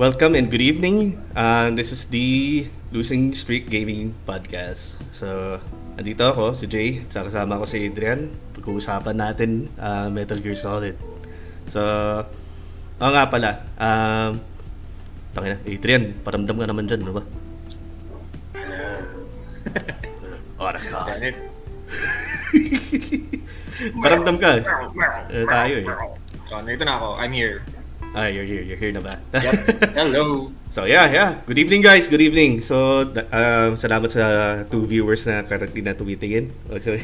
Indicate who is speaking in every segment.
Speaker 1: welcome and good evening. Uh, this is the Losing Streak Gaming Podcast. So, andito ako, si Jay, at kasama ko si Adrian. Pag-uusapan natin uh, Metal Gear Solid. So, oo nga pala, um, tangina, Adrian, paramdam ka naman dyan, ano ba? Oracle. paramdam ka. Eh, tayo eh.
Speaker 2: So, nandito na ako. I'm here.
Speaker 1: Ah, you're here. You're here na ba?
Speaker 2: Yep. Hello.
Speaker 1: so, yeah, yeah. Good evening, guys. Good evening. So, uh, salamat sa two viewers na currently na tumitingin. Oh, so,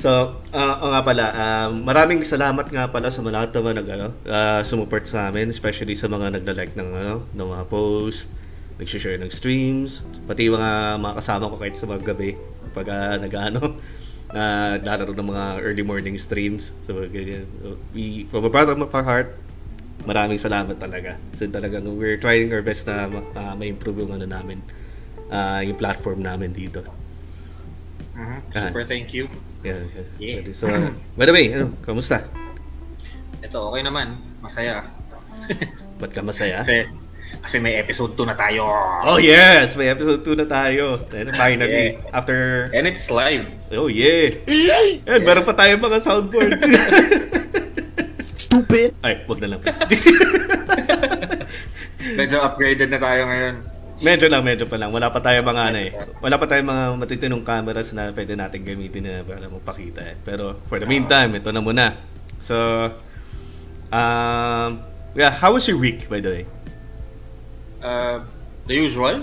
Speaker 1: so uh, oh, nga pala, um, maraming salamat nga pala sa mga naman nag, ano, uh, sumuport sa amin, especially sa mga nagla-like ng, ano, ng mga post, nag-share ng streams, pati mga mga kasama ko kahit sa mga gabi pag uh, nag-ano, na uh, lalaro ng mga early morning streams. So, ganyan. We, from the bottom of our heart, maraming salamat talaga. So talagang we're trying our best na uh, ma-improve yung ano namin, uh, yung platform namin dito.
Speaker 2: Uh-huh. Super uh, thank you.
Speaker 1: Yes, yes. Yeah. So, by the way, ano, kamusta?
Speaker 2: Ito, okay naman. Masaya.
Speaker 1: Ba't ka masaya?
Speaker 2: Kasi, kasi may episode 2 na tayo.
Speaker 1: Oh yes, may episode 2 na tayo. And finally, yeah. after...
Speaker 2: And it's live.
Speaker 1: Oh yeah. And meron pa tayo mga soundboard.
Speaker 3: Stupid!
Speaker 1: Ay, wag na lang.
Speaker 2: medyo upgraded na tayo ngayon.
Speaker 1: Medyo lang, medyo pa lang. Wala pa tayo mga ano eh. Wala pa tayo mga matitinong cameras na pwede natin gamitin na para magpakita eh. Pero for the meantime, ito na muna. So, um, yeah, how was your week by the way?
Speaker 2: Uh, the usual.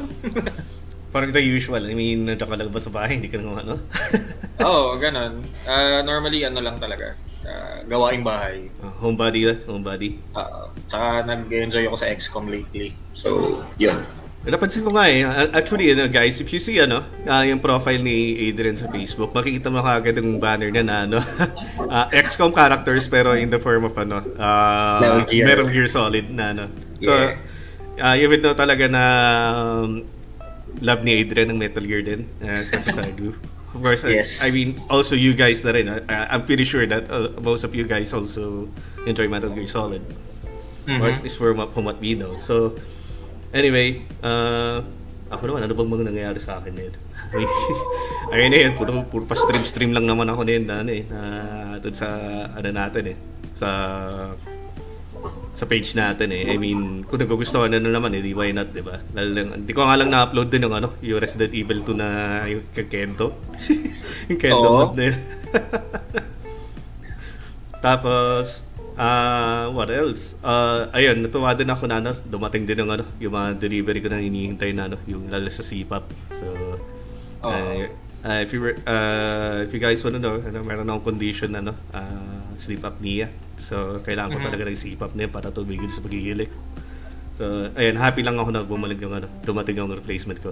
Speaker 1: Parang the usual. I mean, nandiyan ka lang ba sa bahay? Hindi ka nang ano?
Speaker 2: Oo, oh, ganun. Uh, normally, ano lang talaga uh, gawaing bahay.
Speaker 1: Uh, homebody, homebody.
Speaker 2: Uh, saka nag-enjoy ako sa XCOM lately. So, yun.
Speaker 1: Napansin ko nga eh, actually ano guys, if you see ano, uh, yung profile ni Adrian sa Facebook, makikita mo kagad yung banner niya na ano, uh, XCOM characters pero in the form of ano, uh, Metal Gear, Metal Gear Solid na ano. So, yeah. uh, you would know talaga na um, love ni Adrian ng Metal Gear din, uh, sa group. Of course, yes. I, I mean, also you guys na rin. I, I'm pretty sure that uh, most of you guys also enjoy Metal Gear Solid. Mm-hmm. Or at least from, from what we know. So, anyway, uh, ako naman, ano bang mga nangyayari sa akin ngayon? Ayun na yun, puro, puro pa stream-stream lang naman ako din na, ano eh, na, sa, ano natin eh, sa sa page natin eh. I mean, kung nagugustuhan na naman eh, why not, di ba? Hindi ko nga lang na-upload din yung ano, yung Resident Evil 2 na yung Kento. yung Kento oh. mod na Tapos, uh, what else? Uh, ayun, natuwa din ako na ano, dumating din yung ano, yung mga delivery ko na hinihintay na ano, yung lalo sa CPAP. So, uh, uh, if you were, uh, if you guys wanna know, ano, meron akong condition ano, uh, sleep apnea. So, kailangan ko mm-hmm. talaga ng CPAP na para tumigil sa paghihilik. So, ayun, happy lang ako na bumalik yung ano, dumating yung replacement ko.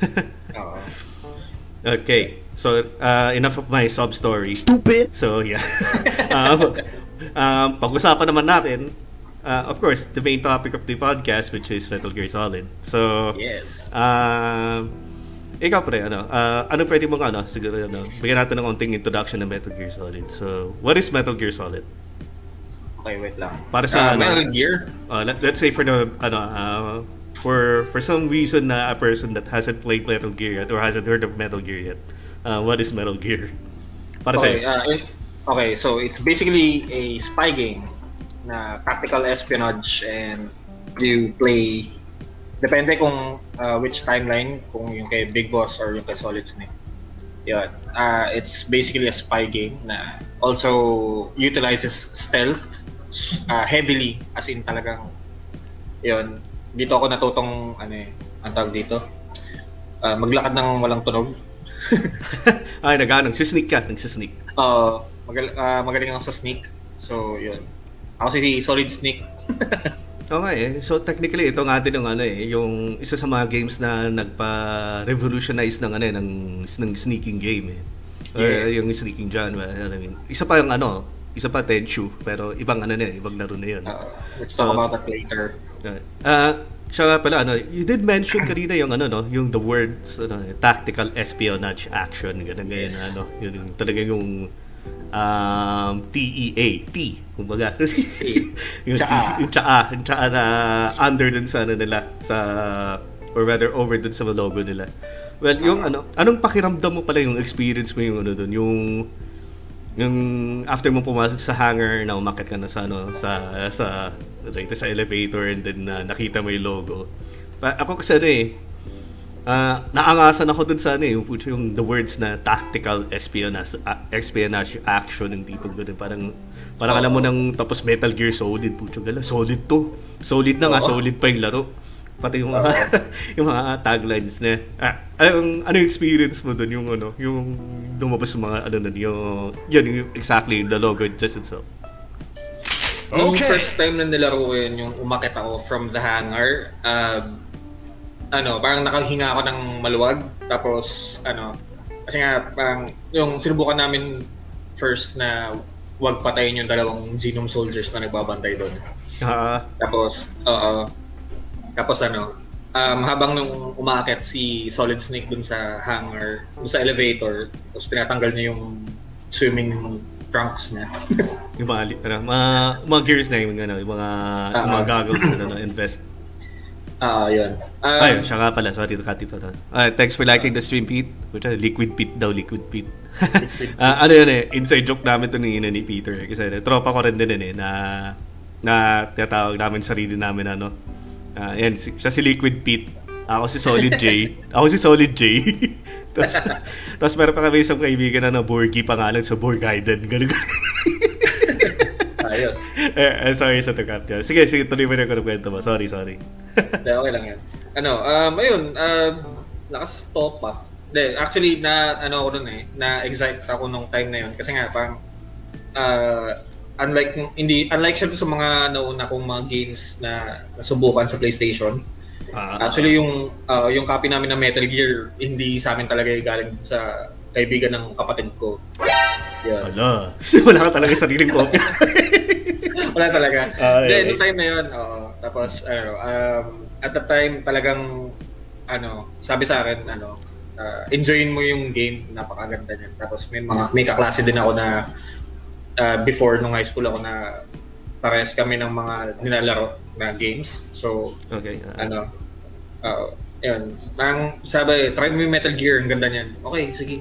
Speaker 2: Oo.
Speaker 1: Okay. So, uh, enough of my sub story.
Speaker 3: Stupid!
Speaker 1: So, yeah. um, um, pag-usapan naman natin, uh, of course, the main topic of the podcast, which is Metal Gear Solid. So,
Speaker 2: yes.
Speaker 1: Uh, ikaw pre, ano, uh, ano pwede mong ano, siguro, ano, bigyan natin ng konting introduction ng Metal Gear Solid. So, what is Metal Gear Solid?
Speaker 2: Okay, wait lang.
Speaker 1: Para sa
Speaker 2: uh, ano, Metal Gear?
Speaker 1: Uh, let, let's say for the ano uh, for for some reason na a person that hasn't played Metal Gear yet or hasn't heard of Metal Gear yet. Uh, what is Metal Gear? Para
Speaker 2: okay, sa uh, okay, so it's basically a spy game na tactical espionage and you play depende kung uh, which timeline kung yung kay Big Boss or yung kay Solid Snake. Yeah, uh, it's basically a spy game na also utilizes stealth uh, heavily as in talagang yon dito ako natutong ano eh ang tawag dito? Uh, maglakad ng walang tunog.
Speaker 1: Ay nagano nagsisneak ka nagsisneak.
Speaker 2: Uh, magal uh, magaling ako sa sneak. So yun. Ako si solid sneak
Speaker 1: Okay, eh. so technically ito nga din yung ano eh, yung isa sa mga games na nagpa-revolutionize ng ano eh, ng, ng sneaking game eh. Yeah. Or yung sneaking genre, I mean. Isa pa yung ano, isa pa Tenchu, pero ibang ano na yun, ibang laro na yun.
Speaker 2: Uh, let's talk so, about that later.
Speaker 1: Uh, uh, siya nga pala, ano, you did mention kanina yung ano, no, yung the words, ano, tactical espionage action, ganun, yes. ganyan, ano, yun, yung talaga yung um, TEA, T, kumbaga. yung,
Speaker 2: Tsaa.
Speaker 1: yung tsaa, yung tsaa na under dun sa ano nila, sa, or rather over dun sa logo nila. Well, yung ano, anong pakiramdam mo pala yung experience mo yung ano dun, yung yung after mo pumasok sa hangar na umakyat ka na sa ano sa sa ito, sa elevator and then uh, nakita mo yung logo. Pa- ako kasi ano eh ah, naangasan ako dun sa ano eh, yung, putyo yung the words na tactical espionage, uh, espionage action ng tipong ganun. Parang, parang alam mo nang tapos Metal Gear Solid, putyo gala, solid to. Solid na nga,
Speaker 2: Oo.
Speaker 1: solid pa yung laro. Pati yung mga, yung mga taglines na, ah, anong, ano yung experience mo dun, yung ano, yung lumabas yung mga, ano nun, yung, yun, yung exactly, the logo just itself.
Speaker 2: Yung
Speaker 3: Okay.
Speaker 2: first time na nilaro ko yun, yung umakit ako from the hangar, uh, ano, parang nakahinga ako ng maluwag. Tapos, ano, kasi nga, parang, yung sinubukan namin first na wag patayin yung dalawang Genome soldiers na nagbabantay doon.
Speaker 1: Ah,
Speaker 2: Tapos, oo. Tapos ano, um, habang nung umaakit si Solid Snake dun sa hangar, dun sa elevator, tapos tinatanggal niya yung swimming trunks niya.
Speaker 1: yung mga, ano, mga, mga gears na yung, ano, yung mga, yung mga goggles na, ano, invest.
Speaker 2: Ah, yun. Um,
Speaker 1: Ay, siya nga pala. Sorry, nakati pa na. Ah, thanks for liking the stream, Pete. Which, uh, liquid Pete daw, liquid Pete. Ah, ano yun eh, inside joke namin to ni, ni Peter. eh. Kasi eh, tropa ko rin din eh, na, na tinatawag namin sarili namin ano. Ah, yan, si, siya si Liquid Pete. Ako si Solid J. Ako si Solid J. tapos, tapos meron pa kami isang kaibigan na na Borgie pangalan sa Borgaiden. Ganun.
Speaker 2: Ayos.
Speaker 1: eh, eh, sorry sa tukat niya. Sige, sige, tuloy mo na yung kwento mo. Sorry, sorry.
Speaker 2: Hindi, okay lang yan. Ano, um, ayun, um, nakastop pa. Hindi, actually, na, ano ako nun eh, na-excite ako nung time na yun. Kasi nga, parang, uh, unlike, hindi, unlike siya sa mga nauna kong mga games na nasubukan sa PlayStation,
Speaker 1: Ah,
Speaker 2: Actually, yung ah, yung copy namin ng Metal Gear, hindi sa amin talaga galing sa kaibigan ng kapatid ko. Yan.
Speaker 1: Ala. Wala ka talaga sariling kopya.
Speaker 2: Wala talaga.
Speaker 1: Ah, okay.
Speaker 2: noong time na yun, oo. Tapos, ano, um, at the time, talagang, ano, sabi sa akin, ano, ah, enjoyin mo yung game, napakaganda niyan. Tapos may mga, may kaklase din ako na, ah, before nung high school ako na, parehas kami ng mga nilalaro na games. So,
Speaker 1: okay. ah.
Speaker 2: ano, uh, yun. Parang sabi, try mo yung Metal Gear, ang ganda niyan. Okay, sige.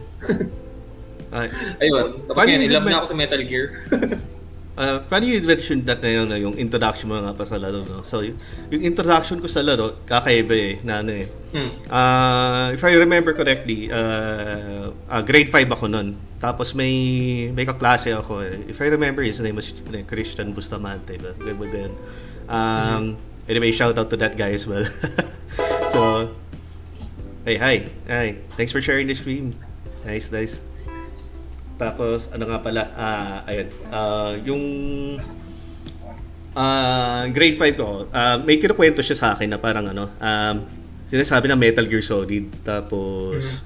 Speaker 1: ah,
Speaker 2: Ayun. Tapos
Speaker 1: Paano
Speaker 2: ngayon,
Speaker 1: yung
Speaker 2: ilove
Speaker 1: med-
Speaker 2: na ako sa Metal Gear.
Speaker 1: Uh, funny you mentioned that na yun, na yung introduction mo nga pa sa laro. No? So, yung, yung introduction ko sa laro, kakaiba eh, na ano eh.
Speaker 2: hmm.
Speaker 1: Uh, if I remember correctly, uh, uh, grade 5 ako nun. Tapos may may kaklase ako eh. If I remember, his name was uh, Christian Bustamante. Ba? Ganun, ganun. Um, Anyway, shout out to that guy as well. so, hey, hi. Hi. Thanks for sharing the stream. Nice, nice. Tapos, ano nga pala, ah, ayun, ah, yung ah, grade 5 ko, ah, may kinukwento siya sa akin na parang ano, um, sinasabi na Metal Gear Solid. Tapos,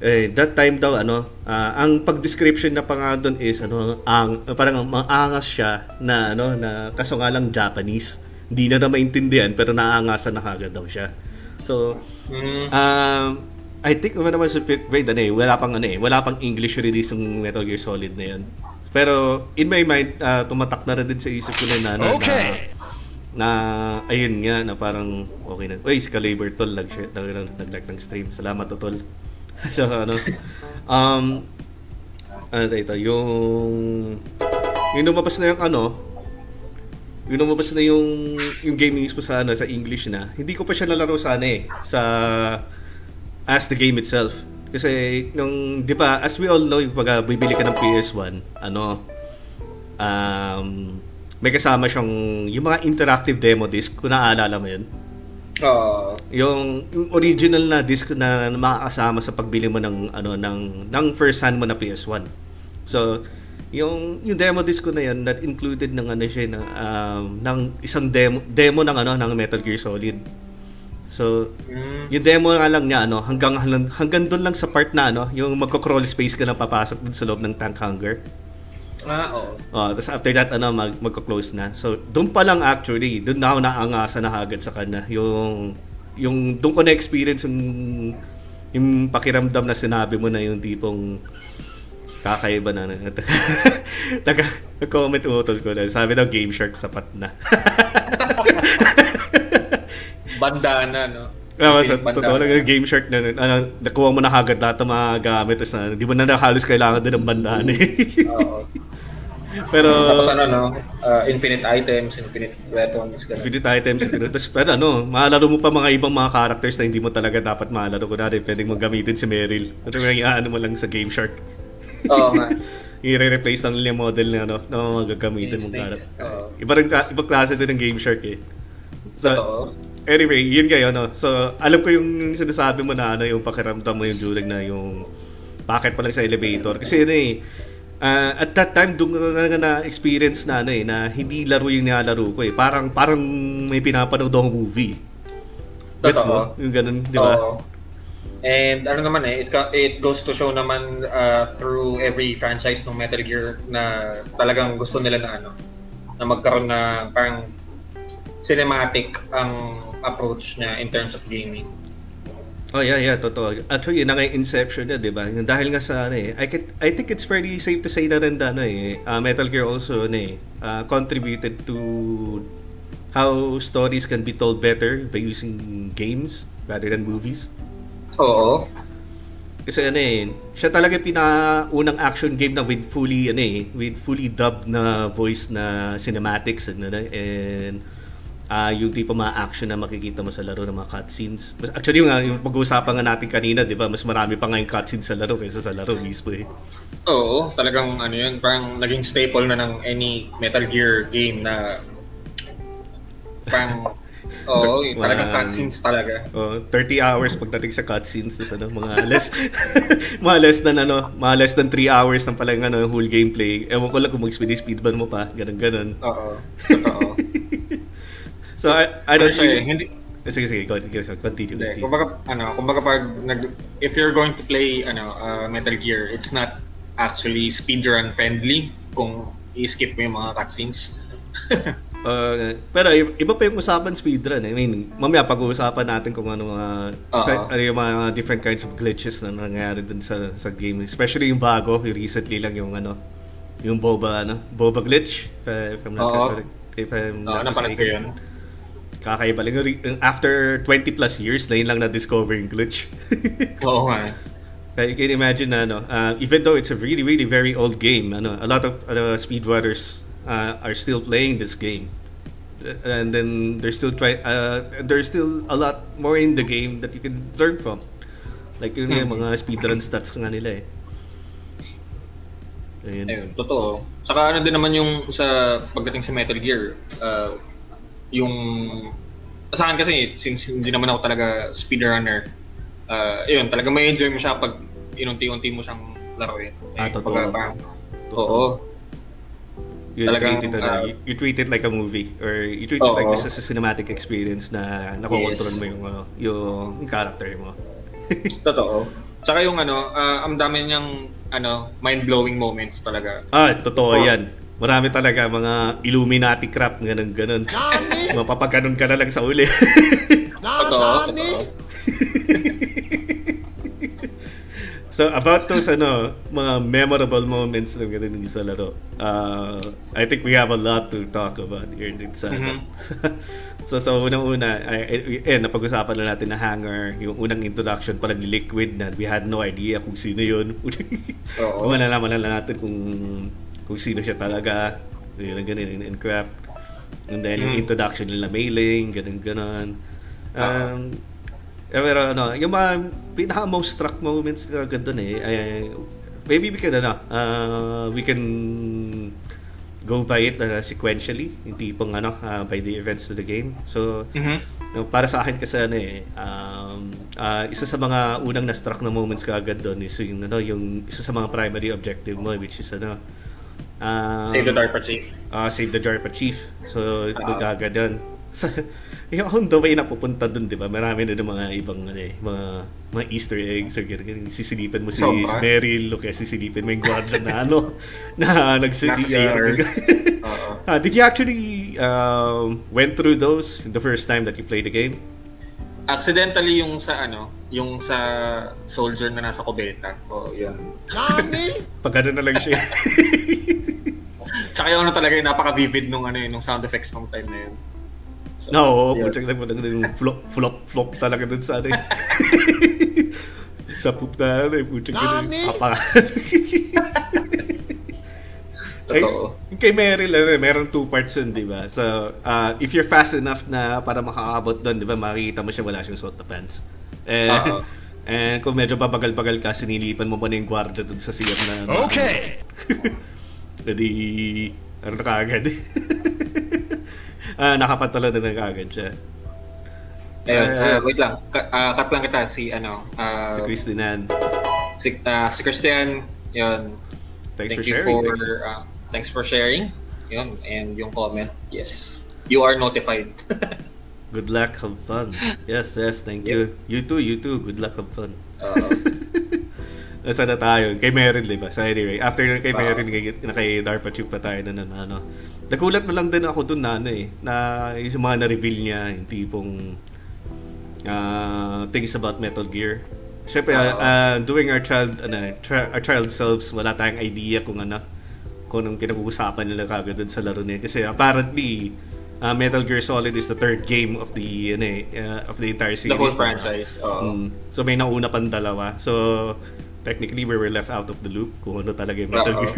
Speaker 1: eh, that time daw, ano, ah, ang pag-description na pa nga doon is, ano, ang, parang maangas siya na, ano, na kaso nga lang Japanese. Hindi na na maintindihan, pero naangasan na kagad daw siya. So,
Speaker 2: Hmm.
Speaker 1: Um, I think ano naman sa fifth grade, ano eh, wala pang ano eh, wala pang English release ng Metal Gear Solid na yun. Pero in my mind, ah, tumatak na rin din sa isip ko na ano,
Speaker 3: Okay.
Speaker 1: na, na ayun nga na parang okay na. Uy, si Caliber tol nag nag nag nag ng stream. Salamat to tol. so ano um ano ito, yung yung lumabas na yung ano, yung lumabas na yung yung game mismo sa ano sa English na. Hindi ko pa siya nalaro sa ano eh sa as the game itself. Kasi nung 'di ba, as we all know, pag bibili ka ng PS1, ano um may kasama siyang yung mga interactive demo disc, kung naaalala mo 'yun.
Speaker 2: Ah,
Speaker 1: Yung, yung original na disc na makakasama sa pagbili mo ng ano ng ng first hand mo na PS1. So, yung yung demo disc ko na yan that included ng ano siya na um, ng isang demo demo ng ano ng Metal Gear Solid. So,
Speaker 2: hmm.
Speaker 1: yung demo nga lang niya ano hanggang hanggang, doon lang sa part na ano yung magko-crawl space ka na papasok dun sa loob ng tank hangar.
Speaker 2: Ah, oo.
Speaker 1: Oh, tapos after that ano mag magko-close na. So doon pa lang actually, doon na ako naangasa na agad sa kanya. Yung yung doon ko na experience yung yung pakiramdam na sinabi mo na yung tipong kakaiba na. Nag nag-comment utol ko na. Sabi daw Game Shark sapat na.
Speaker 2: Bandana, no?
Speaker 1: Ah, sa totoo lang Game Shark na ano, nakuha mo na agad lahat ng mga gamit tapos na, di mo na halos kailangan din ng bandana eh. Oo. Pero
Speaker 2: tapos ano no, uh, infinite items, infinite weapons,
Speaker 1: ganun. Infinite items, infinite. Tapos pero ano, malaro mo pa mga ibang mga characters na hindi mo talaga dapat malaro. Kunwari, pwedeng mo gamitin si Meryl. Pero may ano mo lang sa Game Shark.
Speaker 2: Oo nga.
Speaker 1: I-replace lang nila yung model na ano, na mga gagamitin mong character. Iba rin, iba klase din ng Game Shark eh.
Speaker 2: So, Totoo.
Speaker 1: Anyway, yun kayo, no? So, alam ko yung sinasabi mo na ano, yung pakiramdam mo yung during na yung bakit pa lang sa elevator. Kasi ano eh, uh, at that time doon na na experience na ano eh na hindi laro yung nilalaro ko eh. Parang parang may pinapanood akong movie. Gets mo? Yung ganun, di ba?
Speaker 2: Oo. And ano naman eh, it, it goes to show naman uh, through every franchise ng Metal Gear na talagang gusto nila na ano, na magkaroon na parang cinematic ang approach niya in terms of gaming.
Speaker 1: Oh yeah, yeah, totoo. Actually, yun nga Inception na, 'di ba? Dahil nga sa ano eh, I can, I think it's fairly safe to say na rin na ano eh, uh, Metal Gear also ano eh, uh, contributed to how stories can be told better by using games rather than movies.
Speaker 2: Oo.
Speaker 1: Kasi ano eh, siya talaga pinaunang action game na with fully ano eh, with fully dubbed na voice na cinematics and, ano, and uh, yung tipo mga action na makikita mo sa laro ng mga cutscenes. Actually, yung, yung pag-uusapan nga natin kanina, di ba, mas marami pa nga yung cutscenes sa laro kaysa sa laro mismo eh.
Speaker 2: Oo, talagang ano yun, parang naging staple na ng any Metal Gear game na parang Oo, oh, talagang cutscenes talaga.
Speaker 1: Oh, 30 hours pagdating sa cutscenes sa ano, mga less mga less than ano, mga less than 3 hours ng palang ano, whole gameplay. Ewan ko lang kung mag-speed speedrun mo pa, ganun ganun.
Speaker 2: Oo. Totoo.
Speaker 1: So, I, I don't
Speaker 2: ano siya, hindi,
Speaker 1: Sige, sige, continue. continue.
Speaker 2: Hindi, kumbaga, ano, kumbaga pag, nag, if you're going to play ano, uh, Metal Gear, it's not actually speedrun friendly kung i-skip mo yung mga cutscenes.
Speaker 1: uh, pero iba pa yung usapan speedrun. I mean, mamaya pag-uusapan natin kung ano mga uh-huh. ano yung mga different kinds of glitches na nangyayari dun sa sa game. Especially yung bago, yung recently lang yung ano, yung boba ano, boba glitch if, if I'm not
Speaker 2: correct. If I'm not uh, mistaken. Yun
Speaker 1: kakaiba lang. After 20 plus years, na yun lang na-discover yung glitch.
Speaker 2: Oo nga.
Speaker 1: You can imagine na, ano, uh, even though it's a really, really very old game, ano, a lot of uh, speedrunners uh, are still playing this game. And then there's still try uh, there's still a lot more in the game that you can learn from. Like yun hmm. yung mga speedrun stats nga nila eh.
Speaker 2: Ayun. Ayun, totoo. Saka ano din naman yung sa pagdating sa Metal Gear, uh, yung sa akin kasi since hindi naman ako talaga speedrunner uh, yun talaga may enjoy mo siya pag inunti-unti mo siyang laruin
Speaker 1: ah totoo pag,
Speaker 2: parang, oo
Speaker 1: you Talagang, treat it uh, you, you treat it like a movie or you treat it like this as a cinematic experience na nakokontrol yes. mo yung uh, yung character mo.
Speaker 2: totoo. Tsaka yung ano, uh, ang dami niyang ano, mind-blowing moments talaga.
Speaker 1: Ah, totoo oh. 'yan. Marami talaga mga Illuminati crap, ganun ganun. Mapapaganon ka na lang sa uli.
Speaker 2: Totoo,
Speaker 1: So about those ano, mga memorable moments na ganun sa laro. Uh, I think we have a lot to talk about here din sa mm-hmm. So so unang-una ay eh, napag-usapan na natin na hanger, yung unang introduction pa ni Liquid na we had no idea kung sino yun. Oo. Kung nalaman na natin kung kung sino siya talaga, ganun, in, in crap. And then, mm. yung introduction nila mailing, ganun, ganun. Um, uh, pero ano, yung mga pinaka most struck moments na ganda eh, ay, maybe we can, ano, uh, we can go by it uh, sequentially, yung tipong ano, uh, by the events of the game. So, mm-hmm. no, para sa akin kasi ano eh, um, uh, isa sa mga unang na-struck na moments kagad doon is yung, ano, yung isa sa mga primary objective mo, which is ano,
Speaker 2: Um, save the DARPA chief.
Speaker 1: Uh, save the DARPA chief. So, uh, gaga doon. So, yung on the way na pupunta doon, di ba? Marami na mga ibang ano, eh, mga mga Easter eggs or ganyan. Sisilipin mo si so, Meryl o kaya sisilipin mo yung guardian na ano, na nag-CR. uh, did you actually um, went through those the first time that you played the game?
Speaker 2: Accidentally yung sa ano, yung sa soldier na nasa kubeta. O, yun.
Speaker 3: Nani?
Speaker 1: Pag ano na lang siya.
Speaker 2: Tsaka yung ano talaga yung napaka-vivid nung ano yun, nung sound effects nung time na yun. So,
Speaker 1: no, oo,
Speaker 2: yun.
Speaker 1: putang lang mo yung flop, flop, flop talaga dun sa ano eh. sa poop na ano eh, putang
Speaker 3: Nani?
Speaker 1: na papa.
Speaker 2: Totoo.
Speaker 1: Ay, kay Meryl, ano, eh, meron two parts yun, di ba? So, uh, if you're fast enough na para makakaabot doon, di ba, makikita mo siya wala siyang suot na pants. And,
Speaker 2: Oo.
Speaker 1: and kung medyo babagal-bagal ka, sinilipan mo pa na yung gwardiya doon sa siyam na... na
Speaker 3: Okay.
Speaker 1: Edi, ano na kaagad? ah, nakapatalo na na kaagad siya.
Speaker 2: Ayun,
Speaker 1: Ah,
Speaker 2: ah, wait lang. Ka- ah, cut lang kita si ano, ah,
Speaker 1: Si Christinan.
Speaker 2: si, ah, si Christian, yun.
Speaker 1: Thanks
Speaker 2: Thank
Speaker 1: for
Speaker 2: you
Speaker 1: sharing.
Speaker 2: for,
Speaker 1: Thanks.
Speaker 2: ah, thanks for sharing. Yun, and yung comment, yes. You are notified.
Speaker 1: Good luck, have fun. Yes, yes, thank you. You too, you too. Good luck, have fun.
Speaker 2: Oo.
Speaker 1: Nasa na tayo? Kay Meryl, di ba? So anyway, after nun kay. Meryl, kay, na kay DARPA Chip pa tayo na, na, ano. Nagulat na lang din ako dun na ano eh, na yung mga na-reveal niya, yung tipong uh, things about Metal Gear. Siyempre,
Speaker 2: Oo.
Speaker 1: uh, doing our child, ano, tra- our child selves, wala tayong idea kung ano, kung anong pinag-uusapan nila kagad dun sa laro niya. Kasi apparently, uh, Metal Gear Solid is the third game of the, ano eh, uh, of the entire series.
Speaker 2: The whole franchise. Oo.
Speaker 1: Mm. So may nauna pang dalawa. So technically we were left out of the loop kung ano talaga yung Metal
Speaker 2: Oo.
Speaker 1: Gear.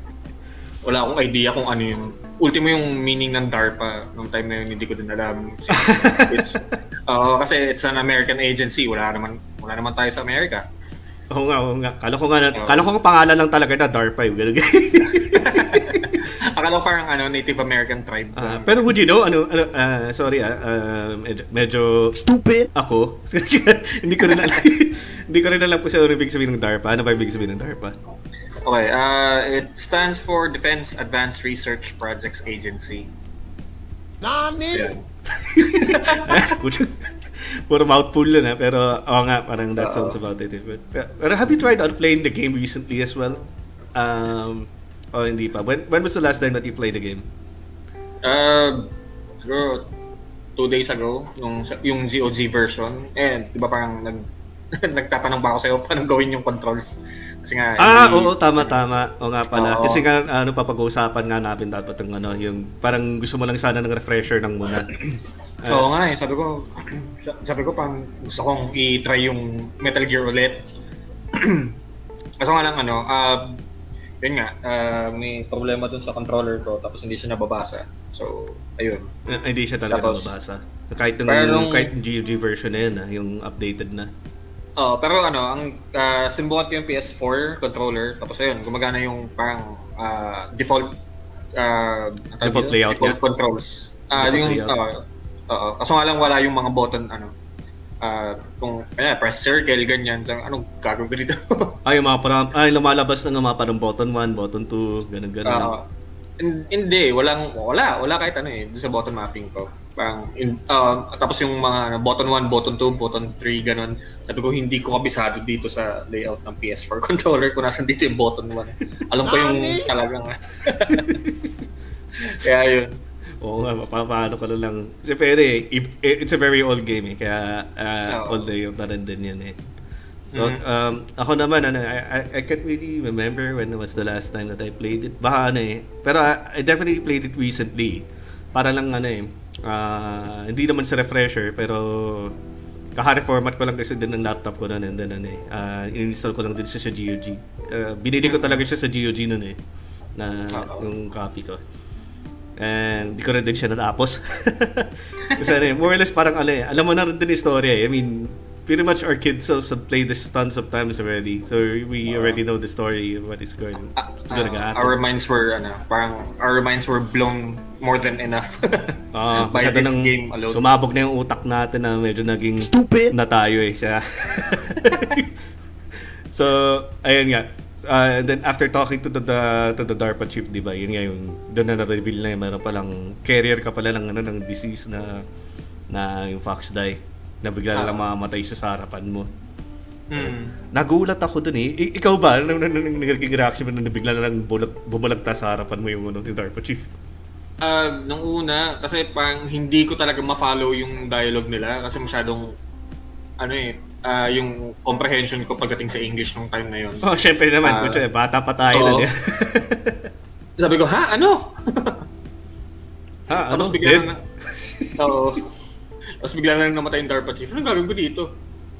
Speaker 2: Wala akong idea kung ano yun. Ultimo yung meaning ng DARPA nung time na yun, hindi ko din alam. Since it's, Oo, kasi it's an American agency. Wala naman wala naman tayo sa Amerika.
Speaker 1: Oo nga, oo nga. Kala ko nga, na, kala ko nga pangalan lang talaga na DARPA yung ganun.
Speaker 2: Akala ko parang ano, Native American tribe.
Speaker 1: Ah, pero would you know, ano, ano ah, sorry ah, ah, med- medyo
Speaker 3: Stupid.
Speaker 1: ako, hindi ko rin alam, hindi ko rin alam po sa ano ibig sabihin ng DARPA. Ano ba ibig sabihin ng DARPA?
Speaker 2: Okay, uh, it stands for Defense Advanced Research Projects Agency.
Speaker 3: Nani?
Speaker 2: Yan.
Speaker 1: Puro mouthful yun ha, pero oo nga, parang that sounds about it. But, pero have you tried out playing the game recently as well? Um, oh, hindi pa. When, when was the last time that you played the game?
Speaker 2: Uh, siguro two days ago, nung, yung GOG version. And, di ba parang nag, nagtatanong ba ako sa'yo paano gawin yung controls? Kasi nga,
Speaker 1: Ah,
Speaker 2: hindi-
Speaker 1: oo, tama, tama. Oo nga pala.
Speaker 2: Oo.
Speaker 1: Kasi nga, ano, papag-uusapan nga natin dapat yung ano, yung parang gusto mo lang sana ng refresher ng muna. Ah,
Speaker 2: Oo nga eh, sabi ko, sabi ko pang gusto kong i-try yung Metal Gear ulit. Kaso nga lang ano, uh, yun nga, ah, may problema dun sa controller ko tapos hindi siya nababasa. So, ayun.
Speaker 1: eh, hindi siya talaga
Speaker 2: Tapos-
Speaker 1: nababasa. Kahit yung,
Speaker 2: nung-
Speaker 1: kahit yung GOG version na yun, ah, yung updated na.
Speaker 2: Oh, pero ano, ang uh, sinubukan ko yung PS4 controller, tapos ayun, gumagana yung parang ah, default ah, tawag
Speaker 1: Default layout
Speaker 2: default
Speaker 1: niya?
Speaker 2: controls. Ah,
Speaker 1: Default
Speaker 2: yung
Speaker 1: layout.
Speaker 2: oo. Oo. Kaso nga lang wala yung mga button ano. Ah, kung ayan, press circle ganyan, so, anong gagawin ko dito?
Speaker 1: Ay, yung mga parang, ay, lumalabas na nga mga parang button 1, button 2, ganun ganun.
Speaker 2: Ah, hin- hindi, walang wala, wala kahit ano eh, sa button mapping ko. Parang in, ah, tapos yung mga ano, button 1, button 2, button 3 ganun. Sabi ko hindi ko kabisado dito sa layout ng PS4 controller kung nasan dito yung button 1. Alam ko yung talagang Kaya yun.
Speaker 1: Oo nga, pa- paano ka na lang. Kasi pwede eh, it's a very old game eh, kaya uh, old na yung taran din yan eh. So,
Speaker 2: Mhm.
Speaker 1: um, ako naman, ano, I, I, I can't really remember when was the last time that I played it. Baka ano eh. Pero I, I definitely played it recently. Para lang ano eh, ah, hindi naman sa refresher, pero kaka-reformat ko lang kasi din ng laptop ko noon and then ano eh, ah, in-install ko lang din siya sa GOG. Ah, binili ko talaga siya sa GOG noon eh, na yung copy ko. And di ko rin din siya natapos. Kasi ano eh, more or less parang ano eh, alam mo na rin din yung story eh. I mean, pretty much our kids have played this tons of times already. So we already know the story of what is going, what's gonna
Speaker 2: ah,
Speaker 1: happen.
Speaker 2: our minds were ano, parang our minds were blown more than enough
Speaker 1: Ah,
Speaker 2: by this
Speaker 1: nang
Speaker 2: game alone.
Speaker 1: Sumabog na yung utak natin na medyo naging
Speaker 3: Stupid.
Speaker 1: na tayo eh siya. so, ayun nga. Uh, and then after talking to the, the to the DARPA chief, 'di ba? Yun nga yung doon na na-reveal na yung meron palang carrier ka pala ng ano ng disease na na yung fox die na bigla na lang
Speaker 2: Ah.
Speaker 1: mamamatay siya sa harapan mo.
Speaker 2: Mm.
Speaker 1: Nagulat ako dun eh. I- ikaw ba? Nang nagiging reaction mo na bigla na lang bulat, bumalagta sa harapan mo yung ano, yung DARPA chief?
Speaker 2: Ah, nung una, kasi pang hindi ko talaga ma-follow yung dialogue nila kasi masyadong ano eh, ah, yung comprehension ko pagdating sa English nung time na yun.
Speaker 1: Oh, syempre naman,
Speaker 2: Ah.
Speaker 1: kutya, bata pa tayo nun eh.
Speaker 2: Sabi ko, ha? Ano?
Speaker 1: ha, ano?
Speaker 2: Tapos bigla
Speaker 1: Dead?
Speaker 2: na, oo. Tapos bigla na namatay yung DARPA chief. Anong gagawin ko dito?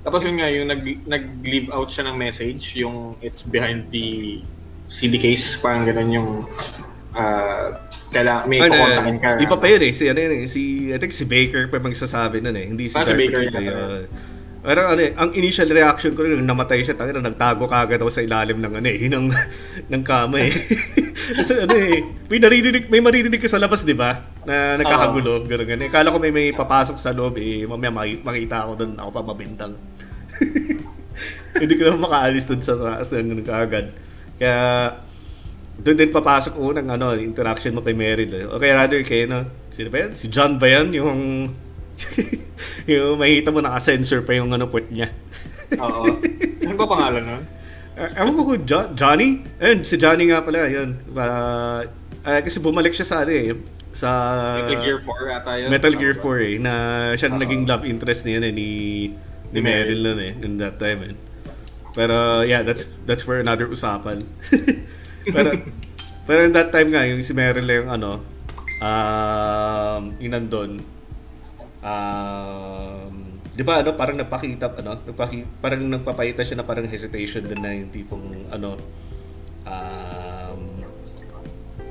Speaker 2: Tapos yun nga, yung nag, nag-leave out siya ng message, yung it's behind the CD case, parang ganun yung uh, kailangan, may
Speaker 1: Ano,
Speaker 2: kukontakin ka.
Speaker 1: Iba pa yun eh. Si, ano yun eh. Si, I think si Baker pa magsasabi nun eh. Hindi si,
Speaker 2: Ah, si Baker
Speaker 1: Chief,
Speaker 2: yata.
Speaker 1: Eh. Pero ano eh, ang initial reaction ko rin, nung namatay siya, tangina, nagtago kagad ako sa ilalim ng ano eh, ng, ng kama eh. Kasi ano eh, may naririnig, may maririnig ka sa labas, di ba? Na nagkakagulo, gano'n gano'n. Kala ko may may papasok sa loob eh, mamaya maki- makita ako doon, ako pa mabintang. Hindi ko naman makaalis doon sa taas ng kagad. Kaya, doon din papasok unang ano, interaction mo kay Meryl. Eh. O kaya rather kay, no, sino ba yan? Si John ba yan? Yung, yung makita mo naka-sensor pa yung ano, port niya.
Speaker 2: Oo. Ano ba pangalan nun?
Speaker 1: Uh, ewan ko kung Jo- Johnny? Ayun, si Johnny nga pala, yun. Uh, uh, kasi bumalik siya sa ano eh, sa
Speaker 2: Metal Gear 4 ata yun.
Speaker 1: Metal Gear
Speaker 2: Oo.
Speaker 1: 4 eh, na siya
Speaker 2: Oo.
Speaker 1: naging love interest niya eh, ni, ni Meryl. nun eh, in that time eh. Pero yeah, that's that's for another usapan. pero pero in that time nga, yung si Meryl yung ano, um, inandon, um, di ba ano, parang nagpakita, ano, nagpaki, parang nagpapakita siya na parang hesitation din na yung tipong, ano, um,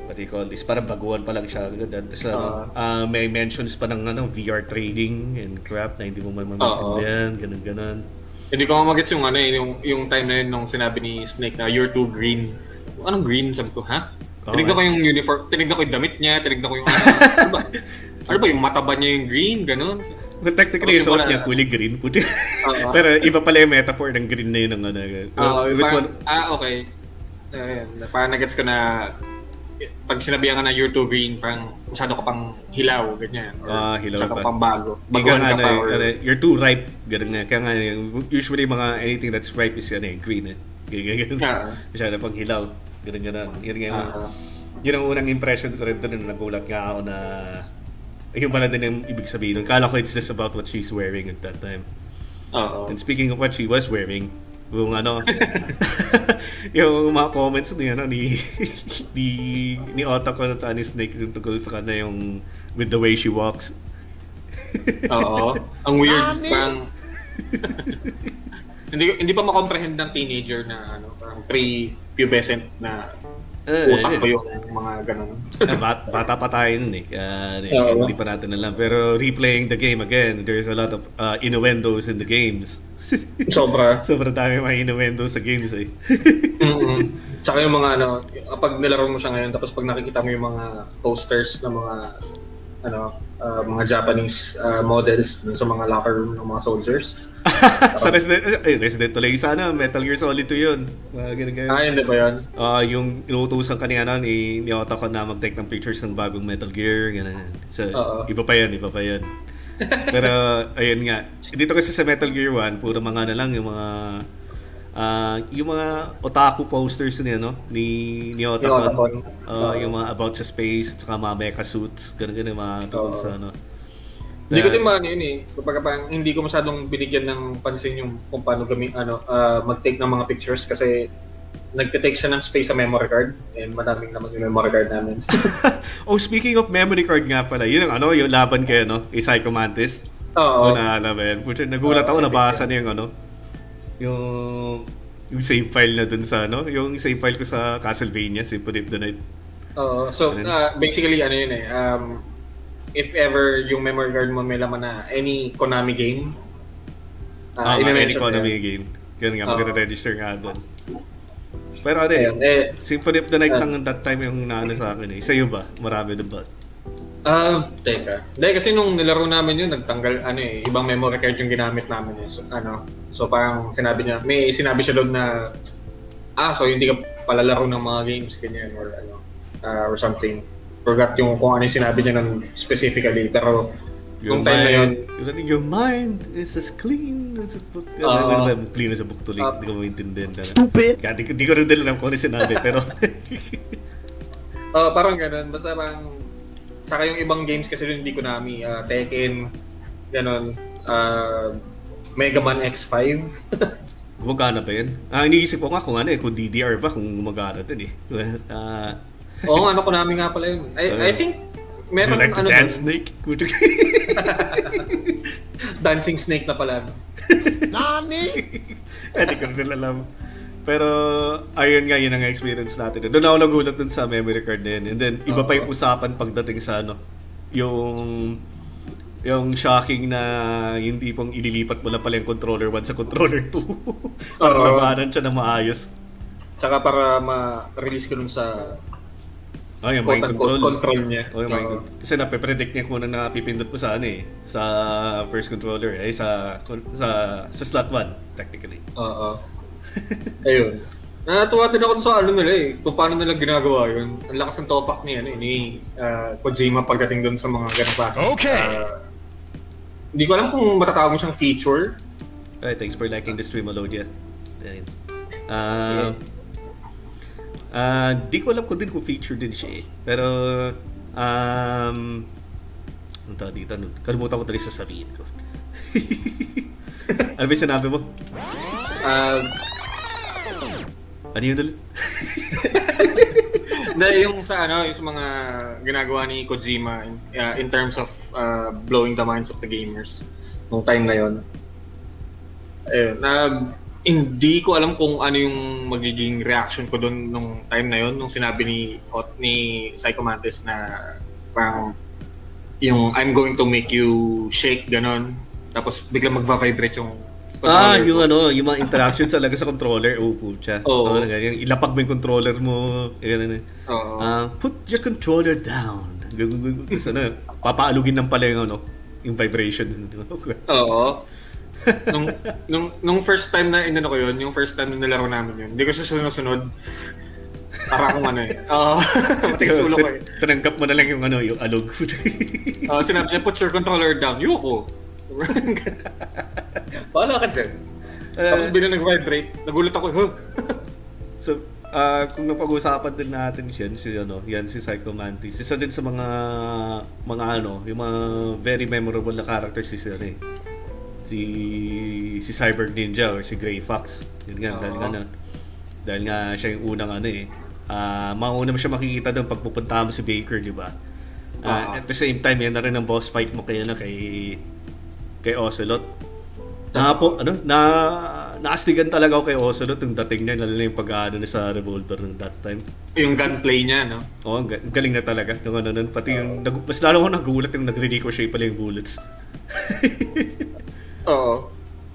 Speaker 1: what do you call this, parang baguhan pa lang siya. Tapos, ano, ah, may mentions pa ng ano, VR training and crap na hindi mo man maintindihan, ganun ganun.
Speaker 2: Hindi ko magets yung ano eh, yung, yung time na yun nung sinabi ni Snake na you're too green. Anong green? Sabi ko, ha?
Speaker 1: Oo,
Speaker 2: tinignan ko
Speaker 1: eh.
Speaker 2: yung uniform, tinignan ko yung damit niya, tinignan ko yung ano. ano ba? Ano ba, yung mata ba niya yung green? Ganun.
Speaker 1: Well, technically,
Speaker 2: Tapos
Speaker 1: suot niya kulay green. Puti.
Speaker 2: Oo.
Speaker 1: Pero iba pala yung metaphor ng green na yun. Ng, ano,
Speaker 2: Oo,
Speaker 1: it was
Speaker 2: parang,
Speaker 1: one-
Speaker 2: ah, okay. Ayun, parang nagets ko na pag sinabihan ka na you're too green, parang masyado ka pang hilaw, ganyan. Or
Speaker 1: Ah, hilaw
Speaker 2: masyado
Speaker 1: pa.
Speaker 2: pang bago.
Speaker 1: Ka
Speaker 2: Baguhan ka
Speaker 1: ano,
Speaker 2: pa.
Speaker 1: eh,
Speaker 2: Or,
Speaker 1: ano, you're too ripe. Ganun nga. Kaya nga, usually mga anything that's ripe is ano, eh, green eh. Ganyan, ganun.
Speaker 2: Ah.
Speaker 1: Masyado pang hilaw. Ganun, ganun. Yun nga, yung-
Speaker 2: Ah.
Speaker 1: yun ang unang impression ko rin doon. Nagulat nga ako na yun pala din yung ibig sabihin. Kala ko it's just about what she's wearing at that time.
Speaker 2: Oo.
Speaker 1: And speaking of what she was wearing, yung ano, yung mga comments ni ano ni ni ni Otako at sa ni Snake yung tungkol sa kanya yung with the way she walks.
Speaker 2: Oo. Ang weird,
Speaker 3: Nani?
Speaker 2: parang... hindi hindi pa makomprehend ng teenager na ano, parang pre-pubescent na
Speaker 1: Eh,
Speaker 2: utak ko yung mga ganun.
Speaker 1: eh, bat, bata pa tayo nun eh. Eh, hindi pa natin alam. Pero replaying the game again, there's a lot of uh, innuendos in the games.
Speaker 2: Sobra.
Speaker 1: Sobrang dami mga innuendos sa games eh.
Speaker 2: mm Tsaka yung mga ano, kapag nilaro mo siya ngayon, tapos pag nakikita mo yung mga posters ng mga ano, ah, mga Japanese ah, models dun sa mga locker room ng mga soldiers.
Speaker 1: sa Resident, eh, Resident tuloy sana, Metal Gear Solid 2 yun. Mga ganun ganun.
Speaker 2: Ah, hindi ba yun?
Speaker 1: Ah, yung inuutosan ka ni, ano, ni, ni Otako na mag-take ng pictures ng bagong Metal Gear, gano'n. So,
Speaker 2: Oo.
Speaker 1: iba pa yan, iba pa yan. Pero, ayun nga. Dito kasi sa Metal Gear 1, puro mga na lang yung mga ah yung mga otaku posters ni ano ni ni Otacon.
Speaker 2: Otacon.
Speaker 1: Ah,
Speaker 2: Oo.
Speaker 1: yung mga about sa space, tsaka mga mecha suits, ganun ganun mga tungkol
Speaker 2: Oo.
Speaker 1: sa ano.
Speaker 2: Hindi ko din maano yun eh. Kapag parang hindi ko masyadong binigyan ng pansin yung kung paano gami, ano, ah, mag-take ng mga pictures kasi nagte-take siya ng space sa memory card and madaming naman yung memory card namin.
Speaker 1: oh, speaking of memory card nga pala, yun ang ano, yung laban kay ano, kay Psycho Mantis.
Speaker 2: Oo.
Speaker 1: Oo, naalala mo yan. Pucha, nagulat ako, nabasa na yung ano, yung yung save file na dun sa ano, yung save file ko sa Castlevania, Symphony of the Night.
Speaker 2: Oo. So, ah, basically, ano yun eh, um, if ever yung memory card mo may laman na any Konami game,
Speaker 1: Ah,
Speaker 2: uh,
Speaker 1: uh, any
Speaker 2: i-mention
Speaker 1: economy
Speaker 2: yun.
Speaker 1: game. Ganun nga,
Speaker 2: Oo.
Speaker 1: magre-register nga dun. Pero ano eh,
Speaker 2: eh,
Speaker 1: Symphony of the Night
Speaker 2: ah.
Speaker 1: lang that time yung naano sa akin eh. Sa'yo ba? Marami din ba?
Speaker 2: Ah, teka. Dahil kasi nung nilaro namin yun, nagtanggal, ano eh, ibang memory card yung ginamit namin eh. So, ano, so parang sinabi niya, may sinabi siya doon na, ah, so hindi ka palalaro ng mga games, ganyan, or ano, ah, or something. Forgot yung kung ano yung sinabi niya nun specifically, pero
Speaker 1: Your
Speaker 2: nung time na yun,
Speaker 1: your mind is as clean as a book.
Speaker 2: Oo.
Speaker 1: clean as a book tuloy.
Speaker 2: Ah.
Speaker 1: Hindi ko maintindihan.
Speaker 3: Stupid.
Speaker 1: kaya di, ko- di ko rin din alam kung ano sinabi, pero...
Speaker 2: oh, parang ganun, basta parang, saka yung ibang games kasi rin hindi ko nami, uh, Tekken, ganon, uh, Mega Man X5.
Speaker 1: Gumagana ba yun? Ah, iniisip ko nga kung ano eh, kung DDR ba, kung gumagana din eh. Ah,
Speaker 2: Oo, ano ko namin nga pala yun. I, I think, meron
Speaker 1: like
Speaker 2: ano
Speaker 1: dance, Snake?
Speaker 2: Dancing Snake na pala.
Speaker 3: Nani?
Speaker 1: Hindi ko rin alam. Pero, ayun nga, yun ang experience natin. Doon ako nagulat dun sa memory card na yun. And then, iba pa yung usapan pagdating sa ano, yung yung shocking na hindi pong ililipat mo na pala yung controller 1 sa controller 2 para labanan siya na maayos.
Speaker 2: Tsaka para ma-release ko dun sa
Speaker 1: Oh, yung mind control.
Speaker 2: control niya.
Speaker 1: Oh, yung mind
Speaker 2: Oo.
Speaker 1: control. Kasi nape-predict niya kung ano na pipindot mo sa ano eh, sa first controller, eh, sa, sa, sa slot 1, technically.
Speaker 2: Oo. Ayun. Natuwa din ako sa ano nila eh, kung paano nila ginagawa yun. Ang lakas ng topak ni, ano, ni ah, Kojima pagdating doon sa mga ganong klase.
Speaker 3: Okay.
Speaker 2: Ah, hindi ko alam kung matatawag mo siyang feature.
Speaker 1: Alright, thanks for liking the stream, Alodia. Ayun. Ah, ah, di ko alam kung din kung feature din siya eh. Pero, um, ano tawag dito? Ano? Kalimutan ko tuloy sasabihin ko. ano ba yung sinabi mo?
Speaker 2: Ah,
Speaker 1: Ano yun ulit?
Speaker 2: na yung sa ano, yung sa mga ginagawa ni Kojima in, ah, in terms of ah, blowing the minds of the gamers nung time na yon. Ayun, na hindi ko alam kung ano yung magiging reaction ko doon nung time na yon nung sinabi ni Ot ni Psycho Mantis na parang yung I'm going to make you shake ganon tapos biglang magva-vibrate yung
Speaker 1: Ah, yung
Speaker 2: ko.
Speaker 1: ano, yung mga interactions talaga sa controller. Oh, pucha.
Speaker 2: Oo.
Speaker 1: Oh, ganyan. Ilapag mo yung controller mo. Ganyan.
Speaker 2: Oo.
Speaker 1: Ah, put your controller down. Tapos ano, papaalugin ng pala yung ano, yung vibration.
Speaker 2: Oo. Nung, nung, nung first time na inano ko yun, yung first time na nilaro namin yun, hindi ko siya sinusunod. Para akong ano eh. Oo. Matigas ulo ko eh.
Speaker 1: Tinanggap mo na lang yung ano, yung alog.
Speaker 2: Oo, sinabi niya, put your controller down. Yuko. Paala ka dyan. Tapos
Speaker 1: Uh,
Speaker 2: bilang nag-vibrate, nagulat ako, huh?
Speaker 1: so, ah kung napag-usapan din natin yan, si ano, yan si Psycho Mantis. Isa din sa mga mga ano, yung mga very memorable na characters si ano eh. Si si Cyber Ninja or si Gray Fox. Yun nga, dahil
Speaker 2: Oo.
Speaker 1: nga na- dahil nga siya yung unang ano eh. Ah, mauna mo siya makikita doon pag pupunta mo si Baker, di ba? Ah,
Speaker 2: Oo.
Speaker 1: at the same time, yan na rin ang boss fight mo kay ano, kay kay Ocelot. Na po, ano, na naastigan talaga ako kay Ocelot yung dating niya, lalo na yung pag-ano na sa revolver ng that time.
Speaker 2: Yung gunplay niya, no?
Speaker 1: Oo, ang ga- ang galing na talaga. Nung ano nun, pati yung, nag, mas lalo ko nagulat yung nagre-ricochet pala yung bullets.
Speaker 2: Oo.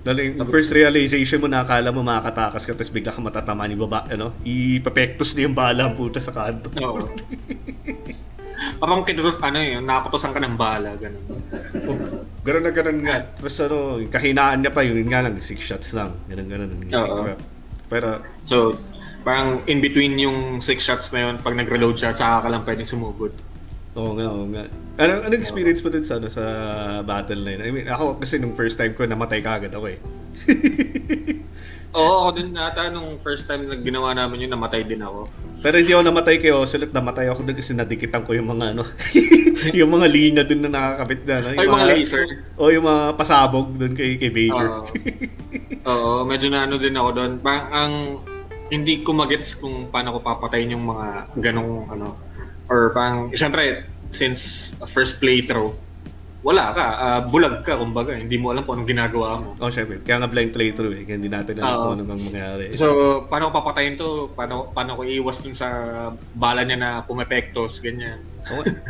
Speaker 1: Yung first realization mo na akala mo makakatakas ka tapos bigla ka matatama ni baba, ano, ipapektos na yung bala ang puta sa kanto.
Speaker 2: Oo. Parang kinurot, ano yun, nakaputosan ka ng bala, ganun.
Speaker 1: Ganun na ganun nga. Tapos ano, kahinaan niya pa, yun nga lang, six shots lang. Ganun ganun.
Speaker 2: Oo.
Speaker 1: Pero,
Speaker 2: So, parang in between yung six shots na yun, pag nag-reload siya, tsaka ka lang pwedeng sumugod.
Speaker 1: Oo nga, oo nga. Ano, ano experience mo din sa, ano, sa battle na yun? I mean, ako kasi nung first time ko, namatay ka agad ako eh.
Speaker 2: Oo, ako din nata nung first time na ginawa namin yun, namatay din ako.
Speaker 1: Pero hindi ako namatay kay Ocelot, namatay ako doon kasi nadikitan ko yung mga ano, yung mga linya doon na nakakabit na. No?
Speaker 2: Ay, mga laser.
Speaker 1: O yung mga pasabog doon kay, kay Baker.
Speaker 2: Oo. Oo, medyo na ano din ako doon. Parang ang hindi ko magets kung paano ko papatayin yung mga ganong ano. Or parang, siyempre, since first playthrough, wala ka, ah, bulag ka, kumbaga. Hindi mo alam kung anong ginagawa mo.
Speaker 1: oh, syempre. Kaya nga blind playthrough eh. Kaya hindi natin alam
Speaker 2: Oo.
Speaker 1: kung ano bang mangyari.
Speaker 2: So, paano ko papatayin to? Paano, paano ko iiwas dun sa bala niya na pumepektos, ganyan.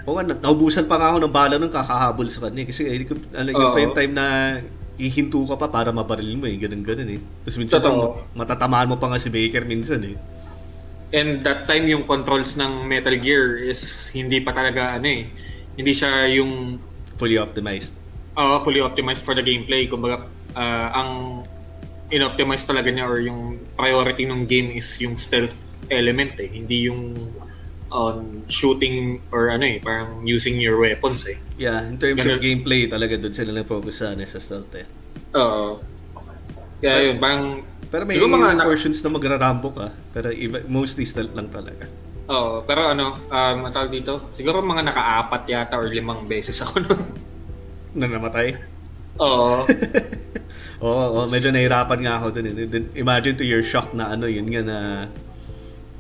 Speaker 1: Oo nga, na- naubusan pa nga ako ng bala nung kakahabol sa kanya. Kasi eh, ko- alam yun pa yung time na ihinto ka pa para mabaril mo eh. Ganun ganun eh. Tapos minsan
Speaker 2: Totoo.
Speaker 1: matatamaan mo pa nga si Baker minsan eh.
Speaker 2: And that time yung controls ng Metal Gear is hindi pa talaga ano eh. Hindi siya yung
Speaker 1: Fully optimized.
Speaker 2: uh, fully optimized for the gameplay. Kumbaga, uh, ang in-optimize talaga niya or yung priority ng game is yung stealth element eh. Hindi yung um, shooting or ano eh, parang using your weapons eh.
Speaker 1: Yeah, in terms
Speaker 2: Ganun.
Speaker 1: of gameplay talaga doon sila lang focus sa, ano, sa stealth eh.
Speaker 2: Oo. Kaya yun, parang
Speaker 1: Pero may
Speaker 2: Siguro mga
Speaker 1: portions na magrarambo ka, pero iba, mostly stealth lang talaga.
Speaker 2: Oo, pero ano, um, tawag dito, siguro mga nakaapat yata or limang beses ako nun.
Speaker 1: Na namatay.
Speaker 2: Oo.
Speaker 1: Oo, oh, medyo nahirapan nga ako eh. Dun- Imagine to your shock na ano, yun nga na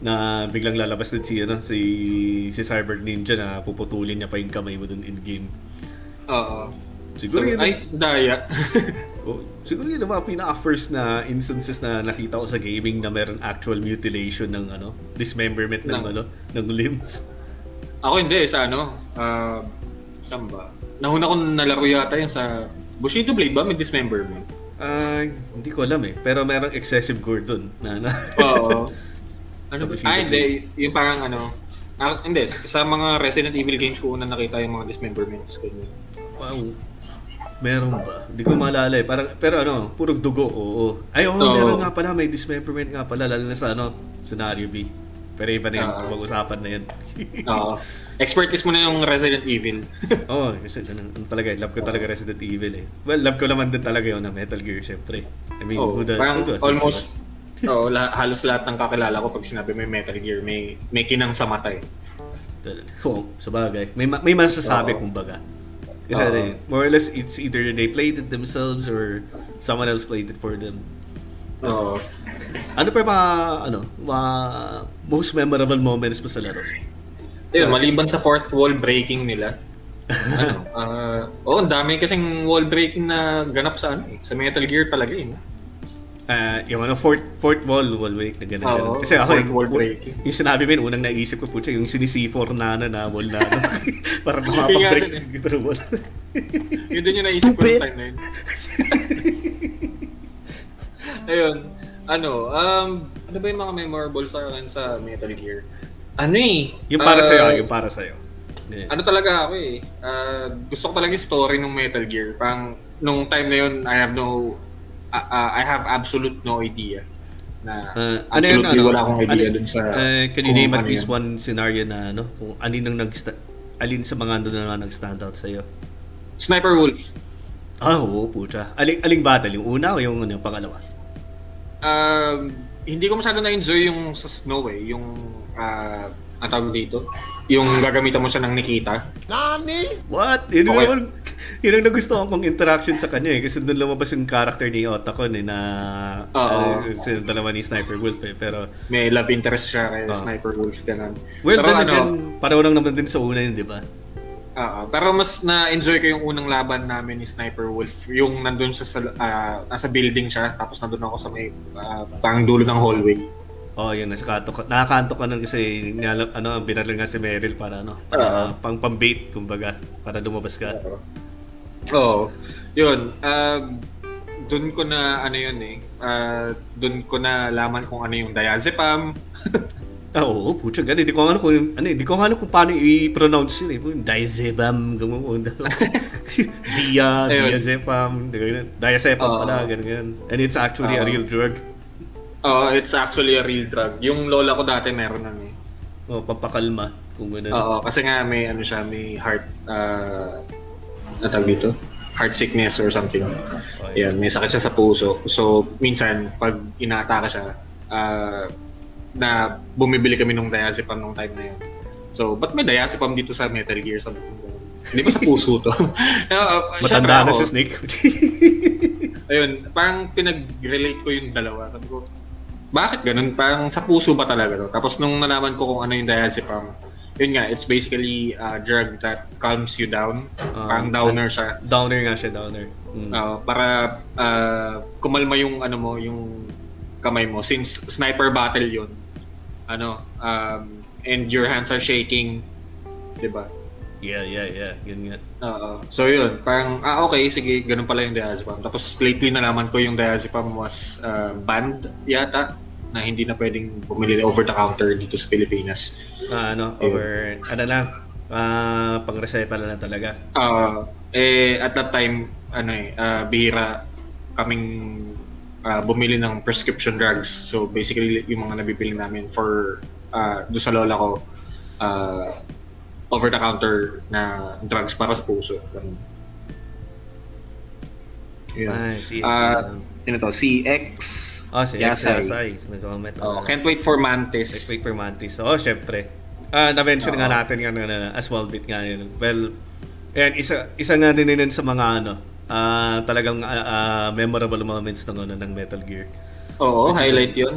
Speaker 1: na biglang lalabas din si ano si si Cyber Ninja na puputulin niya pa yung kamay mo dun in game.
Speaker 2: Oo.
Speaker 1: Siguro
Speaker 2: So,
Speaker 1: yun,
Speaker 2: ay, daya.
Speaker 1: oh, siguro yun ang mga pinaka first na instances na nakita ko sa gaming na meron actual mutilation ng ano, dismemberment ng
Speaker 2: Ng-
Speaker 1: ano, ng limbs.
Speaker 2: ako hindi, sa ano, uh, saan ba? Nahuna ko nalaro yata yung sa Bushido Blade ba? May dismemberment.
Speaker 1: Ah, hindi ko alam eh, pero merong excessive gore dun na, na
Speaker 2: Oo. ano ba? Ah, hindi. Yung parang ano, ah, hindi. Sa mga Resident Evil games ko una nakita yung mga dismemberments. Ganyan.
Speaker 1: Wow. Meron ba? Hindi ko maalala eh. Parang, pero ano, puro dugo, oo. Ay, oo,
Speaker 2: Oo.
Speaker 1: meron nga pala. May dismemberment nga pala, lalo na sa ano, scenario B. Pero iba na yun,
Speaker 2: Oo.
Speaker 1: pag-usapan na yun.
Speaker 2: Oo. Expertise mo na yung Resident Evil.
Speaker 1: Oo, oh, kasi ganun, ano talaga, love ko talaga Resident Evil eh. Well, love ko naman din talaga yun na Metal Gear, syempre. I mean,
Speaker 2: Oh,
Speaker 1: who the,
Speaker 2: parang
Speaker 1: who doesn't,
Speaker 2: almost Oo, la- halos lahat ng kakilala ko pag sinabi may Metal Gear, may may kinang sa mata eh.
Speaker 1: diba? Oo, sa bagay. May, ma- may masasabi,
Speaker 2: Oo.
Speaker 1: kumbaga. Kasi eh, more or less, it's either they played it themselves or someone else played it for them.
Speaker 2: Oo.
Speaker 1: Ano pa mga, ano, mga most memorable moments mo sa laro?
Speaker 2: Ayun, maliban sa fourth wall breaking nila. ano, ah, oh, ang dami kasing wall breaking na ganap sa ano, eh, sa Metal Gear talaga eh.
Speaker 1: Ah, yung ano, fourth, fourth wall, wall break na gano'n. Gano'n. Kasi ako, yung,
Speaker 2: wall breaking.
Speaker 1: yung sinabi mo yun, unang naisip ko po yung sinisi4 na ano, na wall na ano. para makapag-break
Speaker 2: din eh.
Speaker 1: guitar wall.
Speaker 2: Yun din yung naisip ko yung time na yun. Ayun, ano, um, ano ba yung mga memorable sa akin sa Metal Gear? Ano eh?
Speaker 1: yung para
Speaker 2: ah,
Speaker 1: sa'yo, yung para sa'yo. Yeah.
Speaker 2: ano talaga ako eh. ah, gusto ko talaga yung story ng Metal Gear. Parang nung time na yun, I have no ah, ah, I have absolute no idea na
Speaker 1: Uh, ano yun, ano?
Speaker 2: wala akong idea
Speaker 1: ano-
Speaker 2: dun sa
Speaker 1: uh, can you name at
Speaker 2: ano
Speaker 1: least
Speaker 2: yun.
Speaker 1: one scenario na ano, kung alin ang nag alin sa mga doon na nag-stand out sa'yo?
Speaker 2: Sniper Wolf.
Speaker 1: Ah, oo, puta. Aling, aling battle? Yung una o yung, ano, yung pangalawa?
Speaker 2: Um, hindi ko masyado na-enjoy yung sa Snow eh. Yung, uh, ang tawag dito, yung gagamitan mo siya ng Nikita.
Speaker 3: Nani?
Speaker 1: What? Yun
Speaker 2: Okay.
Speaker 1: naman, yun ang nagustuhan kong interaction sa kanya eh. Kasi doon lumabas yung character ni Otacon eh na uh, sila dalawa ni Sniper Wolf eh. Pero,
Speaker 2: May love interest siya kay
Speaker 1: Ah.
Speaker 2: Sniper Wolf, ganun.
Speaker 1: well,
Speaker 2: Pero
Speaker 1: then
Speaker 2: ano,
Speaker 1: again, pareho lang naman din sa una yun, di ba?
Speaker 2: Oo, pero mas na-enjoy ko yung unang laban namin ni Sniper Wolf. Yung nandun sa, ah, nasa building siya, tapos nandun ako sa may ah, parang dulo ng hallway.
Speaker 1: Oh, yun, nasa kanto ka. Nakakanto ka nun kasi niyala- ano, binaril nga si Meryl para ano, para
Speaker 2: Oo.
Speaker 1: pang pambait, kumbaga, para lumabas ka.
Speaker 2: Oo. Yun. Um, doon ko na ano yun eh. Uh, doon ko na laman kung ano yung diazepam.
Speaker 1: Ah, oo, putya, ganun. Hindi ko alam kung, ano, hindi ko alam kung paano i-pronounce yun eh. Diazepam, gano'n. Dia, diazepam, ganun. Diazepam
Speaker 2: Oo.
Speaker 1: pala, ganun, ganun. And it's actually a
Speaker 2: Oo.
Speaker 1: real drug.
Speaker 2: Oh, it's actually a real drug. Yung lola ko dati meron nun eh.
Speaker 1: Oh, pampakalma, kung gano'n.
Speaker 2: Oo, kasi nga may ano siya, may heart uh, ano tawag dito? Heart sickness or something.
Speaker 1: Okay.
Speaker 2: Yan, may sakit siya sa puso. So, minsan, pag inaataka siya, ah, na bumibili kami ng diazepam nung time na yun. So, ba't may diazepam dito sa Metal Gear? Sabi ko, Hindi ba sa puso to? uh,
Speaker 1: Matanda na si Snake.
Speaker 2: Ayun, parang pinag-relate ko yung dalawa. Sabi ko, bakit ganun? Parang sa puso ba talaga to? Tapos nung nalaman ko kung ano yung diazepam, yun nga, it's basically a drug that calms you down.
Speaker 1: Ah,
Speaker 2: parang downer siya.
Speaker 1: downer nga siya, downer. Mm.
Speaker 2: Oo, para ah, kumalma yung ano mo, yung kamay mo since sniper battle yun. Ano, um, and your hands are shaking, 'di ba?
Speaker 1: Yeah, yeah, yeah. Yun nga.
Speaker 2: Oo. So yun, parang ah okay, sige, ganun pala yung diazepam. Tapos lately nalaman ko yung diazepam was uh, banned yata na hindi na pwedeng bumili over the counter dito sa Pilipinas.
Speaker 1: Ah, ano, over, ano lang, ah, pang-reseta lang talaga.
Speaker 2: Ah, eh at that time ano eh ah, bihira kaming ah, bumili ng prescription drugs. So basically yung mga nabibili namin for uh, do sa lola ko ah, over the counter na drugs para sa puso. Ganun. Yun.
Speaker 1: Ay, see,
Speaker 2: Ah, Ano to? CX
Speaker 1: Oh, si
Speaker 2: Yasai.
Speaker 1: Yasai. Nag-comment.
Speaker 2: Oh,
Speaker 1: ako.
Speaker 2: can't wait for Mantis.
Speaker 1: Next week per Mantis. Oo, syempre. Ah, na-mention nga natin nga na, as well bit nga yun. Well, yan, isa, isa nga din yun sa mga ano, ah, talagang ah, ah, memorable moments ng, ano, ng Metal Gear.
Speaker 2: Oo,
Speaker 1: Which is-
Speaker 2: highlight yun.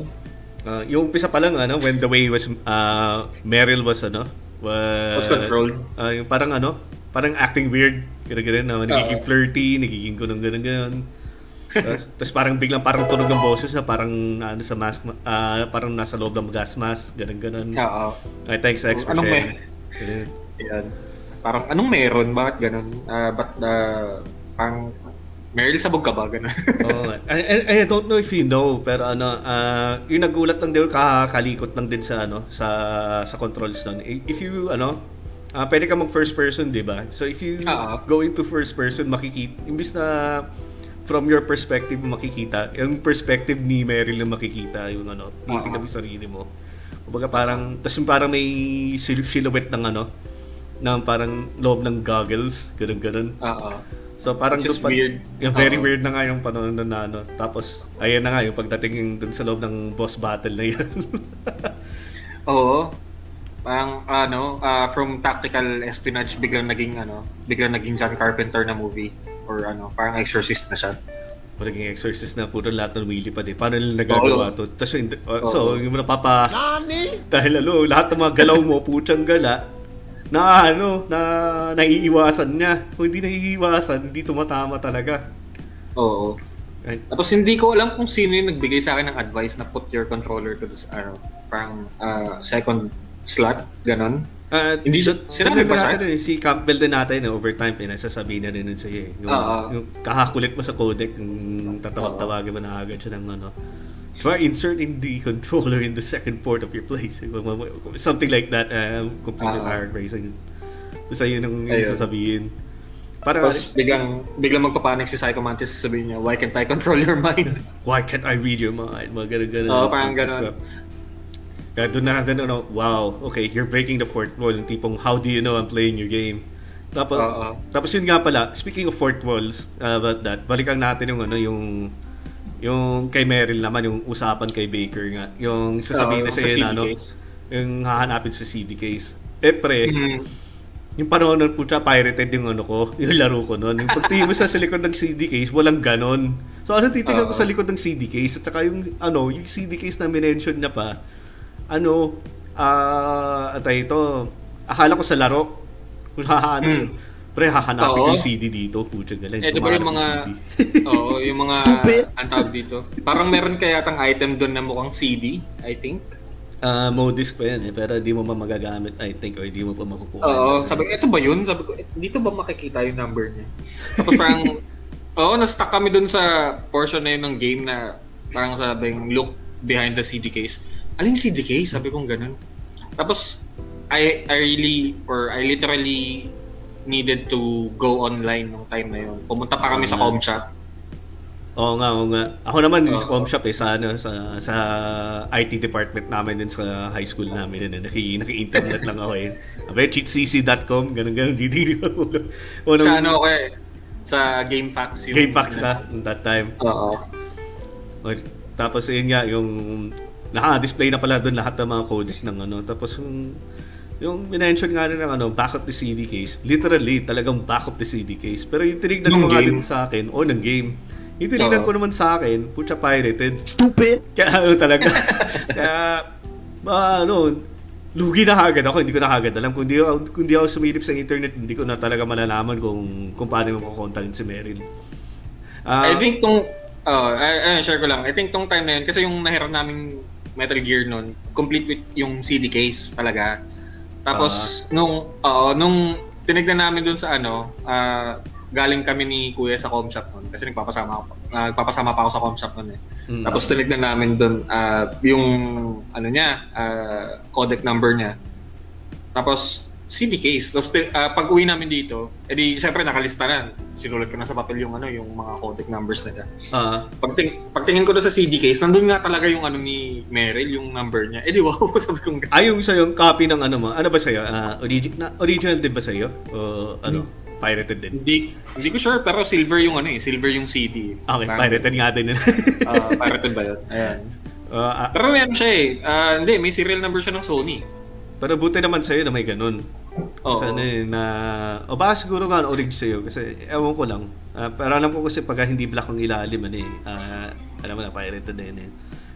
Speaker 1: Ah, yung umpisa pa lang, ano, when the way was, uh, Meryl was, ano, was,
Speaker 2: Was controlled.
Speaker 1: Ah, yung parang ano, parang acting weird. Ganun ganun, na nagiging
Speaker 2: Oo.
Speaker 1: flirty, nagiging ganun ganun ganun. Tapos, tapos parang biglang parang tunog ng boses na parang ano sa mask, ah, parang nasa loob ng gas mask, ganun ganun.
Speaker 2: Oo.
Speaker 1: Ay, thanks X for
Speaker 2: Anong
Speaker 1: sharing. Ganun.
Speaker 2: Yan. Parang, anong meron? Bakit ganun? Ah, but, uh, parang, Meryl sabog ka ba? Ganun.
Speaker 1: Nga. I, I, I don't know if you know, pero ano, ah, yung nagulat lang din, kakakalikot lang din sa ano, sa sa controls nun. If you ano, ah pwede ka mag first person, 'di ba? So if you
Speaker 2: Oo.
Speaker 1: go into first person, makikita imbis na from your perspective makikita, yung perspective ni Meryl yung makikita, yung ano, titignan mo yung sarili mo. Kumbaga parang, tas yung parang may sil- silhouette ng ano, ng parang loob ng goggles, ganun ganun.
Speaker 2: Oo.
Speaker 1: So parang
Speaker 2: Which is
Speaker 1: doon pa-
Speaker 2: weird.
Speaker 1: Yung very
Speaker 2: Oo.
Speaker 1: weird na nga yung panahon na, ano. Tapos ayan na nga yung pagdating yung dun sa loob ng boss battle na yan.
Speaker 2: Oo. Parang ano, ah, from tactical espionage biglang naging ano, biglang naging John Carpenter na movie or ano, parang exorcist na siya.
Speaker 1: Parang yung exorcist na puro lahat ng wheelie pa din. Paano nila nagagawa
Speaker 2: Oo.
Speaker 1: to? Tapos uh, so yung napapa
Speaker 3: Nani?
Speaker 1: dahil ano, lahat ng mga galaw mo putsang gala na ano, na naiiwasan niya. Kung hindi naiiwasan, hindi tumatama talaga.
Speaker 2: Oo.
Speaker 1: Right?
Speaker 2: Tapos hindi ko alam kung sino yung nagbigay sa akin ng advice na put your controller to this ano, parang ah, second slot, ganon.
Speaker 1: Uh,
Speaker 2: Hindi siya- sinabi ba siya?
Speaker 1: Si Campbell din natin, eh, overtime, pinasasabihin na rin nun sa'yo. eh. Yung,
Speaker 2: Oo.
Speaker 1: yung kakakulit mo sa codec, yung tatawag-tawagin mo na agad siya ng ano. Try inserting the controller in the second port of your place. Something like that. Um, computer
Speaker 2: Oo.
Speaker 1: paraphrasing. Basta yun ang
Speaker 2: Ayun.
Speaker 1: sasabihin. Para,
Speaker 2: Tapos biglang biglang magpapanik si Psycho Mantis sabihin niya, "Why can't I control your mind?"
Speaker 1: why can't I read your mind? Mga ganun, ganun.
Speaker 2: Oo, parang ganun.
Speaker 1: Kaya doon na natin, ano, wow, okay, you're breaking the fourth wall. Yung tipong, how do you know I'm playing your game? Tapos,
Speaker 2: Oo.
Speaker 1: tapos yun nga pala, speaking of fourth walls, uh, about that, balikan natin yung ano, yung yung kay Meryl naman, yung usapan kay Baker nga. Yung sasabihin
Speaker 2: Oo,
Speaker 1: na
Speaker 2: sa CD
Speaker 1: na, ano, yung hahanapin sa CD case. Eh, pre,
Speaker 2: Mhm.
Speaker 1: yung panahon nun, putya, pirated yung ano ko, yung laro ko nun. Yung pagtingin mo sa, sa likod ng CD case, walang ganon. So, ano titignan ko
Speaker 2: Oo.
Speaker 1: sa likod ng CD case? At saka yung, ano, yung CD case na minention niya pa, ano, ah, atay ito, akala ko sa laro. Kung hahanap,
Speaker 2: Hmm.
Speaker 1: Pre, hahanapin ko
Speaker 2: Oo.
Speaker 1: yung CD dito, putya, galing.
Speaker 2: Eh, di ba yung mga, oo, yung mga,
Speaker 3: Stupid.
Speaker 2: ang tawag dito. Parang meron kaya tang item doon na mukhang CD, I think.
Speaker 1: Ah, Modisc pa yan eh, pero di mo pa magagamit, I think, or di mo pa makukuha.
Speaker 2: Oo, sabi ko, ito ba yun? Sabi ko, "Eh, dito ba makikita yung number niya? Tapos parang, oo, na-stuck kami dun sa portion na yun ng game na parang sabing, look behind the CD case. Alin CD case? Sabi kong ganun. Tapos, I, I really, or I literally needed to go online nung time na yun. Pumunta pa kami sa
Speaker 1: Oo nga.
Speaker 2: com shop.
Speaker 1: Oo nga, oo nga. Ako naman, is com shop eh, sa, ano, sa, sa IT department namin din sa high school namin. Ano, naki, naki-internet lang ako eh. Abe, cheatcc.com, ganun, ganun, di, di, Unang,
Speaker 2: Sa ano ko eh, sa GameFAQs yung...
Speaker 1: GamePacks ka, in that time.
Speaker 2: Oo.
Speaker 1: Tapos yun nga, yung naka-display na pala doon lahat ng mga codec ng ano. Tapos yung yung minention nga rin ng ano, back of the CD case. Literally, talagang back of the CD case. Pero yung tinignan
Speaker 2: Nung
Speaker 1: mo nga din sa akin, o ng game. Yung tinignan
Speaker 2: Oo.
Speaker 1: ko naman sa akin, putya pirated.
Speaker 3: Stupid.
Speaker 1: Kaya ano talaga. Kaya, ba, ano, lugi na agad ako, hindi ko na agad alam. Kung di, ako- kung di ako sumilip sa internet, hindi ko na talaga malalaman kung, kung paano mo kukontakin si Meryl. Ah,
Speaker 2: I think tong oh, ay, ay, share ko lang. I think tong time na yun kasi yung nahiram naming Metal Gear noon, complete with yung CD case talaga. Tapos nung oo, nung tinignan namin dun sa ano, ah, galing kami ni Kuya sa com shop noon kasi nagpapasama ako. ah, nagpapasama pa ako sa com shop noon eh.
Speaker 1: mm,
Speaker 2: Tapos tinignan namin dun ah, yung ano niya, ah, codec number niya. Tapos CD case. Tapos ah, pag uwi namin dito, edi syempre nakalista na. Sinulat ko na sa papel yung ano, yung mga codec numbers nila.
Speaker 1: ah,
Speaker 2: Pagting, pagtingin ko doon sa CD case, nandun nga talaga yung ano ni Meryl, yung number niya. Eh di wow, sabi kong
Speaker 1: Ay, yung sa'yo, yung copy ng ano mo, ano ba sa'yo? Ah, origi- na, original din ba sa'yo? O ano? Pirated din.
Speaker 2: Hindi, hindi ko sure, pero silver yung ano eh, silver yung CD.
Speaker 1: Okay,
Speaker 2: Parang-
Speaker 1: pirated nga din.
Speaker 2: Ah, pirated ba yun? Ayan.
Speaker 1: Uh, ah,
Speaker 2: Pero meron siya eh. Ah, hindi, may serial number siya ng Sony.
Speaker 1: Pero buti naman sa'yo na may ganun.
Speaker 2: Oo.
Speaker 1: Kasi ano eh, na... O baka siguro nga orig sa'yo. Kasi ewan ko lang. Ah, pero alam ko kasi pag hindi black ang ilalim, ano eh. ah, alam mo na, pirated din eh.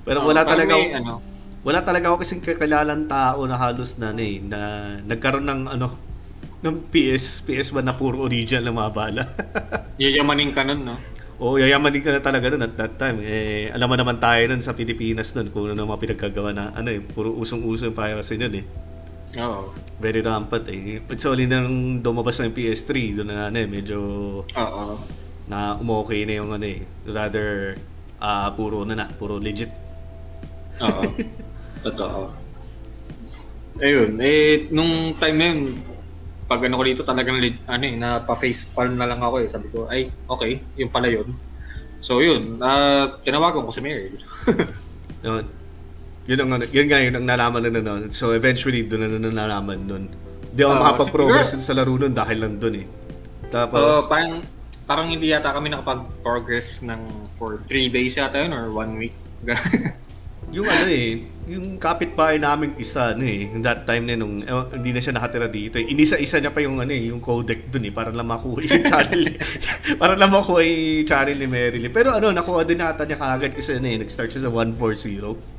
Speaker 1: Pero
Speaker 2: Oo,
Speaker 1: wala talaga...
Speaker 2: may, ano,
Speaker 1: Wala talaga ako kasing kakalalang tao na halos na ano eh, na nagkaroon ng ano, ng PS, PS1 na puro original na mga bala.
Speaker 2: yayamanin ka nun, no?
Speaker 1: Oo, yayamanin ka na talaga nun at that time. Eh, alam mo naman tayo nun sa Pilipinas nun kung ano mga pinagkagawa na, ano eh, puro usong-uso yung piracy nun eh.
Speaker 2: Oo.
Speaker 1: Very rampant eh. It's only nang lumabas na yung PS3, doon na ano eh, medyo
Speaker 2: Oo.
Speaker 1: na umokay na yung ano eh. Rather, ah puro na na, puro legit.
Speaker 2: Oo. Totoo. Ayun, eh, nung time na yun, pag ano ko dito talagang ano eh, napa-face palm na lang ako eh. Sabi ko, ay, okay, yun pala yun. So yun, uh, tinawagan ko si Mary.
Speaker 1: Yun. Yun ang ano, yun nga yun ang nalaman na nun. So eventually doon na na nalaman nun. Di ako
Speaker 2: Oo,
Speaker 1: makapag-progress
Speaker 2: siguro-
Speaker 1: sa laro nun dahil lang dun eh. Tapos,
Speaker 2: parang, parang hindi yata kami nakapag-progress ng for 3 days yata yun or 1 week.
Speaker 1: yung ano eh, yung kapitbahay namin isa ano eh, that time na nung eh, hindi na siya nakatira dito eh. Inisa-isa niya pa yung ano eh, yung codec dun eh para lang makuha yung channel. para lang makuha yung channel ni Marilyn. Pero ano, nakuha din nata niya kaagad kasi ano eh, nag-start siya sa 140.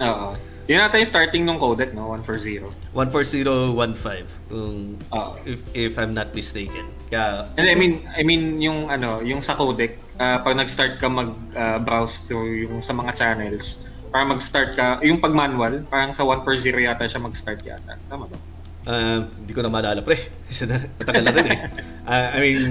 Speaker 2: Oo. Yun yata yung starting ng codec, no? 140.
Speaker 1: 14015 kung
Speaker 2: Oo.
Speaker 1: if, if I'm not mistaken. Kaya
Speaker 2: And I mean, I mean yung ano, yung sa codec, ah, pag nag-start ka mag-browse through yung sa mga channels, para mag-start ka, yung pag manual, parang sa 140 yata siya mag-start yata. Tama ba?
Speaker 1: Ah, hindi ko na maalala pre. Isa na, matagal na rin eh. Ah, I mean,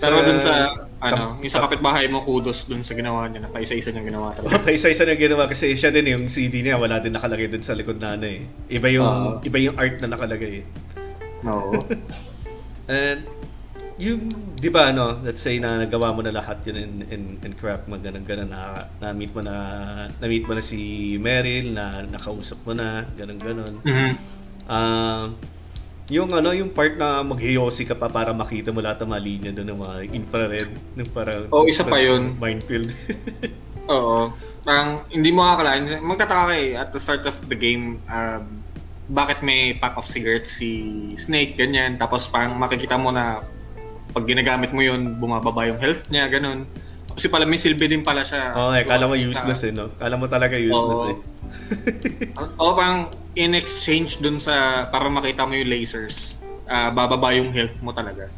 Speaker 2: Pero dun sa, ano, yung sa kapitbahay mo, kudos dun sa ginawa niya, na paisa-isa niyang ginawa talaga.
Speaker 1: Okay, isa-isa na ginawa kasi siya din yung CD niya wala din nakalagay dun sa likod na ano eh. Iba yung
Speaker 2: Oo.
Speaker 1: iba yung art na nakalagay eh.
Speaker 2: Oo.
Speaker 1: And yung 'di ba ano, let's say na nagawa mo na lahat yun in in, in craft mo ganun na na meet mo na na meet mo na si Meryl na nakausap mo na ganun ganun.
Speaker 2: Mhm.
Speaker 1: Ah, yung ano, yung part na maghiyosi ka pa para makita mo lahat ng mga linya doon ng mga infrared, ng parang
Speaker 2: Oh, isa pa yun.
Speaker 1: Minefield.
Speaker 2: Oo. Parang hindi mo akalain. Magtataka ka eh, at the start of the game, um, bakit may pack of cigarettes si Snake, ganyan. Tapos parang makikita mo na pag ginagamit mo yun, bumababa yung health niya, ganun. Kasi pala may silbi din pala siya.
Speaker 1: oh, eh, kala mo useless
Speaker 2: siya.
Speaker 1: eh, no? Kala mo talaga useless
Speaker 2: Oo.
Speaker 1: eh.
Speaker 2: Oo, parang in exchange dun sa, para makita mo yung lasers, ah, bababa yung health mo talaga.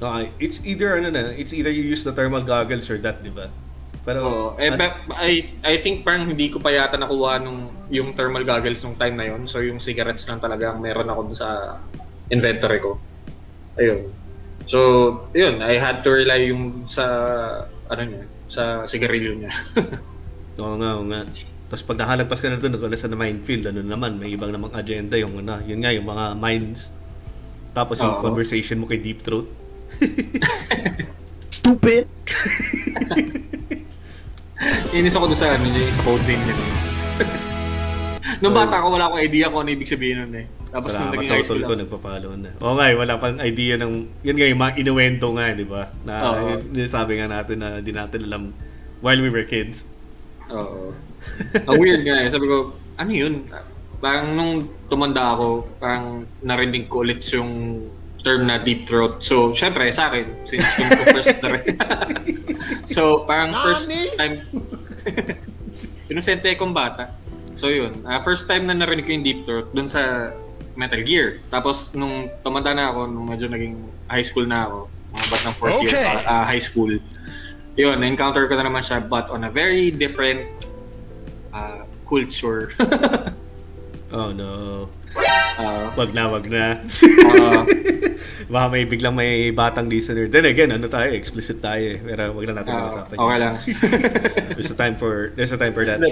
Speaker 1: Okay, it's either ano na, it's either you use the thermal goggles or that, 'di ba? Pero
Speaker 2: Oo. Eh, but I, I think parang hindi ko pa yata nakuha nung, yung thermal goggles nung time na yon So, yung cigarettes lang talaga ang meron ako dun sa inventory ko. Ayun. So, yun. I had to rely yung sa, ano niya, sa sigarilyo niya.
Speaker 1: Oo nga, oo nga. Tapos pag nakalagpas ka na doon, nagkala sa na minefield, ano naman, may ibang namang agenda yung ano, yun nga, yung mga mines. Tapos yung
Speaker 2: Oo.
Speaker 1: conversation mo kay Deep Throat.
Speaker 3: Stupid.
Speaker 2: Inis ako dun sa, ano niya, sa code name niya. Nung bata ko, wala akong idea kung ano ibig sabihin nun eh. Tapos nung
Speaker 1: Salamat
Speaker 2: naging
Speaker 1: sa
Speaker 2: high
Speaker 1: utol
Speaker 2: school
Speaker 1: ko,
Speaker 2: ako,
Speaker 1: nagpapalo na. Oo nga, eh, wala pang idea ng, yun nga, yung mga inuwento nga, di ba? Na,
Speaker 2: Oo.
Speaker 1: yun, yun sabi nga natin na di natin alam while we were kids.
Speaker 2: Oo. Ang weird nga eh. Sabi ko, ano yun? Parang nung tumanda ako, parang narinig ko ulit yung term na deep throat. So, syempre, sa akin, since yung first na rin. so, parang first
Speaker 3: Nani?
Speaker 2: time, inosente akong bata. So, yun. ah, first time na narinig ko yung deep throat dun sa Metal Gear. Tapos, nung tumanda na ako, nung medyo naging high school na ako, mga bat ng fourth year,
Speaker 3: Okay.
Speaker 2: ah, high school, yun, na-encounter ko na naman siya, but on a very different uh, culture.
Speaker 1: Oh no.
Speaker 2: uh,
Speaker 1: Wag na, wag na.
Speaker 2: uh,
Speaker 1: Baka may biglang may batang listener. Then again, ano tayo, explicit tayo eh. Pero wag na natin
Speaker 2: uh,
Speaker 1: pag-usapan.
Speaker 2: okay lang.
Speaker 1: There's a time for, there's a time for that.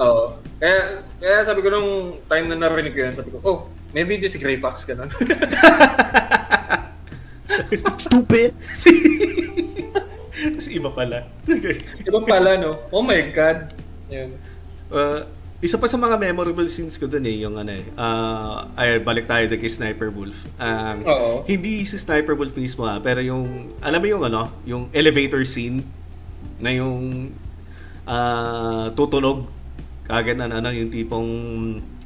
Speaker 2: Oo. Kaya, kaya sabi ko nung time na narinig ko yun, sabi ko, oh, may video si Grey Fox, ganun.
Speaker 3: Stupid.
Speaker 1: Tapos iba pala.
Speaker 2: Iba pala, no? Oh my God. Yun.
Speaker 1: Uh, isa pa sa mga memorable scenes ko dun eh, yung ano eh, uh, ay, balik tayo kay Sniper Wolf. Um,
Speaker 2: Oo.
Speaker 1: Hindi si Sniper Wolf mismo ha, pero yung, alam mo yung ano, yung elevator scene na yung uh, tutunog kagad na ano, yung tipong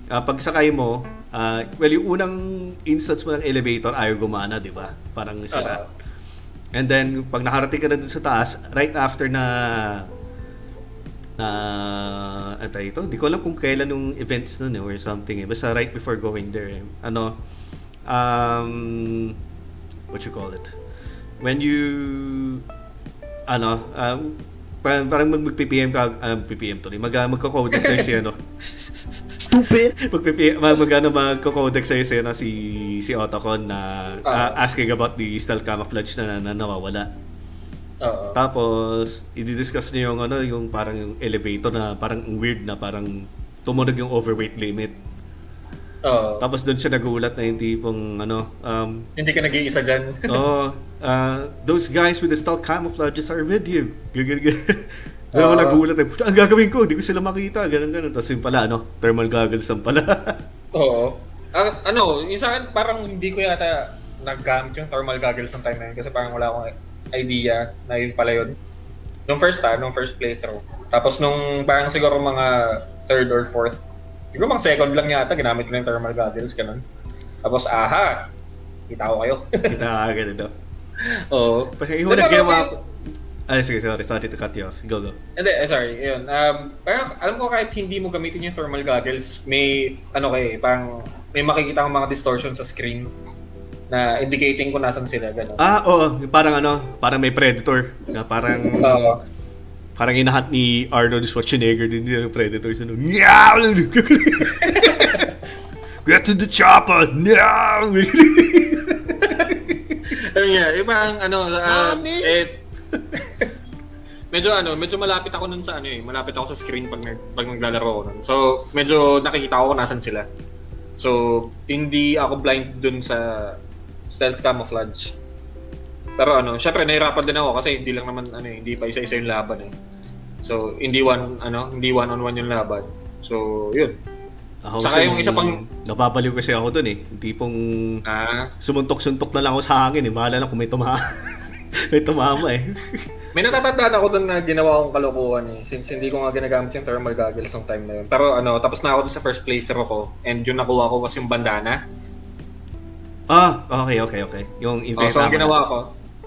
Speaker 1: uh, pagsakay mo, uh, well, yung unang instance mo ng elevator ayaw gumana, di ba? Parang sira.
Speaker 2: Oo.
Speaker 1: And then, pag nakarating ka na dun sa taas, right after na uh, ano ito, di ko alam kung kailan yung events nun eh, or something eh. Basta right before going there eh. Ano, um, what you call it? When you, ano, um, parang, parang mag, mag-PPM ka, um, PPM to, mag, uh, magko-codex sa'yo si ano.
Speaker 4: Stupid!
Speaker 1: mag, mag, mag, ano, magko-codex sa'yo si, ano, si, si Otacon na uh, asking about the stealth camouflage na, na, na nawawala.
Speaker 2: Oo.
Speaker 1: Tapos, i-discuss niya yung ano, yung parang yung elevator na parang weird na parang tumunog yung overweight limit.
Speaker 2: Oo.
Speaker 1: Tapos doon siya nagulat na yung tipong ano, um,
Speaker 2: Hindi ka nag-iisa dyan.
Speaker 1: oh, uh, those guys with the stealth camouflages are with you. Ganun. Doon ako nagulat eh. "Puta, Ang gagawin ko, hindi ko sila makita. Ganun, ganun. Tapos yung pala, ano, thermal goggles ang pala.
Speaker 2: Oo. Ah, ano, yung sa akin, parang hindi ko yata naggamit yung thermal goggles ng time na yun kasi parang wala akong idea na yun pala yun. Nung first time, nung first playthrough. Tapos nung parang siguro mga third or fourth, siguro mga second lang yata, ginamit ko na yung thermal goggles, ganun. Tapos, aha! Kita ko kayo.
Speaker 1: Kita ka agad ito.
Speaker 2: Oo.
Speaker 1: Kasi yung una
Speaker 2: Diba,
Speaker 1: ginawa ko... Ay, sige, sorry. Sorry to cut you off. Go, go.
Speaker 2: Hindi, eh, sorry, yun. Um, parang, alam ko kahit hindi mo gamitin yung thermal goggles, may, ano kay, parang, may makikita kang mga distortion sa screen na indicating kung nasan sila, gano'n.
Speaker 1: Ah, oo. Parang ano, parang may predator. Na parang...
Speaker 2: Oo.
Speaker 1: Parang inahat ni Arnold Schwarzenegger din yung Predator sa nung Meow! Get to the chopper! Meow!
Speaker 2: Ayun nga, parang, ano,
Speaker 3: Nani?
Speaker 2: eh, medyo ano, medyo malapit ako nun sa ano eh, malapit ako sa screen pag, nag, pag naglalaro ako nun. So, medyo nakikita ko kung nasan sila. So, hindi ako blind dun sa stealth camouflage. Pero ano, syempre nahirapan din ako kasi hindi lang naman ano, eh, hindi pa isa-isa yung laban eh. So, hindi one ano, hindi one on one yung laban. So, yun.
Speaker 1: Ako
Speaker 2: Saka yung isa pang-
Speaker 1: Napapaliw kasi ako dun eh. Yung tipong
Speaker 2: Ah,
Speaker 1: sumuntok-suntok na lang ako sa hangin eh. Bahala na kung may tumama. may tumama eh.
Speaker 2: May natatandaan ako doon na ginawa kong kalokohan eh. Since hindi ko nga ginagamit yung thermal goggles ng time na yun. Pero ano, tapos na ako doon sa first playthrough ko. And yung nakuha ko was yung bandana.
Speaker 1: Ah, okay, okay, okay. Yung
Speaker 2: Oh,
Speaker 1: invent
Speaker 2: so ang ginawa ko,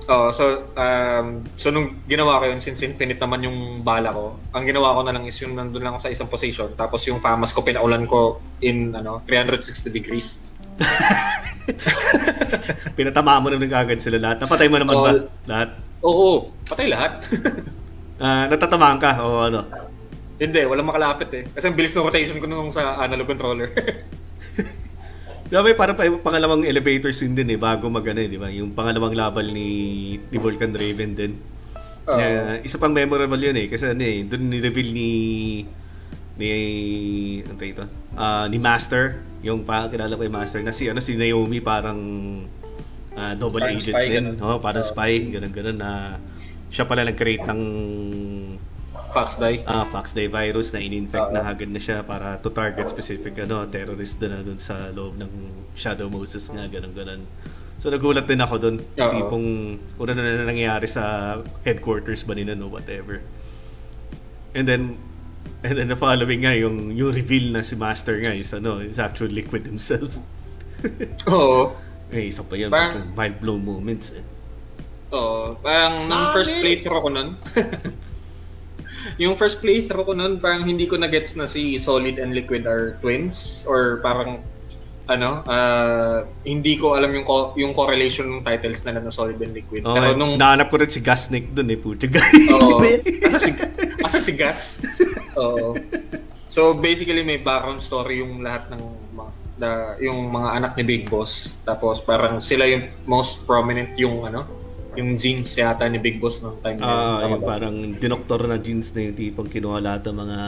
Speaker 2: oh, so, um, so nung ginawa ko yun, since infinite naman yung bala ko, ang ginawa ko na lang is yung nandun lang ako sa isang position. Tapos yung famas ko, pinaulan ko in ano 360 degrees.
Speaker 1: Pinatama mo naman agad sila lahat. Napatay mo naman ba?
Speaker 2: All-
Speaker 1: Lahat?
Speaker 2: Oo, patay lahat.
Speaker 1: Ah, natatamaan ka o ano?
Speaker 2: Hindi, walang makalapit eh. Kasi ang bilis ng rotation ko nung sa analog controller.
Speaker 1: Diba, parang pa- pangalawang elevator scene din eh, bago mag ano, eh, di ba? Yung pangalawang labal ni, ni Vulcan Raven din.
Speaker 2: Oo.
Speaker 1: Eh, isa pang memorable yun eh, kasi ano eh, doon ni-reveal ni ni ano ito? Ah, ni Master, yung pa kilala ko yung Master na si ano si Naomi parang ah, double
Speaker 2: Parang
Speaker 1: agent
Speaker 2: spy,
Speaker 1: din.
Speaker 2: ganun.
Speaker 1: Oh, parang spy, ganun ganun na siya pala nag-create ng
Speaker 2: Fox die.
Speaker 1: ah, Fox Day virus na in-infect
Speaker 2: Oo.
Speaker 1: na agad na siya para to target specific ano, terrorist na doon sa loob ng Shadow Moses nga, ganun ganun. So nagulat din ako doon,
Speaker 2: Oo.
Speaker 1: tipong una na, na nangyayari sa headquarters ba nila no whatever. And then and then the following nga yung yung reveal na si Master nga is ano, is actually Liquid himself.
Speaker 2: Oo.
Speaker 1: eh, isa pa yun,
Speaker 2: Parang-
Speaker 1: mind blown moments eh.
Speaker 2: Oo. Parang nung first playthrough ko nun, yung first playthrough ko nun, parang hindi ko na-gets na si Solid and Liquid are twins or parang ano, ah, hindi ko alam yung co- yung correlation ng titles nila na Solid and Liquid.
Speaker 1: Oh,
Speaker 2: Pero nung
Speaker 1: nahanap ko rin si Gasnik doon eh, puti
Speaker 2: Oo. asa si asa si Gas. Oo. So basically may background story yung lahat ng da, yung mga anak ni Big Boss. Tapos parang sila yung most prominent yung ano, yung genes yata ni Big Boss nung time.
Speaker 1: Ah,
Speaker 2: Tama
Speaker 1: yung parang dinoktor na jeans na yung tipong kinuha lahat ng mga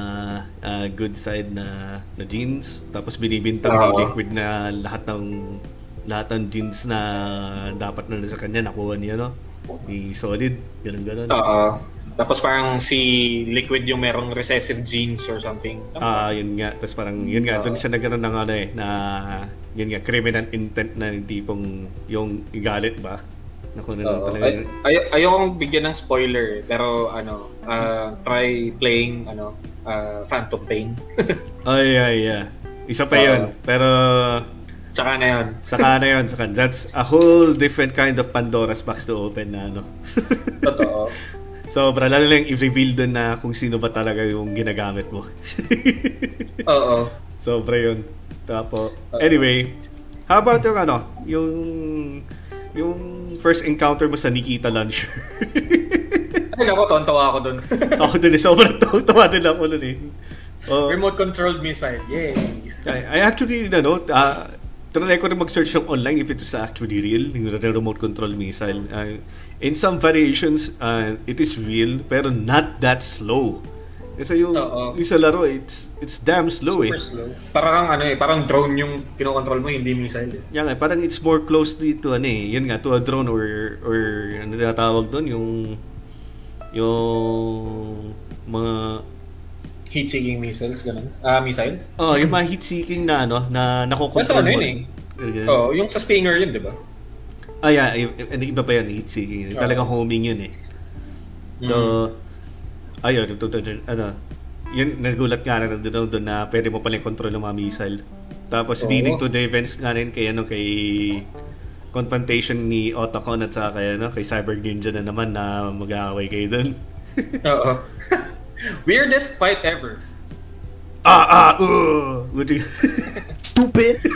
Speaker 1: ah, good side na na jeans tapos binibintang ni
Speaker 2: Oo.
Speaker 1: liquid na lahat ng lahat ng jeans na dapat na sa kanya nakuha niya no ni solid ganun ganun
Speaker 2: Oo. Tapos parang si Liquid yung merong recessive genes or something.
Speaker 1: Ah, yun nga. Tapos parang, yun nga, doon siya nagkaroon ng ano eh, na, yun nga, criminal intent na yung tipong, yung igalit ba? Na kung ano
Speaker 2: Oo.
Speaker 1: talaga.
Speaker 2: Ay, ay, ayokong bigyan ng spoiler, pero ano, ah, try playing ano, ah, Phantom Pain.
Speaker 1: Ay, ay, yeah. Isa pa
Speaker 2: Oo.
Speaker 1: yun. Pero,
Speaker 2: Tsaka na yun.
Speaker 1: saka na yun, saka, that's a whole different kind of Pandora's box to open na ano.
Speaker 2: Totoo.
Speaker 1: Sobra, lalo lang i-reveal doon na kung sino ba talaga yung ginagamit mo.
Speaker 2: Oo.
Speaker 1: Sobra yun. Tapos, anyway, how about yung ano, yung yung first encounter mo sa Nikita Launcher.
Speaker 2: Ay, ako, tontawa ako dun.
Speaker 1: ako din eh, sobrang tawa din ako nun eh. Oh,
Speaker 2: Remote controlled missile. Yay!
Speaker 1: I, I actually, ano, uh, trinay ko rin mag-search yung online if it was actually real, yung remote control missile. Uh, in some variations, uh, it is real, pero not that slow. Kasi yung,
Speaker 2: Oo.
Speaker 1: yung sa laro, it's it's damn slow eh.
Speaker 2: Super slow. Parang ano eh, parang drone yung kinokontrol mo, hindi missile eh.
Speaker 1: Yan nga, parang it's more closely to ano eh, yun nga, to a drone or, or ano tinatawag doon, yung, yung mga,
Speaker 2: Heat-seeking missiles, ganun. Ah, missile?
Speaker 1: oh, yung mga heat-seeking na ano, na nakokontrol
Speaker 2: Basta ano
Speaker 1: mo.
Speaker 2: yun eh. Oo, yung sa Stinger yun, di ba?
Speaker 1: Ah, yeah, i- i- iba pa yun, heat-seeking.
Speaker 2: Oo.
Speaker 1: Talagang homing yun eh. So, ayun, ito, ito, ito, ano, yun, nagulat nga na doon, doon na pwede mo pala control ng mga missile. Tapos
Speaker 2: Oo.
Speaker 1: leading to the events nga rin kay, ano, kay confrontation ni Otacon at saka kay, ano, kay Cyber Ninja na naman na mag-aaway kayo doon.
Speaker 2: Oo. Weirdest fight ever.
Speaker 1: ah, ah, uh!
Speaker 4: Stupid.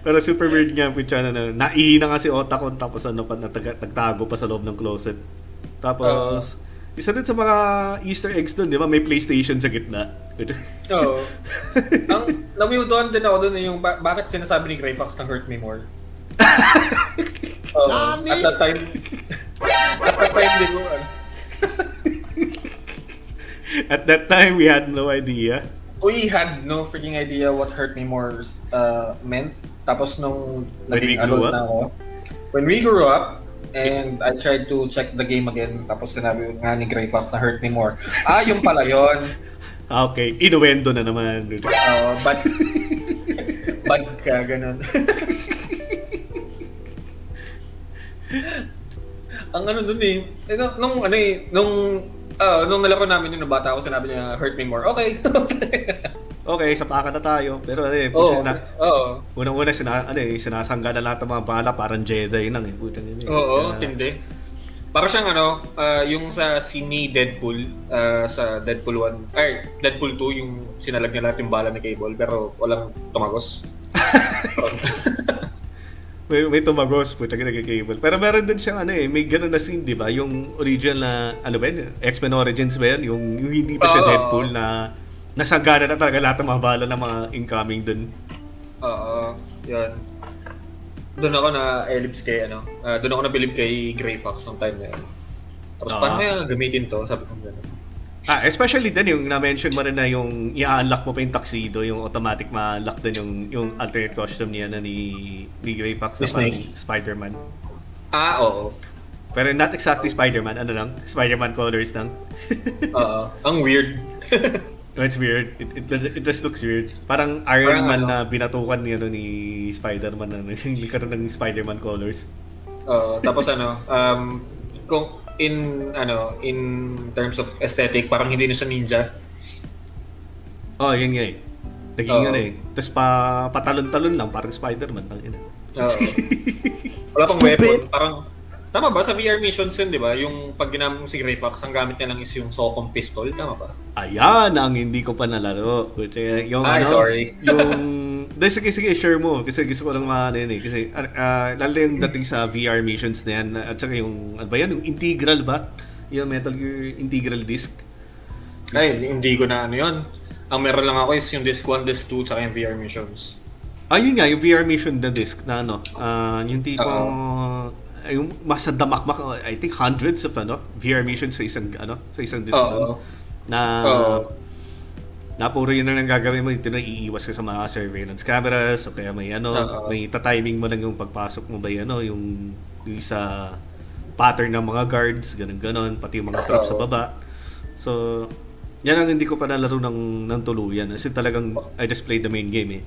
Speaker 1: Pero super weird nga po siya na, na naihina nga si Otacon tapos ano pa, nagtago pa sa loob ng closet. Tapos, isa din sa mga Easter eggs doon, di ba? May PlayStation sa gitna.
Speaker 2: Oo. Ang namiutuan din ako doon eh, yung ba- bakit sinasabi ni Grey Fox na hurt me more. Oo.
Speaker 3: Nani?
Speaker 2: At that time, at that time, di ko, ano,
Speaker 1: At that time, we had no idea.
Speaker 2: we had no freaking idea what hurt me more uh, meant. Tapos nung naging adult na ako, when we grew up, and I tried to check the game again, tapos sinabi nga ni Grey Fox na hurt me more. Ah, yung pala yun.
Speaker 1: Ah, Okay, inuendo na naman.
Speaker 2: Oo, bad, bad ka, ganun. Ang ano dun eh, eh, nung, nung ano eh, nung, ah, nung nalaro namin yung bata ako, sinabi niya, hurt me more. Okay.
Speaker 1: Okay, sapakan na tayo. Pero ano eh,
Speaker 2: Oo,
Speaker 1: putis na,
Speaker 2: oo.
Speaker 1: unang-una sina, ano eh, sinasangga na lahat ng mga bala, parang Jedi lang eh. Putang ina eh.
Speaker 2: Oo,
Speaker 1: Kaya-
Speaker 2: tindi. Para siyang ano, ah, yung sa scene ni Deadpool, ah, sa Deadpool 1, ay, Deadpool 2, yung sinalag niya lahat yung bala ni Cable, pero walang tumagos.
Speaker 1: May, may tumagos po, taga cable. Pero meron din siyang ano eh, may ganun na scene, di ba? Yung original na, ano ba yun? X-Men Origins ba yun? Yung, yung hindi pa siya
Speaker 2: Oo.
Speaker 1: Deadpool na nasagana na talaga lahat ng mga bala ng mga incoming dun.
Speaker 2: Oo, yun. Doon ako na ellipse kay ano, ah, doon ako nabilib kay Grey Fox nung time na yun. Tapos
Speaker 1: Ah.
Speaker 2: paano kaya gamitin to? Sabi ko gano'n.
Speaker 1: Ah, especially din yung na-mention mo rin na yung i-unlock mo pa yung tuxedo, yung automatic ma-unlock din yung, yung alternate costume niya na ni, ni Grey Fox na parang. Spider-Man.
Speaker 2: Ah, oo.
Speaker 1: Pero not exactly Spider-Man, ano lang, Spider-Man colors lang.
Speaker 2: Oo. Ang weird.
Speaker 1: No, it's weird. It, it, it just looks weird. Parang Iron
Speaker 2: Parang
Speaker 1: Man
Speaker 2: ano.
Speaker 1: na binatukan ni, ano, ni Spider-Man na yung karoon ng Spider-Man colors.
Speaker 2: Oo, tapos ano, um, kung in ano, in terms of aesthetic, parang hindi na siya ninja.
Speaker 1: Oh, yun nga eh. Naging ano eh. Tapos pa, patalon-talon lang, parang Spider-Man. Lang, yun.
Speaker 2: Oo. Wala pang weapon, parang Tama ba? Sa VR missions yun, di ba? Yung pag ginamit mo si Grey Fox, ang gamit niya lang is yung Socom pistol. Tama ba?
Speaker 1: Ayan ang hindi ko pa nalaro. Yung
Speaker 2: Ay,
Speaker 1: ano,
Speaker 2: sorry.
Speaker 1: yung Dahil sige, sige, share mo. Kasi gusto ko lang maano yun eh. Kasi, ah, lalo yung dating sa VR missions na yan. At saka yung, ano ba yan? Yung integral ba? Yung Metal Gear integral disc.
Speaker 2: Ay, hindi ko na ano yun. Ang meron lang ako is yung Disc 1, Disc 2, tsaka yung VR missions.
Speaker 1: Ah, yun nga, yung VR mission na disc na ano. ah yung tipo, yung masa damakmak, I think hundreds of ano, VR missions sa isang, ano, sa isang disc
Speaker 2: Oo.
Speaker 1: doon. Na,
Speaker 2: Oo.
Speaker 1: na puro yun lang gagawin mo, ito na iiwas ka sa mga surveillance cameras, o kaya may ano,
Speaker 2: Oo.
Speaker 1: may tatiming mo lang yung pagpasok mo ba ano, yung, yung sa pattern ng mga guards, ganun-ganon, pati yung mga troops sa baba. So, yan ang hindi ko pa nalaro ng, ng tuluyan. Kasi talagang I just played the main game eh.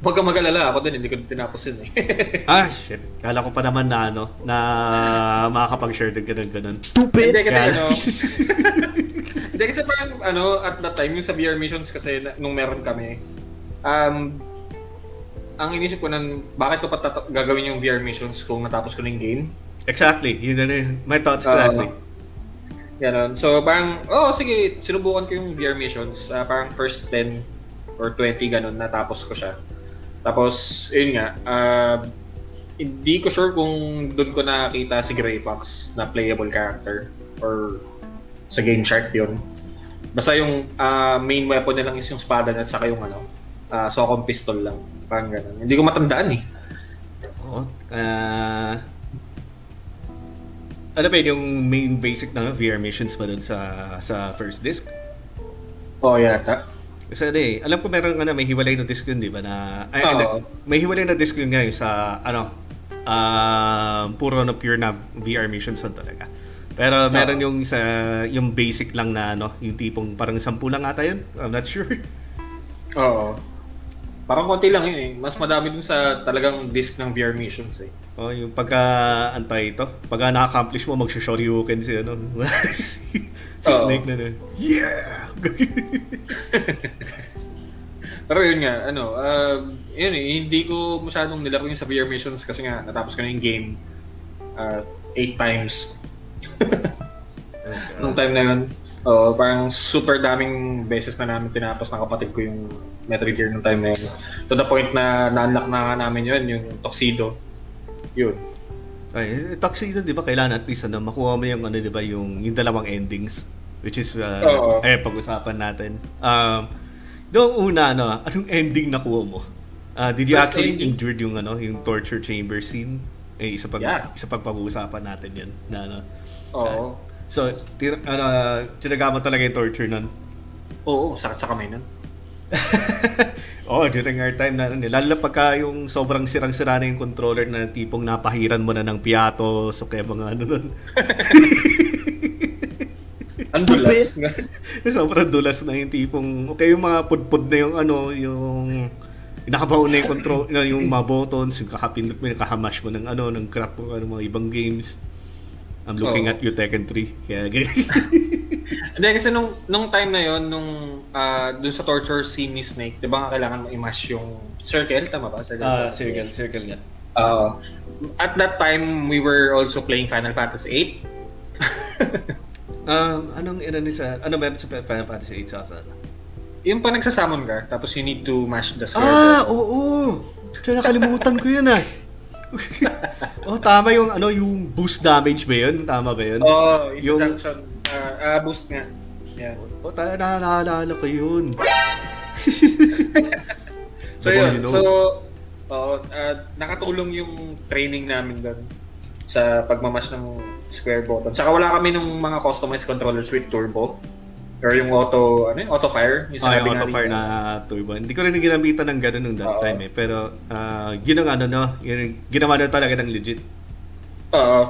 Speaker 2: Huwag kang mag-alala, ako din, hindi ko tinapos yun eh.
Speaker 1: Ah, shit. Kala ko pa naman na ano, na makakapag-share din ganun-ganon.
Speaker 4: Stupid!
Speaker 2: Hindi kasi ano, hindi kasi parang ano, at that time, yung sa VR missions kasi na- nung meron kami, um, ang inisip ko nun, bakit ko pa tata- gagawin yung VR missions kung natapos ko na yung game?
Speaker 1: Exactly. Yun na yun. My thoughts
Speaker 2: Ah,
Speaker 1: exactly.
Speaker 2: Ganon. So, parang, oh, sige, sinubukan ko yung VR missions. Ah, parang first 10 or 20, ganon, natapos ko siya. Tapos, yun nga, ah, hindi ko sure kung doon ko nakakita si Grey Fox na playable character or sa Game Shark yun. Basta yung ah, main weapon nilang is yung espada at saka yung ano, uh, sokong pistol lang. Parang ganun. Hindi ko matandaan eh.
Speaker 1: Oo. Ah... ano ba yun, yung main basic na VR missions ba dun sa sa first disc?
Speaker 2: Oo, yata.
Speaker 1: Kasi ano eh, alam ko meron ano, may hiwalay na disc yun, di ba? Na, ay, hindi. may hiwalay na disc yun ngayon sa, ano, ah puro na pure na VR missions yun talaga. Pero meron yung sa yung basic lang na ano, yung tipong parang sampu lang ata yun. I'm not sure.
Speaker 2: Oo. Parang konti lang yun eh. Mas madami dun sa talagang disc ng VR missions eh.
Speaker 1: Oh, yung pagka antay ito, pagka na-accomplish mo mag-shoryuken si ano. si, si
Speaker 2: Oo.
Speaker 1: Snake na na. Yeah.
Speaker 2: Pero yun nga, ano, uh, yun eh, hindi ko masyadong nilaro yung sa VR missions kasi nga natapos ko na yung game uh, eight times. Nung time na yun, oo, parang super daming beses na namin tinapos ng kapatid ko yung Metal Gear nung time na yun. To the point na na-unlock na nga namin yun, yung Tuxedo. Yun.
Speaker 1: Ay, tuxedo, di ba, kailangan at least ano, makuha mo yung, ano, di ba, yung, yung dalawang endings. Which is, uh,
Speaker 2: Oo.
Speaker 1: eh, pag-usapan natin. Um, noong una, ano, anong ending nakuha mo? Uh, did you
Speaker 2: First
Speaker 1: actually
Speaker 2: ending.
Speaker 1: endure yung, ano, yung torture chamber scene? Eh, isa pag,
Speaker 2: Yeah.
Speaker 1: isa pag pag-uusapan natin yan. Na, ano.
Speaker 2: Oo.
Speaker 1: So, tir, ano, tinaga mo talaga yung torture nun?
Speaker 2: Oo, sakit sa kamay nun.
Speaker 1: oh, during our time na, ano, lalo na pagka yung sobrang sirang-sira na yung controller na tipong napahiran mo na ng piatos o kaya mga ano nun.
Speaker 2: Ang dulas.
Speaker 1: Sobrang dulas na yung tipong, okay yung mga pudpud na yung ano, yung nakabaon na yung control, na yung mga buttons, yung kakapindot mo, yung kahamash mo ng ano, ng crap mo, ano, mga ibang games. I'm looking
Speaker 2: Oo.
Speaker 1: at you, Tekken 3. Kaya,
Speaker 2: Hindi, kasi nung, nung time na yon nung ah, dun sa torture scene ni Snake, di ba nga kailangan mo i-mash yung circle? Tama ba? Circle.
Speaker 1: ah, circle, circle nga.
Speaker 2: Oo. at that time, we were also playing Final Fantasy 8.
Speaker 1: Um, anong inano sa, ano meron sa Final Fantasy 8 sa sa-
Speaker 2: yung pa nagsasamon ka, tapos you need to mash the square.
Speaker 1: Ah, oo. Tsaka nakalimutan ko yun ah. oh, tama yung ano, yung boost damage ba yun? Tama ba yun?
Speaker 2: Oh, isa
Speaker 1: Yung-
Speaker 2: Ah, ah, boost nga. Yan.
Speaker 1: Oh, tayo naalala ko yun.
Speaker 2: So yun, so oo, ah, nakatulong yung training namin doon sa pagmamash ng square button. Saka wala kami ng mga customized controllers with turbo or yung auto ano yung auto fire yung sinabi nga
Speaker 1: auto fire na turbo. Hindi ko rin ginamitan ng ganun nung that time eh. Pero, ah, yun ang ano no, yun, ginawa na talaga ng legit.
Speaker 2: Oo.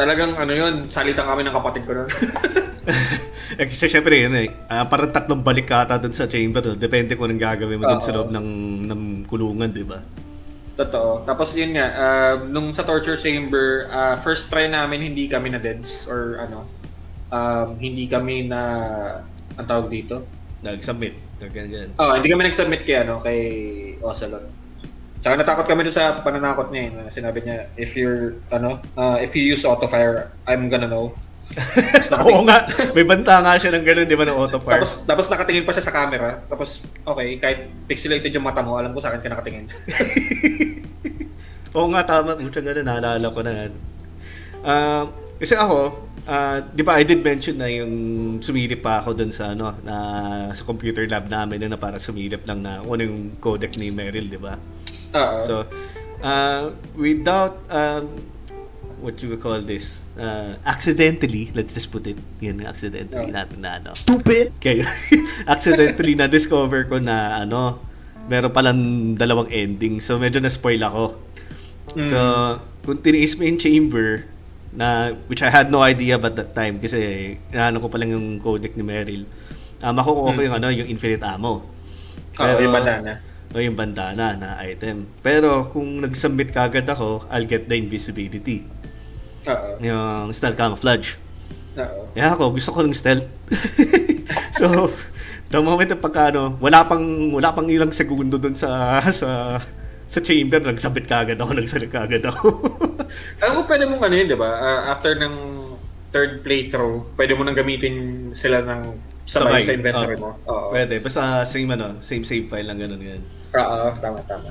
Speaker 2: Talagang ano yun, salitan kami ng kapatid ko noon.
Speaker 1: eh, kasi syempre yun eh, ah, parang tatlong balik ka ata dun sa chamber. No? Depende kung anong gagawin mo dun sa
Speaker 2: Oo.
Speaker 1: loob ng, ng kulungan, di ba?
Speaker 2: Totoo. Tapos yun nga, ah, nung sa torture chamber, ah, first try namin hindi kami na deads or ano, um, hindi kami na ang tawag dito.
Speaker 1: Nag-submit. Ganyan.
Speaker 2: Oh, hindi kami nag-submit kay ano, kay Ocelot. Tsaka natakot kami doon sa pananakot niya eh, na sinabi niya, if you're, ano, uh, if you use auto fire, I'm gonna know.
Speaker 1: Oo nga, may banta nga siya ng ganun, di ba, ng auto fire.
Speaker 2: Tapos, tapos nakatingin pa siya sa camera. Tapos, okay, kahit pixelated yung mata mo, alam ko sa akin ka nakatingin.
Speaker 1: Oo nga, tama. Mucha ganun, naalala ko na yan. Ah, kasi ako, ah, di ba I did mention na yung sumilip pa ako dun sa ano na sa computer lab namin na para sumilip lang na ano yung codec ni Meryl, di ba?
Speaker 2: Oo.
Speaker 1: So, uh, without, um, what you would call this, uh, accidentally, let's just put it, yan, accidentally
Speaker 2: Oh.
Speaker 1: natin na ano.
Speaker 4: Stupid!
Speaker 1: Okay, accidentally na-discover ko na ano, meron palang dalawang ending. So, medyo na-spoil ako.
Speaker 2: Mm.
Speaker 1: So, kung tiniis mo yung chamber, na which I had no idea about that time kasi inaano ko pa lang yung codec ni Meryl. Uh, makukuha ko yung ano, yung infinite ammo.
Speaker 2: Oo, yung bandana.
Speaker 1: O yung bandana na item. Pero kung nag-submit kagad ako, I'll get the invisibility.
Speaker 2: Oo.
Speaker 1: Yung stealth camouflage.
Speaker 2: Oo.
Speaker 1: Kaya ako, gusto ko ng stealth. so, the moment na pagka ano, wala pang, wala pang ilang segundo dun sa, sa, sa chamber, nagsabit kagad ako, nagsalit kagad ako.
Speaker 2: Alam ko pwede mong ano yun, di ba? Ah, after ng third playthrough, pwede mo nang gamitin sila ng sabay, sa inventory
Speaker 1: Oh,
Speaker 2: mo. Oo.
Speaker 1: Pwede, basta same ano, same save file lang ganun ganun.
Speaker 2: Oo, tama, tama.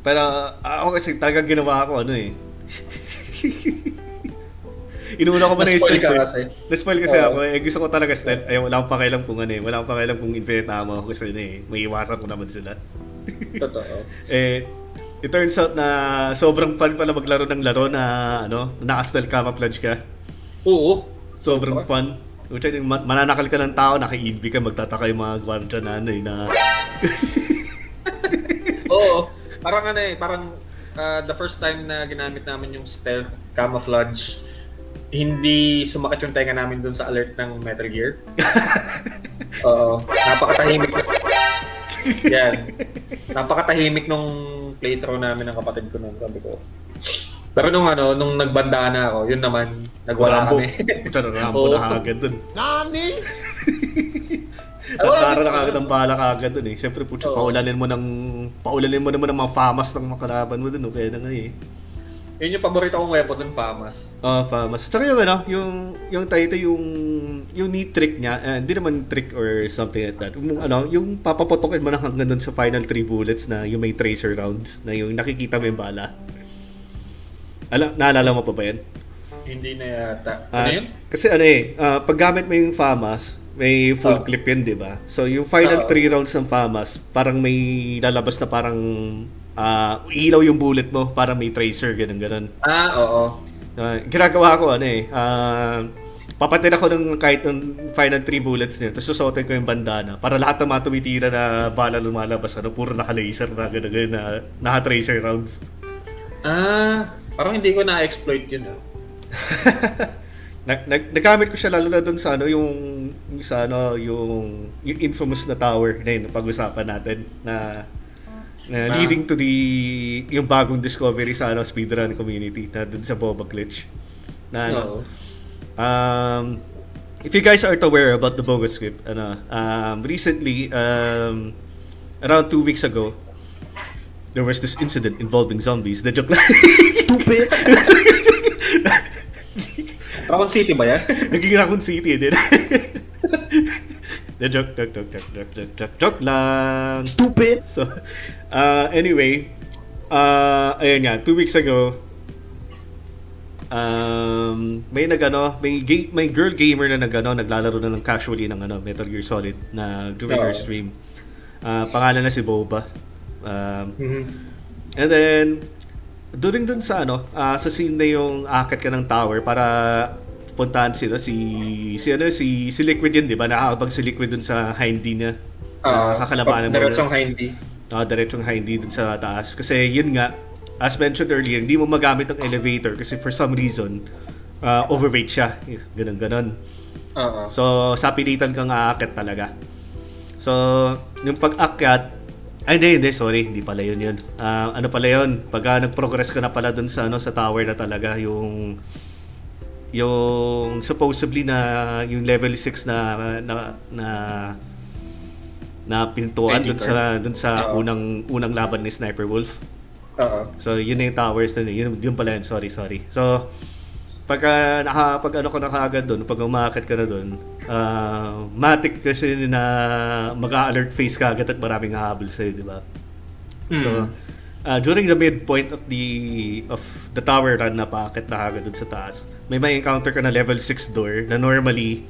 Speaker 1: Pero ah, ako kasi talagang ginawa ko ano eh. Inuuna ko pa na yung stealth
Speaker 2: ka
Speaker 1: eh.
Speaker 2: kasi.
Speaker 1: Na-spoil kasi ako eh. Gusto ko talaga stealth. Ayaw, wala akong pakialam kung ano eh. Wala akong pakialam kung infinite ammo ako kasi ano eh. May iwasan ko naman sila.
Speaker 2: Totoo.
Speaker 1: eh, it turns out na sobrang fun pala maglaro ng laro na ano, naka-stealth camouflage ka.
Speaker 2: Oo.
Speaker 1: Sobrang fun. I think, ma- mananakal ka ng tao, naka-EV ka, magtataka yung mga gwardiya na ano eh, na...
Speaker 2: Oo. Parang ano eh, parang ah, the first time na ginamit namin yung stealth camouflage, hindi sumakit yung tenga namin dun sa alert ng Metal Gear. Oo. Napakatahimik. Yan. Napakatahimik nung playthrough namin ng kapatid ko nung sabi ko. Pero nung ano, nung nagbanda na ako, yun naman, nagwala
Speaker 1: Rambo.
Speaker 2: kami.
Speaker 1: Puta na Rambo
Speaker 2: Oo.
Speaker 1: na kagad dun.
Speaker 3: Nani?
Speaker 2: wala
Speaker 1: Tara
Speaker 2: din
Speaker 1: na kagad ang bala kagad dun eh. Siyempre, putya,
Speaker 2: Oo.
Speaker 1: paulanin mo ng... Paulanin mo naman ng mga famas ng mga kalaban mo dun. No? Kaya na nga eh.
Speaker 2: Yun yung paborito kong weapon dun, Famas.
Speaker 1: Ah, famas. Tsaka yung ano, yung, yung tayo yung, yung neat trick niya, eh, hindi naman trick or something like that. Yung, ano, yung papapotokin mo na hanggang dun sa final three bullets na yung may tracer rounds, na yung nakikita mo yung bala. Ala, naalala mo pa ba yan?
Speaker 2: Hindi na yata. Ano
Speaker 1: Ah,
Speaker 2: yun?
Speaker 1: Kasi ano eh, ah, pag gamit mo yung FAMAS, may full
Speaker 2: Oh.
Speaker 1: clip yun, di ba? So yung final
Speaker 2: Oo.
Speaker 1: three rounds ng FAMAS, parang may lalabas na parang ah, ilaw yung bullet mo, parang may tracer, ganun ganun.
Speaker 2: Ah, oo.
Speaker 1: Ah, ginagawa ko ano eh, ah, papatin ako ng kahit ng final three bullets niya, tapos susuotin ko yung bandana para lahat ng mga tumitira na bala lumalabas, ano, puro naka-laser na gano'n, gano'n, na, naka-tracer rounds.
Speaker 2: Ah, parang hindi ko na-exploit yun ah.
Speaker 1: Nag, nag, nagamit ko siya lalo na doon sa ano yung, yung sa ano yung, yung infamous na tower na yun pag-usapan natin na na leading to the yung bagong discovery sa ano speedrun community na doon sa Boba glitch na ano
Speaker 2: Oo.
Speaker 1: um if you guys aren't aware about the Boba script ano um recently um around two weeks ago there was this incident involving zombies the joke
Speaker 4: Stupid.
Speaker 2: Raccoon City ba yan?
Speaker 1: Naging Raccoon City din. The joke, joke, joke, joke, joke, joke, joke, joke lang.
Speaker 4: Stupid.
Speaker 1: So, uh, anyway, uh, ayun nga, two weeks ago, um, may nagano, may ga- may girl gamer na nagano, naglalaro na ng casually ng ano, Metal Gear Solid na during her
Speaker 2: Oo.
Speaker 1: stream. Uh, pangalan na si Boba. Um,
Speaker 2: Mhm.
Speaker 1: And then, during dun sa ano, ah, sa scene na yung akit ka ng tower para puntahan si, no, si, si, ano, si, si Liquid yun, di ba? Nakakabag si Liquid dun sa hindi niya.
Speaker 2: Ah,
Speaker 1: Uh, kakalabanan mo.
Speaker 2: Diretsong hindi.
Speaker 1: Ah, diretsong hindi dun sa taas. Kasi yun nga, as mentioned earlier, hindi mo magamit ang elevator kasi for some reason, ah, overweight siya. Ganun, ganun.
Speaker 2: Oo.
Speaker 1: So, sa pilitan kang aakit talaga. So, yung pag-akyat, ay hindi, hindi, sorry, hindi pala yun yun. Ah, ano pala yun, pagka nag-progress ka na pala dun sa, ano, sa tower na talaga, yung yung supposedly na yung level 6 na na na, na pintuan dun sa dun sa
Speaker 2: Oo.
Speaker 1: unang unang laban ni Sniper Wolf.
Speaker 2: Oo.
Speaker 1: So, yun na yung towers na yun. Yun pala yun. Sorry, sorry. So, pagka naka, pag ano ka na kaagad doon, pag umakit ka na doon, uh, matik kasi na mag-alert face ka agad at maraming hahabol sa'yo, di ba?
Speaker 2: Hmm.
Speaker 1: So, uh, during the midpoint of the of the tower run na paakit na agad doon sa taas, may may encounter ka na level 6 door na normally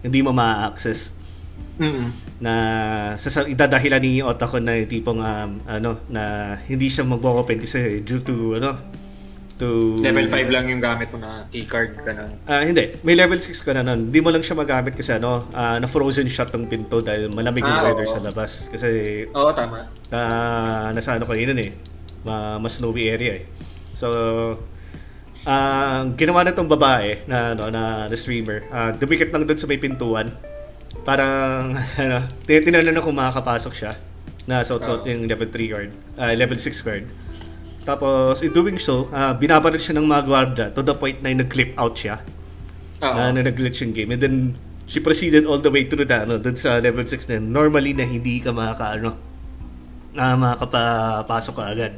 Speaker 1: hindi mo ma-access
Speaker 2: Mm-mm.
Speaker 1: na sa, idadahilan ni Otacon na tipong um, ano na hindi siya mag-open kasi due to ano to
Speaker 2: Level 5 lang yung gamit mo na keycard ka na.
Speaker 1: Ah, hindi. May level 6 ka na nun. Hindi mo lang siya magamit kasi ano, ah, na frozen shot ng pinto dahil malamig yung
Speaker 2: Ah,
Speaker 1: weather
Speaker 2: oo.
Speaker 1: sa labas. Kasi
Speaker 2: Oo, tama.
Speaker 1: na nasa ano nun eh. Ma, mas snowy area eh. So, ang ginawa na tong babae na ano na, na streamer, uh, dumikit lang doon sa may pintuan. Parang ano, tinitingnan na kung makakapasok siya na suot-suot yung level 3 card, ah, level 6 card. Tapos in doing so, uh, binabaril siya ng mga guardia to the point na nag-clip out siya
Speaker 2: Oo.
Speaker 1: na, na nag-glitch yung game. And then she proceeded all the way through na ano, dun sa level 6 na normally na hindi ka makaka ano, na makakapasok ka agad.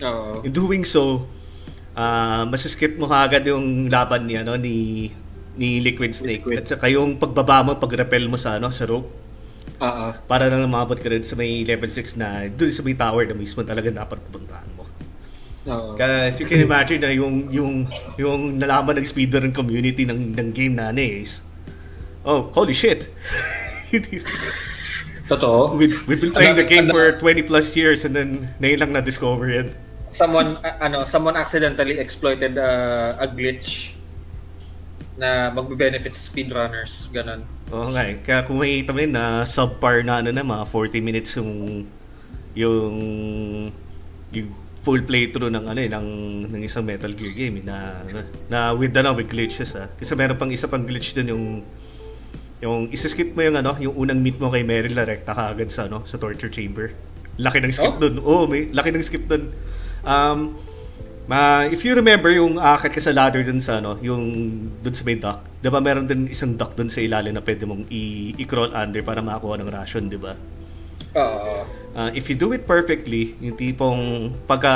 Speaker 2: Oo.
Speaker 1: In doing so, ah masiskip mo kaagad yung laban ni ano ni ni Liquid Snake
Speaker 2: Liquid.
Speaker 1: at saka yung pagbaba mo pag rappel mo sa ano sa rope
Speaker 2: Oo.
Speaker 1: para lang lumabot ka rin sa may level 6 na doon sa may tower na mismo talaga dapat puntahan mo.
Speaker 2: Oo.
Speaker 1: Kaya if you can imagine na yung yung yung nalaman ng speedrun community ng ng game na ano eh, is oh, holy shit.
Speaker 2: Totoo.
Speaker 1: we've, we've been playing the game
Speaker 2: ang-
Speaker 1: for 20 plus years and then ngayon lang na-discover yan.
Speaker 2: Someone uh, ano, someone accidentally exploited uh, a glitch na magbe-benefit sa speedrunners, ganun.
Speaker 1: Oo nga eh. Kaya kung makikita mo na subpar na ano na, mga 40 minutes yung yung yung full playthrough ng ano eh, ng, ng isang Metal Gear game eh, na na with ano with glitches ah. Kasi meron pang isa pang glitch dun yung yung isa-skip mo yung ano, yung unang meet mo kay Meryl Recta kaagad sa ano, sa torture chamber. Laki ng skip
Speaker 2: Oh?
Speaker 1: dun. Oo, may laki ng skip dun. Um, ma, if you remember yung akit ka sa ladder dun sa ano, yung dun sa may dock, 'di ba meron din isang dock dun sa ilalim na pwede mong i- i-crawl under para makakuha ng ration, 'di ba?
Speaker 2: Oo.
Speaker 1: Uh, if you do it perfectly, yung tipong pagka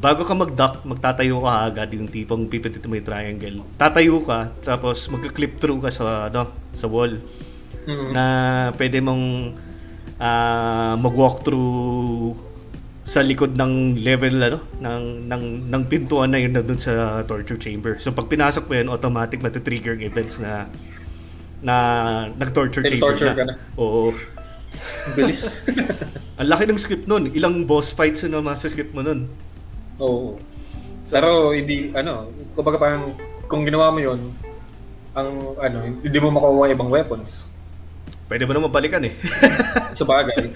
Speaker 1: bago ka mag-duck, magtatayo ka agad, yung tipong pipitit mo yung triangle. Tatayo ka, tapos magka-clip through ka sa, ano, sa wall
Speaker 2: Mm.
Speaker 1: na pwede mong ah, mag-walk through sa likod ng level ano ng ng ng pintuan na yun na doon sa torture chamber. So pag pinasok mo yun, automatic matitrigger yung events na na nag-torture chamber
Speaker 2: Tin-torture
Speaker 1: na.
Speaker 2: ka na.
Speaker 1: Oo.
Speaker 2: Bilis.
Speaker 1: Ang laki ng script nun. Ilang boss fights na sa script mo nun.
Speaker 2: Oo. Pero hindi ano, kumbaga parang kung ginawa mo 'yon, ang ano, hindi mo makuha ibang weapons.
Speaker 1: Pwede mo naman balikan eh.
Speaker 2: Sa bagay.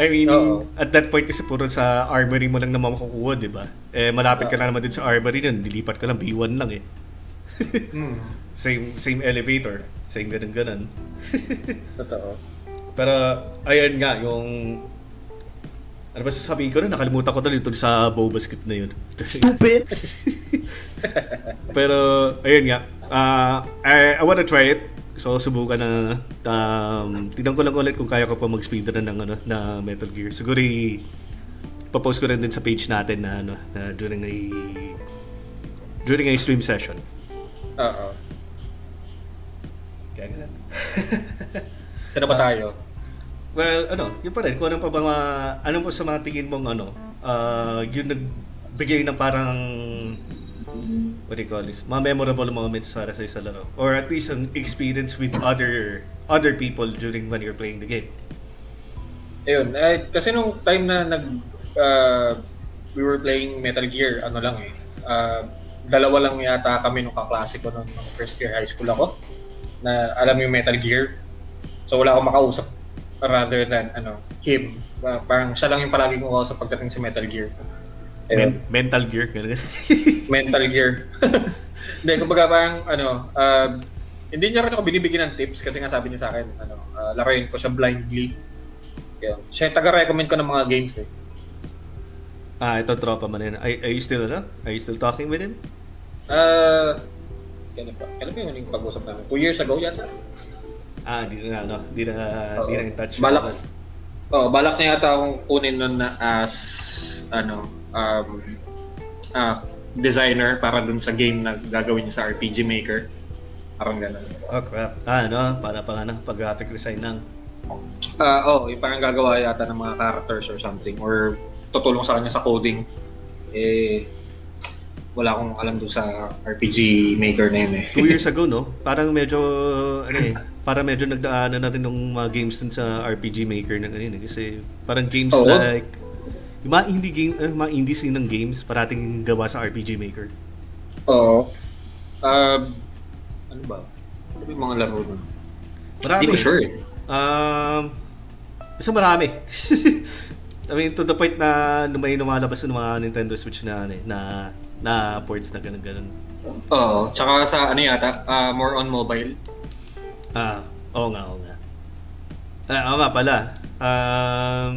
Speaker 1: I mean,
Speaker 2: Oo.
Speaker 1: at that point kasi puro sa armory mo lang naman makukuha, di ba? Eh, malapit ka na naman din sa armory nun. Dilipat ka lang, B1 lang eh.
Speaker 2: hmm.
Speaker 1: Same same elevator. Same ganun ganun.
Speaker 2: Totoo.
Speaker 1: Pero, ayun nga, yung... Ano ba sasabihin ko na? Nakalimutan ko tuloy tungkol sa boba script na yun.
Speaker 4: Stupid!
Speaker 1: Pero, ayun nga. ah I, I wanna try it. So, subukan na. Um, tignan ko lang ulit kung kaya ko pa mag-speedrun ng ano, na Metal Gear. Siguro, i- papost ko rin din sa page natin na, ano, na during a during a stream session.
Speaker 2: Oo.
Speaker 1: Kaya ganun.
Speaker 2: Saan ba tayo?
Speaker 1: Well, ano, yun pa rin. Kung ano pa ba mga, ano po sa mga tingin mong ano, uh, yung nagbigay ng parang, what do you call this, mga memorable moments para sa isa laro. Or at least an experience with other other people during when you're playing the game.
Speaker 2: Ayun, eh, kasi nung time na nag uh, we were playing Metal Gear, ano lang eh. Uh, dalawa lang yata kami nung kaklase ko nung nung first year high school ako na alam yung Metal Gear. So wala akong makausap rather than ano him. Uh, parang siya lang yung palagi kong kausap pagdating sa Metal Gear.
Speaker 1: Men- mental gear.
Speaker 2: mental gear. Hindi, kumbaga parang ano, uh, hindi niya rin ako binibigyan ng tips kasi nga sabi niya sa akin, ano, uh, laruin ko siya blindly. Yun. Siya yung taga-recommend ko ng mga games eh.
Speaker 1: ah, ito tropa man yun. Are, are you still, ano? Are you still talking with him?
Speaker 2: Uh, kailan pa? Kailan pa yung huling pag-usap namin? Two years ago yata?
Speaker 1: Ah, di na, ano, di na, di na in touch.
Speaker 2: Balak, oh, balak na yata akong kunin nun na as, ano, um, ah, designer para dun sa game na gagawin niya sa RPG Maker. Parang ganun.
Speaker 1: oh crap. Ah, ano, para pang ano, pag graphic design ng
Speaker 2: Ah, oh, yung parang gagawa yata ng mga characters or something or tutulong sa kanya sa coding. Eh wala akong alam doon sa RPG maker na yun eh.
Speaker 1: two years ago, no? Parang medyo, ano eh, parang medyo nagdaanan na rin ng mga games dun sa RPG Maker ng ano yun. eh. Kasi parang games
Speaker 2: Oo.
Speaker 1: like, yung mga indie game, eh, mga indie scene ng games, parating gawa sa RPG Maker.
Speaker 2: Oo. Um, ano ba? Ano ba yung mga laro nun?
Speaker 1: Marami.
Speaker 2: Hindi ko sure eh.
Speaker 1: Um, basta marami. I mean, to the point na may lumalabas ng mga Nintendo Switch na, ano eh, na, na ports na ganun ganun.
Speaker 2: Oo, tsaka sa ano yata, ah, more on mobile.
Speaker 1: Ah, oo nga, oo nga. Ah, oo nga pala. Um,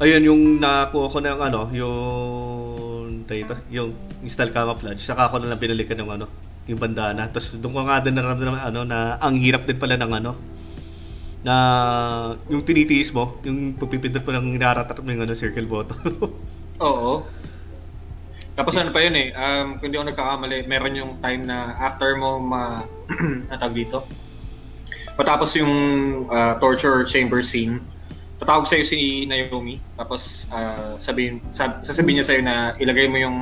Speaker 1: ayun, yung nakuha ko ng ano, yung, tayo ito, yung install camouflage, saka ako na lang binalikan ng ano, yung bandana. Tapos doon ko nga din naramdaman ano, na ang hirap din pala ng ano, na yung tinitiis mo, yung pagpipindot mo ng naratat mo yung ano, circle button.
Speaker 2: Oo. Tapos ano pa yun eh, um, kung di ako nagkakamali, meron yung time na after mo ma... natawag dito? Patapos yung uh, torture chamber scene, tatawag sa'yo si Naomi, tapos uh, sabihin, sab- sasabihin niya sa'yo na ilagay mo yung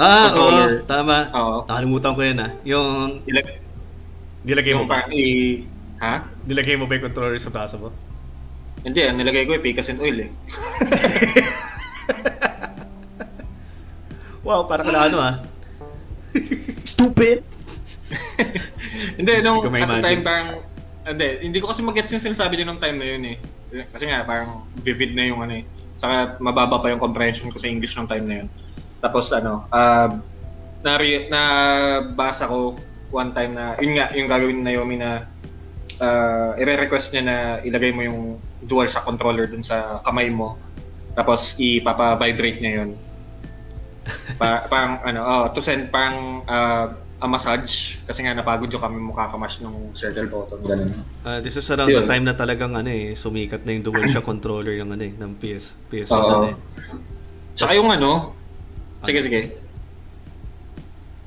Speaker 1: ah,
Speaker 2: Controller.
Speaker 1: oo, tama.
Speaker 2: Oo.
Speaker 1: Nakalimutan ko yan ah. Yung,
Speaker 2: ilag-
Speaker 1: nilagay mo ba?
Speaker 2: pa- i- ha?
Speaker 1: Nilagay mo ba yung controller sa braso mo?
Speaker 2: Hindi, ang nilagay ko eh, Picas and Oil eh.
Speaker 1: Wow, para ka na ano ah.
Speaker 4: Stupid!
Speaker 2: hindi, nung at the time parang, hindi, hindi ko kasi mag-gets yung sinasabi niya nung time na yun eh. Kasi nga, parang vivid na yung ano eh. Saka mababa pa yung comprehension ko sa English nung time na yun. Tapos ano, uh, nari, nabasa ko one time na, yun nga, yung gagawin ni Naomi na uh, i-request niya na ilagay mo yung dual sa controller dun sa kamay mo. Tapos ipapa-vibrate niya yun. Pa, parang ano, oh, to send parang uh, a massage kasi nga napagod yung kami mukha kamash nung circle button ganun.
Speaker 1: Ah, this is around the
Speaker 2: Yun.
Speaker 1: time na talagang ano eh, sumikat na yung DualShock controller yung ano eh, ng PS, PS1
Speaker 2: Oo.
Speaker 1: ano eh.
Speaker 2: Tsaka yung ano, sige sige.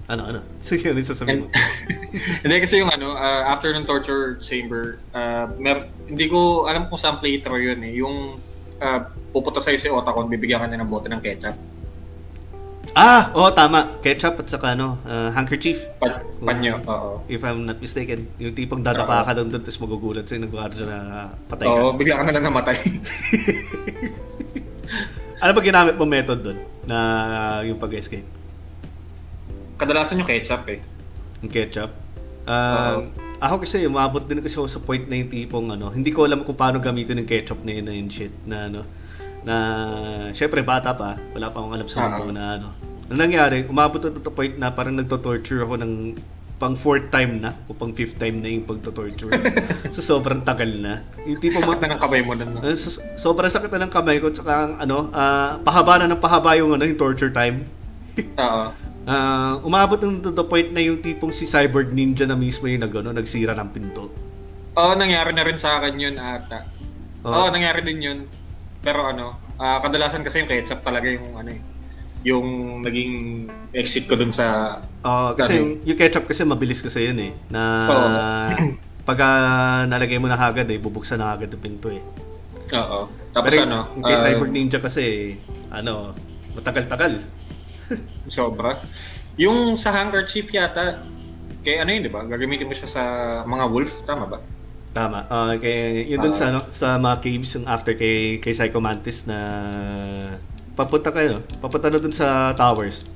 Speaker 1: Ano, ano? Sige, ano sasabihin mo?
Speaker 2: hindi kasi yung ano, uh, after ng torture chamber, uh, mer- hindi ko alam kung saan playthrough yun eh. Yung uh, pupunta sa'yo si Otacon, bibigyan ka niya ng bote ng ketchup.
Speaker 1: Ah, oo, tama. Ketchup at saka ano, ah, handkerchief.
Speaker 2: Pa- panyo, oo.
Speaker 1: If I'm not mistaken. Yung tipong dadapa ka doon doon tapos magugulat sa'yo nagwala na patay ka.
Speaker 2: Oo, bigla ka na lang namatay.
Speaker 1: Ano ba ginamit mo method doon na yung pag-escape?
Speaker 2: Kadalasan yung ketchup eh.
Speaker 1: Yung ketchup? Ah, ako kasi umabot din kasi ako sa point na yung tipong ano, hindi ko alam kung paano gamitin yung ketchup na yun na yun shit na ano na syempre bata pa, wala pa akong alam sa mundo
Speaker 2: Ah.
Speaker 1: na ano. Ang nangyari, umabot to the point na parang nagto-torture ako ng pang fourth time na o pang fifth time na yung pagto-torture. so sobrang tagal na. Yung tipo
Speaker 2: Sakit na ng kamay mo nun. no?
Speaker 1: Uh, so- sobrang sakit na ng kamay ko tsaka ano, ah, pahaba na ng pahaba yung ano, yung torture time.
Speaker 2: Oo.
Speaker 1: Ah, umabot ng to the point na yung tipong si Cyborg Ninja na mismo yung nag, ano, nagsira ng pinto.
Speaker 2: Oo, nangyari na rin sa akin yun ata.
Speaker 1: Oo.
Speaker 2: Oo, nangyari din yun. Pero ano, ah, kadalasan kasi yung ketchup talaga yung ano eh, yung naging exit ko dun sa
Speaker 1: Ah, kasi yung, yung ketchup kasi mabilis kasi yun eh. Na
Speaker 2: Oo.
Speaker 1: pag ah, nalagay mo na agad eh, bubuksan na agad yung pinto eh.
Speaker 2: Oo. Tapos
Speaker 1: Pero
Speaker 2: ano,
Speaker 1: yung kay
Speaker 2: ah,
Speaker 1: Cyborg Ninja kasi, ano, matagal-tagal.
Speaker 2: sobra. Yung sa handkerchief yata, kay ano yun, di ba? Gagamitin mo siya sa mga wolf, tama ba?
Speaker 1: Tama. Ah, kay yun dun
Speaker 2: Ah.
Speaker 1: sa ano, sa mga caves yung after kay kay Psycho Mantis na papunta kayo, papunta na dun sa towers.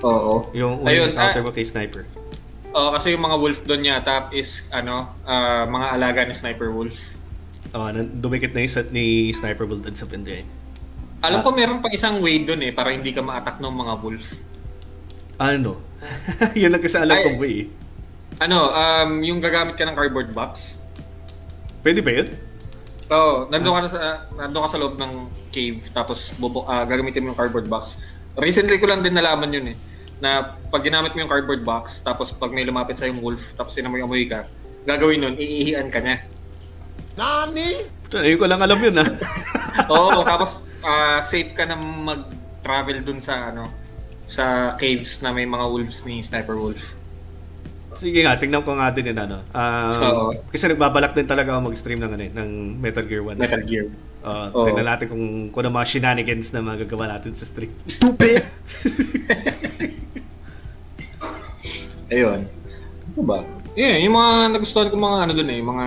Speaker 2: Oo.
Speaker 1: Yung
Speaker 2: Ayun,
Speaker 1: unang encounter
Speaker 2: ah.
Speaker 1: mo kay Sniper.
Speaker 2: Oo, kasi yung mga wolf doon yata is ano, ah, mga alaga ni Sniper Wolf.
Speaker 1: Oh, nan- dumikit na yung set ni Sniper Bull dun sa Pendray.
Speaker 2: Alam
Speaker 1: Ah.
Speaker 2: ko meron pang isang way doon eh, para hindi ka ma-attack ng mga wolf.
Speaker 1: Ano? yun lang kasi alam
Speaker 2: Ay.
Speaker 1: kong way. eh.
Speaker 2: Ano, um, yung gagamit ka ng cardboard box,
Speaker 1: Pwede ba yun?
Speaker 2: Oo, nandun ka na sa nandun ka sa loob ng cave tapos bubu ah, gagamitin mo yung cardboard box. Recently ko lang din nalaman yun eh na pag ginamit mo yung cardboard box tapos pag may lumapit sa yung wolf tapos inamoy-amoy ka, gagawin nun, iihian ka niya.
Speaker 3: Nani?
Speaker 1: Puta, Ayun ko lang alam yun ah.
Speaker 2: Oo, tapos ah, safe ka na mag-travel dun sa ano sa caves na may mga wolves ni Sniper Wolf.
Speaker 1: Sige nga, tingnan ko nga din yun ano. Ah,
Speaker 2: Oo.
Speaker 1: kasi nagbabalak din talaga ako mag-stream ng, ano, eh, ng Metal Gear 1.
Speaker 2: Metal Gear.
Speaker 1: Uh,
Speaker 2: Oo.
Speaker 1: tingnan natin kung, kung ano mga shenanigans na magagawa natin sa stream.
Speaker 4: Stupid!
Speaker 2: Ayun. Ano ba? Yeah, yung mga nagustuhan ko mga ano dun eh, mga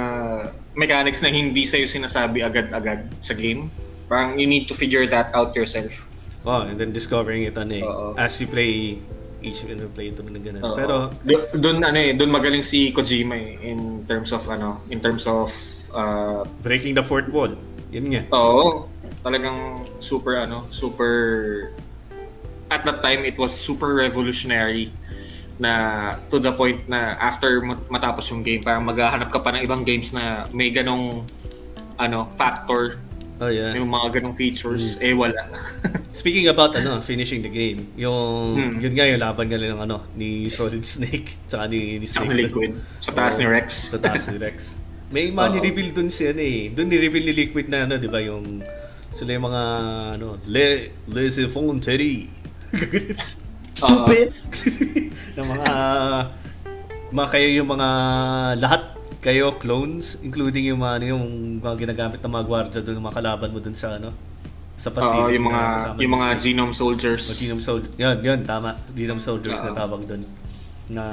Speaker 2: mechanics na hindi sa'yo sinasabi agad-agad sa game. Parang you need to figure that out yourself.
Speaker 1: Oh, and then discovering it ano eh,
Speaker 2: Oo.
Speaker 1: as you play each and every play ito na ganun.
Speaker 2: Oo.
Speaker 1: Pero
Speaker 2: Do- dun ano eh, dun magaling si Kojima eh, in terms of ano, in terms of uh,
Speaker 1: breaking the fourth wall, yun nga.
Speaker 2: Oo. Talagang super ano, super at that time it was super revolutionary na to the point na after mat- matapos yung game parang maghahanap ka pa ng ibang games na may ganong ano factor
Speaker 1: Oh, yeah.
Speaker 2: yung mga ganong features eh wala
Speaker 1: Speaking about ano, finishing the game, yung
Speaker 2: Hmm.
Speaker 1: yun nga yung laban nga ng ano ni Solid Snake tsaka ni, ni
Speaker 2: sa
Speaker 1: Snake.
Speaker 2: liquid sa taas ni Rex
Speaker 1: Sa taas ni Rex. May mga ni-reveal dun si ano eh. Dun ni-reveal ni Liquid na ano, di ba, yung sila yung mga ano, Le, Les Fonterie.
Speaker 4: Stupid.
Speaker 1: ng mga mga kayo yung mga lahat kayo clones including yung mga ano, yung mga ginagamit ng mga gwardiya doon mga kalaban mo doon sa ano sa
Speaker 2: Oo,
Speaker 1: pasilyo
Speaker 2: yung mga
Speaker 1: na
Speaker 2: yung mga
Speaker 1: Snake.
Speaker 2: genome soldiers
Speaker 1: O, Genome Soldiers. Yun, yun, tama. Genome Soldiers na
Speaker 2: Oo.
Speaker 1: tawag doon. Na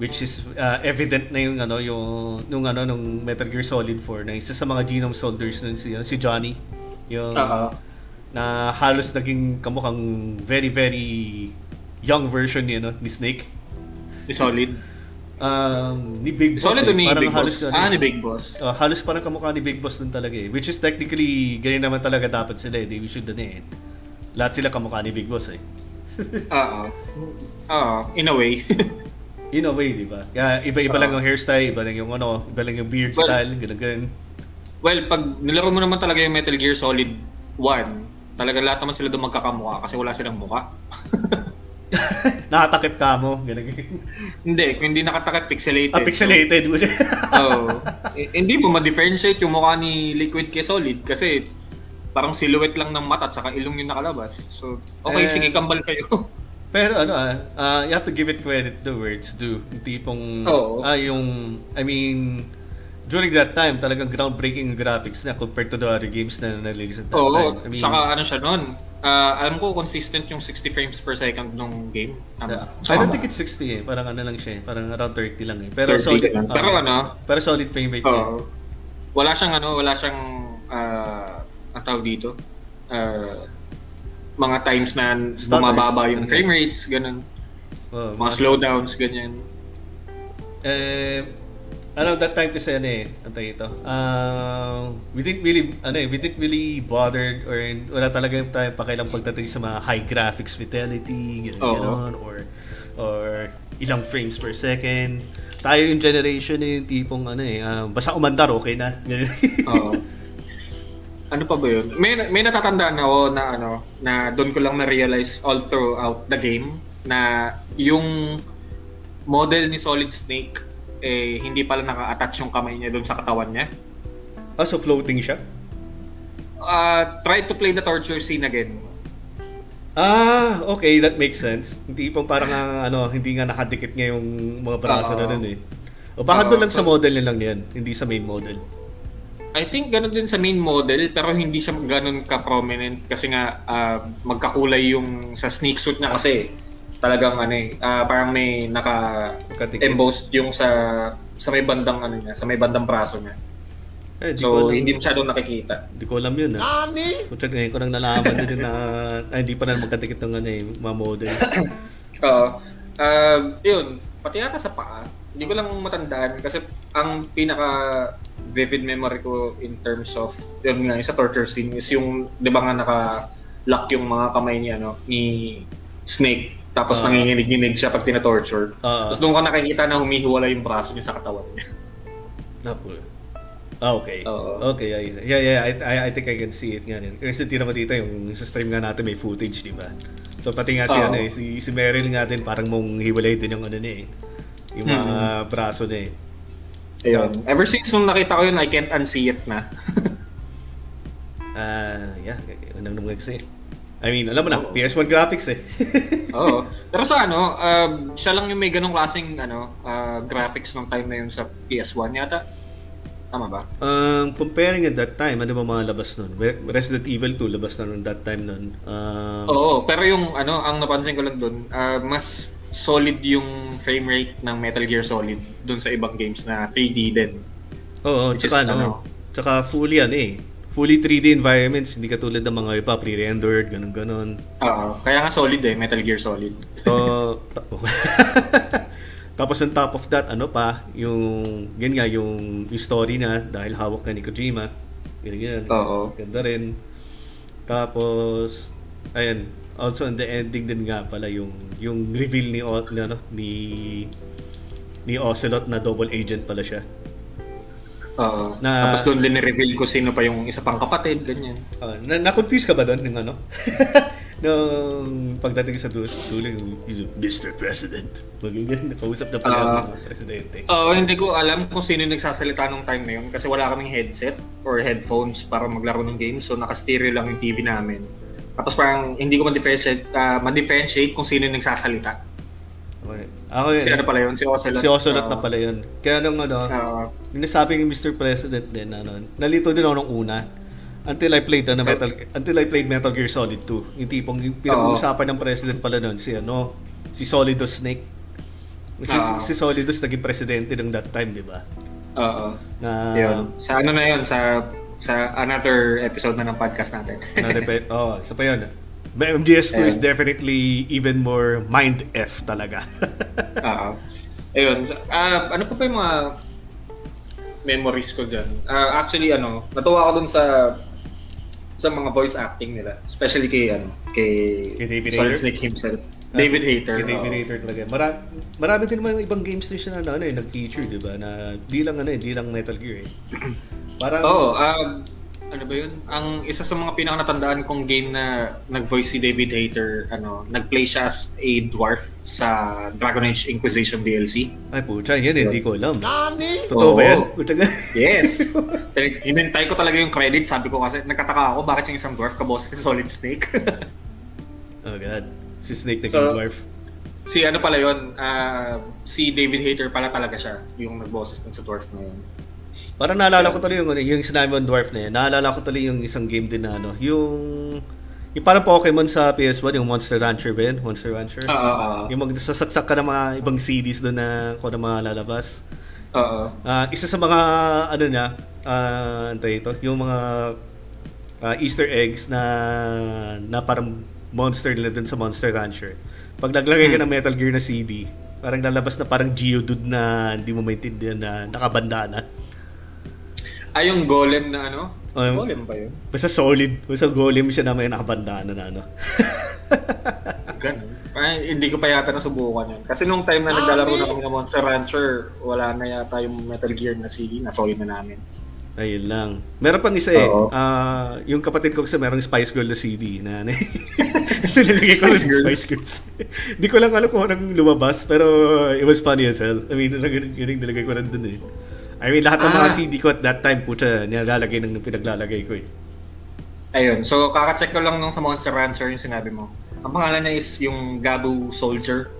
Speaker 1: which is uh, evident na yung ano yung nung ano nung Metal Gear Solid 4 na isa sa mga Genome Soldiers nun si, si Johnny yung
Speaker 2: Oo.
Speaker 1: na halos naging kamukhang very very young version ni ano ni Snake
Speaker 2: ni Solid
Speaker 1: um, ni Big Boss
Speaker 2: Solid
Speaker 1: eh.
Speaker 2: ni
Speaker 1: parang
Speaker 2: Big
Speaker 1: halos
Speaker 2: Boss
Speaker 1: ano,
Speaker 2: ah ni Big Boss
Speaker 1: uh, halos parang kamukha ni Big Boss dun talaga eh which is technically ganyan naman talaga dapat sila eh they should ano eh lahat sila kamukha ni Big Boss eh
Speaker 2: Oo. Oo, in a way.
Speaker 1: In a way, di ba? Kaya iba-iba
Speaker 2: Oo.
Speaker 1: lang yung hairstyle, iba lang yung ano, iba lang yung beard
Speaker 2: Well-
Speaker 1: style, ganun ganun.
Speaker 2: well, pag nilaro mo naman talaga yung Metal Gear Solid 1, talaga lahat naman sila doon magkakamukha kasi wala silang mukha.
Speaker 1: Nakatakip ka mo, ganun
Speaker 2: hindi, kung hindi nakatakot, pixelated.
Speaker 1: Ah, pixelated.
Speaker 2: Oo. Eh, hindi mo ma-differentiate yung mukha ni Liquid kay Solid kasi parang silhouette lang ng mata at saka ilong yung nakalabas. So, okay,
Speaker 1: Eh,
Speaker 2: sige, kambal kayo.
Speaker 1: Pero ano ah, ah, you have to give it credit the words do. Yung tipong,
Speaker 2: Oo.
Speaker 1: ah, yung, I mean, during that time, talagang groundbreaking graphics na compared to the other games na na-release at that
Speaker 2: Oo,
Speaker 1: time. I mean,
Speaker 2: saka ano siya nun, ah, alam ko consistent yung 60 frames per second nung game.
Speaker 1: yeah. I don't think it's 60 eh. Parang ano lang siya eh. Parang around 30 lang eh. Pero
Speaker 2: 30
Speaker 1: solid.
Speaker 2: lang.
Speaker 1: ah,
Speaker 2: Pero ano,
Speaker 1: Pero solid frame rate eh.
Speaker 2: Oo. Wala siyang ano, wala siyang uh, ang tawag dito. Uh, mga times na bumababa yung frame rates, ganun.
Speaker 1: Oo,
Speaker 2: Mga slowdowns, ganyan.
Speaker 1: Eh, ano, that time kasi ano eh, ano tawag ito, uh, we didn't really, ano eh, we didn't really bothered or wala talaga yung tayo pakialam pagdating sa mga high graphics fidelity, gano'n, gano'n, or, or ilang frames per second. Tayo yung generation na yung tipong ano eh, ah, basta umandar, okay na.
Speaker 2: Oo. ano pa ba yun? May, may natatandaan ako na ano, na doon ko lang na-realize all throughout the game na yung model ni Solid Snake eh hindi pala naka-attach yung kamay niya doon sa katawan niya.
Speaker 1: ah, so floating siya?
Speaker 2: Uh, try to play the torture scene again.
Speaker 1: Ah, okay, that makes sense. Hindi pong parang ah, ano, hindi nga nakadikit nga yung mga braso na
Speaker 2: Oo.
Speaker 1: nun eh. O baka
Speaker 2: Oo,
Speaker 1: doon lang sa
Speaker 2: so-
Speaker 1: model na lang yan, hindi sa main model.
Speaker 2: I think ganun din sa main model pero hindi siya ganun ka-prominent kasi nga ah, magkakulay yung sa sneak suit niya kasi talagang ano eh, ah, parang may naka embossed yung sa sa may bandang ano niya, sa may bandang braso niya.
Speaker 1: Eh, di ko
Speaker 2: So
Speaker 1: alam,
Speaker 2: hindi masyadong nakikita.
Speaker 1: di ko alam yun ah.
Speaker 3: Nani?
Speaker 1: Kung ngayon ko nang nalaman din na ay, hindi pa na magkadikit ng ano eh, mga model.
Speaker 2: Oo. Ah, yun, pati yata sa paa. Hindi ko lang matandaan kasi ang pinaka vivid memory ko in terms of yun nga yung sa torture scene is yung 'di ba nga naka lock yung mga kamay ni ano ni Snake tapos
Speaker 1: Ah.
Speaker 2: nanginginig-nginig siya pag tina-torture.
Speaker 1: Ah,
Speaker 2: Tapos doon ka nakikita na humihiwalay yung braso niya sa katawan niya.
Speaker 1: napo. Ah, okay.
Speaker 2: Oo.
Speaker 1: Okay, yeah, yeah, yeah, I, I, I think I can see it nga din. Kasi tira mo dito yung sa stream nga natin may footage, di ba? So pati nga si
Speaker 2: Oo.
Speaker 1: ano eh, si, si Meryl nga din parang mong hiwalay din yung ano niya eh. Yung mga braso niya eh.
Speaker 2: Ayun. Ever since nung nakita ko yun, I can't unsee it na.
Speaker 1: Ah, yeah, unang naman kasi. I mean, alam mo na,
Speaker 2: Oo.
Speaker 1: PS1 graphics eh.
Speaker 2: Oo. Pero sa ano, um, siya lang yung may ganong klaseng ano, ah, graphics nung time na yun sa PS1 yata. Tama ba?
Speaker 1: Um, comparing at that time, ano ba mga labas nun? Re- Resident Evil 2 labas na nun that time nun. Um,
Speaker 2: Oo, pero yung ano, ang napansin ko lang doon, ah, mas solid yung frame rate ng Metal Gear Solid doon sa ibang games na 3D din.
Speaker 1: Oo,
Speaker 2: Which
Speaker 1: tsaka
Speaker 2: is,
Speaker 1: ano,
Speaker 2: ano,
Speaker 1: tsaka fully ano eh. Fully 3D environments, hindi katulad ng mga iba, pre-rendered, ganun-ganon.
Speaker 2: Oo, kaya nga solid eh, Metal Gear Solid.
Speaker 1: So, ta- tapos on top of that, ano pa, yung, yun nga, yung, yung story na, dahil hawak na ni Kojima, Ganyan,
Speaker 2: Oo.
Speaker 1: Ganda rin. Tapos, ayan, also in the ending din nga pala yung yung reveal ni, ano, ni ni Ocelot na double agent pala siya.
Speaker 2: Oo.
Speaker 1: Na-
Speaker 2: Tapos doon din reveal ko sino pa yung isa pang kapatid, ganyan.
Speaker 1: Ah, na, na-confuse ka ba doon ng ano? Nung pagdating sa dulo, dulo yung Mr. President. Magiging nakausap na pala
Speaker 2: Ah.
Speaker 1: ng presidente.
Speaker 2: Oo, hindi ko alam kung sino yung nagsasalita nung time na yun kasi wala kaming headset or headphones para maglaro ng game so naka-stereo lang yung TV namin. Tapos parang hindi ko ma-differentiate, ah, ma-differentiate kung sino yung nagsasalita.
Speaker 1: Okay. Ako yun.
Speaker 2: Si ano pala yun? Si Ocelot.
Speaker 1: Si Ocelot na
Speaker 2: Oo.
Speaker 1: pala yun. Kaya nung ano,
Speaker 2: Oo.
Speaker 1: Yung nasabi ng Mr. President din, ano, nalito din ako nung una. Until I played ano, Metal until I played Metal Gear Solid 2. Yung tipong yung pinag-uusapan ng president pala noon si ano, si Solidus Snake. Which is, si Solidus naging presidente ng that time, di ba?
Speaker 2: Oo.
Speaker 1: Na
Speaker 2: Yun. Sa ano na yun, sa sa another episode na ng podcast natin.
Speaker 1: na repe- oh, isa pa yun. MGS2 is
Speaker 2: Ayun.
Speaker 1: definitely even more mind F talaga.
Speaker 2: Oo. Ayun. Ah, ano pa pa yung mga memories ko dyan? Ah, actually, ano, natuwa ako dun sa sa mga voice acting nila. Especially kay, ano, kay,
Speaker 1: Kay David
Speaker 2: Solid? Snake himself. David Hater.
Speaker 1: Kay David. Hater talaga. Mara- marami din naman yung ibang games din siya na ano, eh, nag-feature, di ba? Na di lang ano, eh, di lang Metal Gear eh. Parang
Speaker 2: Oo, ah, ano ba yun? Ang isa sa mga pinaka-natandaan kong game na nag-voice si David Hater, ano, nag-play siya as a dwarf sa Dragon Age Inquisition DLC.
Speaker 1: ay pucha, yan hindi ko alam.
Speaker 3: Nani?
Speaker 1: Totoo ba yan?
Speaker 2: Yes! Hinintay ko talaga yung credit. Sabi ko kasi, nagkataka ako bakit yung isang dwarf kaboses si Solid Snake.
Speaker 1: oh god. Si Snake naging
Speaker 2: So-
Speaker 1: dwarf.
Speaker 2: si ano pala yun, ah, si David Hater pala talaga siya, yung nagboses dun sa dwarf na yun.
Speaker 1: Parang naalala ko tuloy yung, ano, yung sinabi mo dwarf na yan. Naalala ko tuloy yung isang game din na ano, yung yung parang Pokemon sa PS1, yung Monster Rancher ba yun? Monster Rancher?
Speaker 2: Oo, oo,
Speaker 1: Yung magsasaksak ka ng mga ibang CDs doon na kung ano mga lalabas.
Speaker 2: oo.
Speaker 1: Ah, isa sa mga ano niya, ah, ano ito, yung mga ah, Easter eggs na na parang monster nila dun sa Monster Rancher. Pag naglagay ka ng Metal Gear na CD, parang lalabas na parang Geodude na hindi mo maintindihan na nakabandana.
Speaker 2: Ay, Ah, yung golem na ano?
Speaker 1: Um,
Speaker 2: golem ba yun?
Speaker 1: Basta solid. Basta golem siya na may nakabandana na ano.
Speaker 2: Ganun. Ay, hindi ko pa yata nasubukan yun. Kasi nung time na naglalaro na kami ng Monster Rancher, wala na yata yung Metal Gear na CD, na-solid na namin.
Speaker 1: Ayun lang. Meron pang isa eh.
Speaker 2: Oo.
Speaker 1: Ah, yung kapatid ko kasi merong Spice Girl na CD na ano eh. Kasi nilagay ko ng
Speaker 2: Spice Girls.
Speaker 1: Spice Girls. Hindi ko lang alam kung anong lumabas pero it was funny as hell. I mean, yun yung nilagay ko rin dun eh. I mean, lahat ng mga
Speaker 2: Ah.
Speaker 1: CD ko at that time, puta, nilalagay ng pinaglalagay ko eh.
Speaker 2: Ayun, so kaka-check ko lang nung sa Monster Rancher yung sinabi mo. Ang pangalan niya is yung Gabu Soldier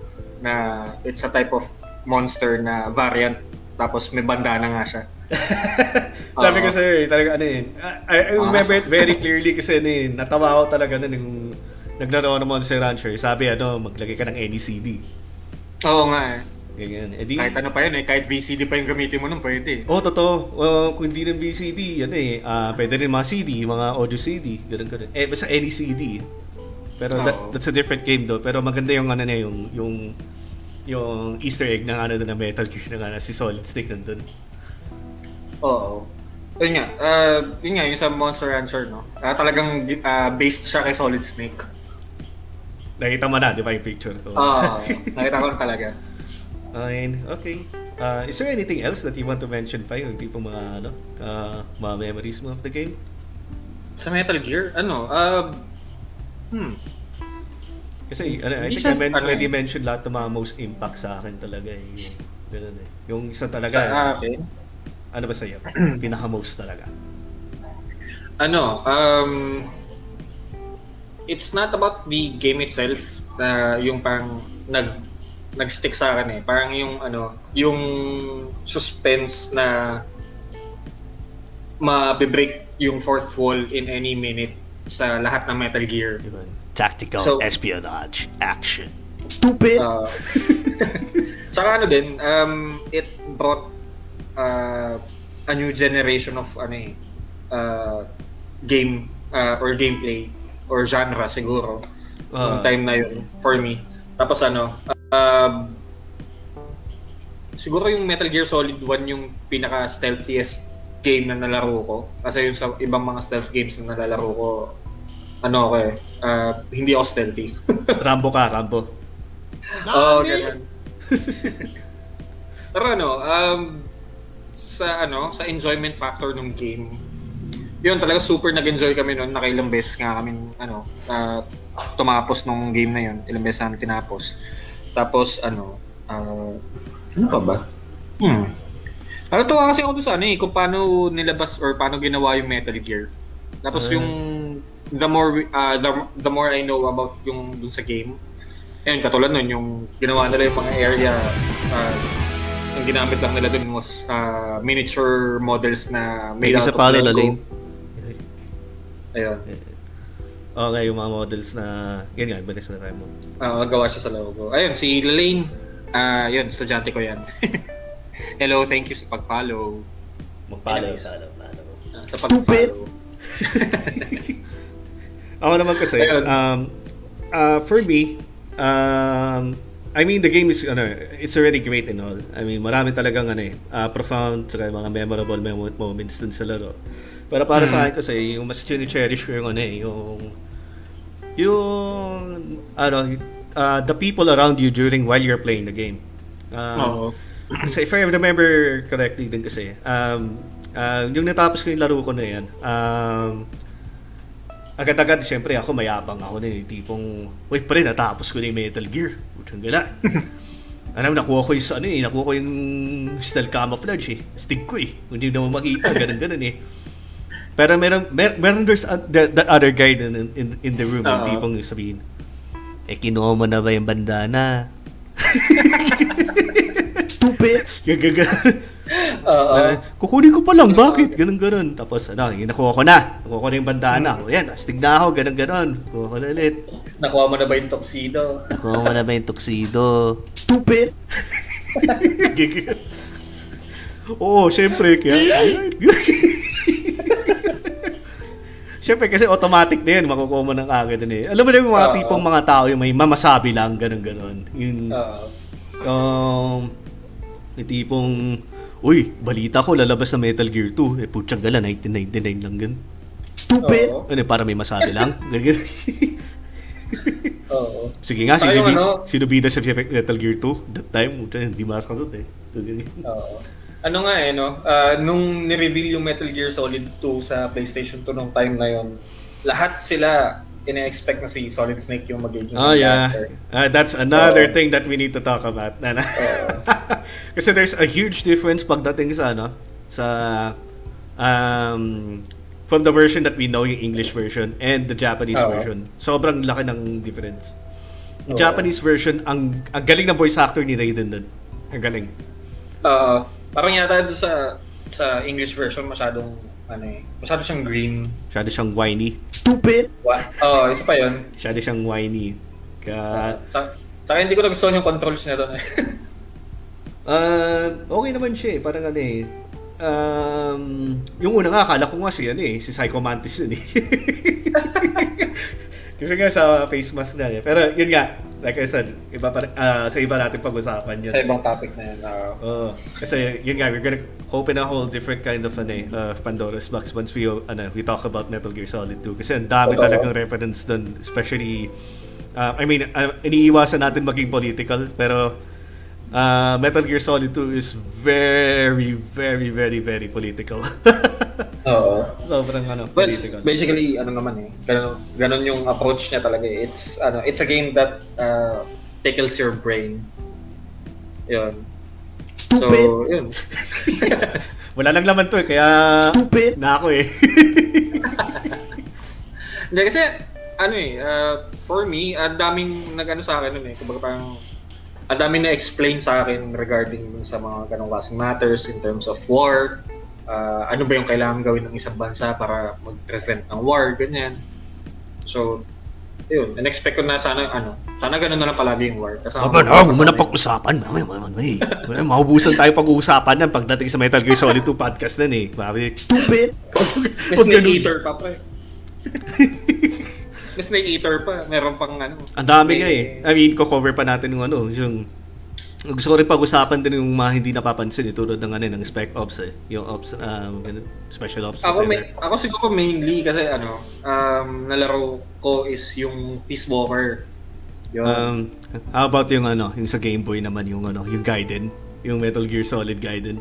Speaker 2: na it's a type of monster na variant tapos may bandana nga siya.
Speaker 1: Sabi
Speaker 2: Oo.
Speaker 1: ko sa'yo eh, talaga ano eh. I, I remember it very clearly kasi ano eh, natawa ako talaga nun yung naglaro ng Monster Rancher. Sabi ano, maglagay ka ng any CD.
Speaker 2: Oo nga eh.
Speaker 1: Ganyan. Eh di,
Speaker 2: Kahit ano pa yun eh, kahit VCD pa yung gamitin mo nun, pwede.
Speaker 1: Oo, oh, totoo. Uh, kung hindi ng VCD, ano eh, ah, pwede rin mga CD, mga audio CD, ganun ganun. Eh, basta any CD. Pero that,
Speaker 2: Oo.
Speaker 1: that's a different game though. Pero maganda yung ano na yung, yung, yung Easter egg ng ano na Metal Gear na ano, si Solid Snake nandun.
Speaker 2: Oo. Yun nga, uh, yun nga, yung sa Monster Rancher, no? Ah, talagang ah, based siya kay Solid Snake.
Speaker 1: Nakita mo na, di ba yung picture ko?
Speaker 2: Oo, nakita ko na talaga.
Speaker 1: Fine. Okay. Uh, is there anything else that you want to mention pa yung tipo mga ano, uh, mga memories mo of the game?
Speaker 2: Sa Metal Gear, ano, uh, hmm,
Speaker 1: Kasi ano, I think
Speaker 2: siya-
Speaker 1: I men-
Speaker 2: ano
Speaker 1: already
Speaker 2: eh.
Speaker 1: mentioned lahat ng mga most impact sa akin talaga eh. Yung, ganun eh. Yung isa
Speaker 2: sa
Speaker 1: talaga,
Speaker 2: akin,
Speaker 1: ano ba sa'yo? Pinaka-most talaga.
Speaker 2: ano, um, it's not about the game itself na yung parang nag nag-stick sa akin eh. Parang yung ano, yung suspense na ma-break yung fourth wall in any minute sa lahat ng Metal Gear.
Speaker 1: Diba? Tactical
Speaker 2: So-
Speaker 1: espionage action.
Speaker 4: Stupid!
Speaker 2: Uh, tsaka ano din, um, it brought uh, a new generation of ano eh, uh, game uh, or gameplay or genre siguro yung time na yun for me. Tapos ano, um, siguro yung Metal Gear Solid 1 yung pinaka stealthiest game na nalaro ko. Kasi yung sa ibang mga stealth games na nalalaro ko, ano ako eh, uh, hindi ako stealthy.
Speaker 1: Rambo ka, Rambo.
Speaker 2: Oo, oh, ganun. Pero ano, um, sa ano, sa enjoyment factor ng game, yun talaga super nag-enjoy kami noon. Nakailang beses nga kami ano, uh, tumapos nung game na yun. Ilang beses namin tinapos. Tapos ano, uh, ano pa ba? Hmm. Ano to kasi ako doon sa ano eh, kung paano nilabas or paano ginawa yung Metal Gear. Tapos uh, yung the more uh, the, the more I know about yung dun sa game, ayun katulad nun yung ginawa nila yung mga area uh, ang ginamit lang nila dun was uh, miniature models na made
Speaker 1: out
Speaker 2: of
Speaker 1: Lego.
Speaker 2: Ayun.
Speaker 1: Okay, yung mga models na yan nga, na tayo mo.
Speaker 2: Oo, uh, gawa siya sa logo. Ayun, si Lane, uh, yun, estudyante ko yan. Hello, thank you sa pag-follow.
Speaker 1: Mag-follow, follow, follow.
Speaker 2: Uh, sa pag-follow.
Speaker 1: Ako naman kasi, um, uh, for me, um, I mean, the game is, ano, it's already great and all. I mean, marami talagang, ano eh, uh, profound, saka mga memorable moments dun sa laro. Pero para mm. sa akin kasi, yung mas cherish ko yung, ano eh, yung, yung, ano, uh, the people around you during while you're playing the game. Um, Oo. Kasi if I remember correctly din kasi, um, uh, yung natapos ko yung laro ko na yan, um, agad-agad, siyempre ako mayabang ako din, eh, tipong, wait pa rin, natapos ko na yung Metal Gear. Putang gala. Alam, nakuha ko yung, ano eh, nakuha ko yung stealth camouflage eh. Stick ko eh. Hindi na mo makita, ganun-ganun eh. Pero meron, mer, meron there's uh, that, that other guy in, in, in the room, uh-huh. yung tipong sabihin, eh, kinuha mo na ba yung bandana? Stupid! Gagaga. Uh, kukunin ko pa lang, bakit? Ganun, ganun. Tapos, ano, nakuha ko na. Nakuha ko na yung bandana. Hmm. O yan, astig na ako, ganun, ganun. Kuha ko na ulit.
Speaker 2: Nakuha mo na ba yung tuxedo?
Speaker 1: Nakuha mo na ba yung tuxedo? Stupid! Oo, syempre. Kaya, Siyempre kasi automatic na yun, makukuha mo ng agad din eh. Alam mo na yung mga uh, tipong mga tao yung may mamasabi lang, ganun ganon Yung, uh, um, yung tipong, uy, balita ko, lalabas na Metal Gear 2. Eh, putyang gala, 1999 lang gan. Stupid! Uh, ano, para may masabi lang. Ganyan. Oo. Sige nga, sino, bi- ano, sino bida sa Metal Gear 2? That time, hindi maskasot eh.
Speaker 2: Oo ano nga eh, no? Uh, nung ni-reveal yung Metal Gear Solid 2 sa PlayStation 2 nung time na yon, lahat sila ina-expect na si Solid Snake yung magiging
Speaker 1: Oh yeah. Uh, that's another uh, thing that we need to talk about. uh, Kasi there's a huge difference pagdating sa ano, sa um, from the version that we know, yung English version and the Japanese uh, version. Sobrang laki ng difference. Yung uh, Japanese version, ang, ang galing ng voice actor ni Raiden doon. Ang galing.
Speaker 2: Uh, Parang yata doon sa sa English version masyadong ano eh, masyado siyang green.
Speaker 1: Masyado siyang whiny. Stupid!
Speaker 2: What? Oh, isa pa yun.
Speaker 1: Masyado siyang whiny. Ka...
Speaker 2: Sa, sa akin, hindi ko nagustuhan yung controls niya doon eh.
Speaker 1: uh, okay naman siya eh. Parang ano eh. Um, yung una nga, akala ko nga si, ano eh, si Psycho Mantis yun eh. Kasi nga sa face mask na eh. Pero yun nga, like I said, iba pa, uh, sa iba natin pag-usapan yun.
Speaker 2: Sa ibang topic na yun. Uh,
Speaker 1: uh, kasi yun nga, we're gonna open a whole different kind of ano, uh, Pandora's box once we, ano, we talk about Metal Gear Solid 2. Kasi ang dami Totoo. talagang reference dun, especially, uh, I mean, uh, iniiwasan natin maging political, pero uh, Metal Gear Solid 2 is very, very, very, very political.
Speaker 2: Oo.
Speaker 1: Sobrang ano, well, political.
Speaker 2: Basically, ano naman eh, ganun, ganun yung approach niya talaga eh. It's, ano, it's a game that uh, tickles your brain. Yun. Stupid! So, yun.
Speaker 1: Wala lang laman to eh, kaya Stupid! na ako eh.
Speaker 2: Hindi, kasi, ano eh, uh, for me, ang daming nag-ano sa akin nun eh. Kumbaga parang, ang dami na explain sa akin regarding sa mga ganong klaseng matters in terms of war, uh, ano ba yung kailangan gawin ng isang bansa para mag-prevent ng war, ganyan. So, yun, in-expect ko na sana, ano, sana ganun na lang palagi yung war.
Speaker 1: Kasama Aba na, huwag mo na pag-usapan. May, may, may, maubusan tayo pag-uusapan nan pagdating sa Metal Gear Solid 2 podcast nan eh. Babi. Stupid!
Speaker 2: May snake eater pa pa eh. May snake eater pa. Meron pang ano.
Speaker 1: Ang dami nga eh. I mean, ko-cover pa natin yung ano, yung gusto ko rin pag-usapan din yung mga hindi napapansin eh, tulad ng ano, ng Spec Ops eh. Yung Ops, um, Special Ops.
Speaker 2: Ako, may, ako siguro mainly kasi ano, um, nalaro ko is yung Peace Walker. Yun.
Speaker 1: Um, how about yung ano, yung sa Game Boy naman yung ano, yung Gaiden, yung Metal Gear Solid Gaiden.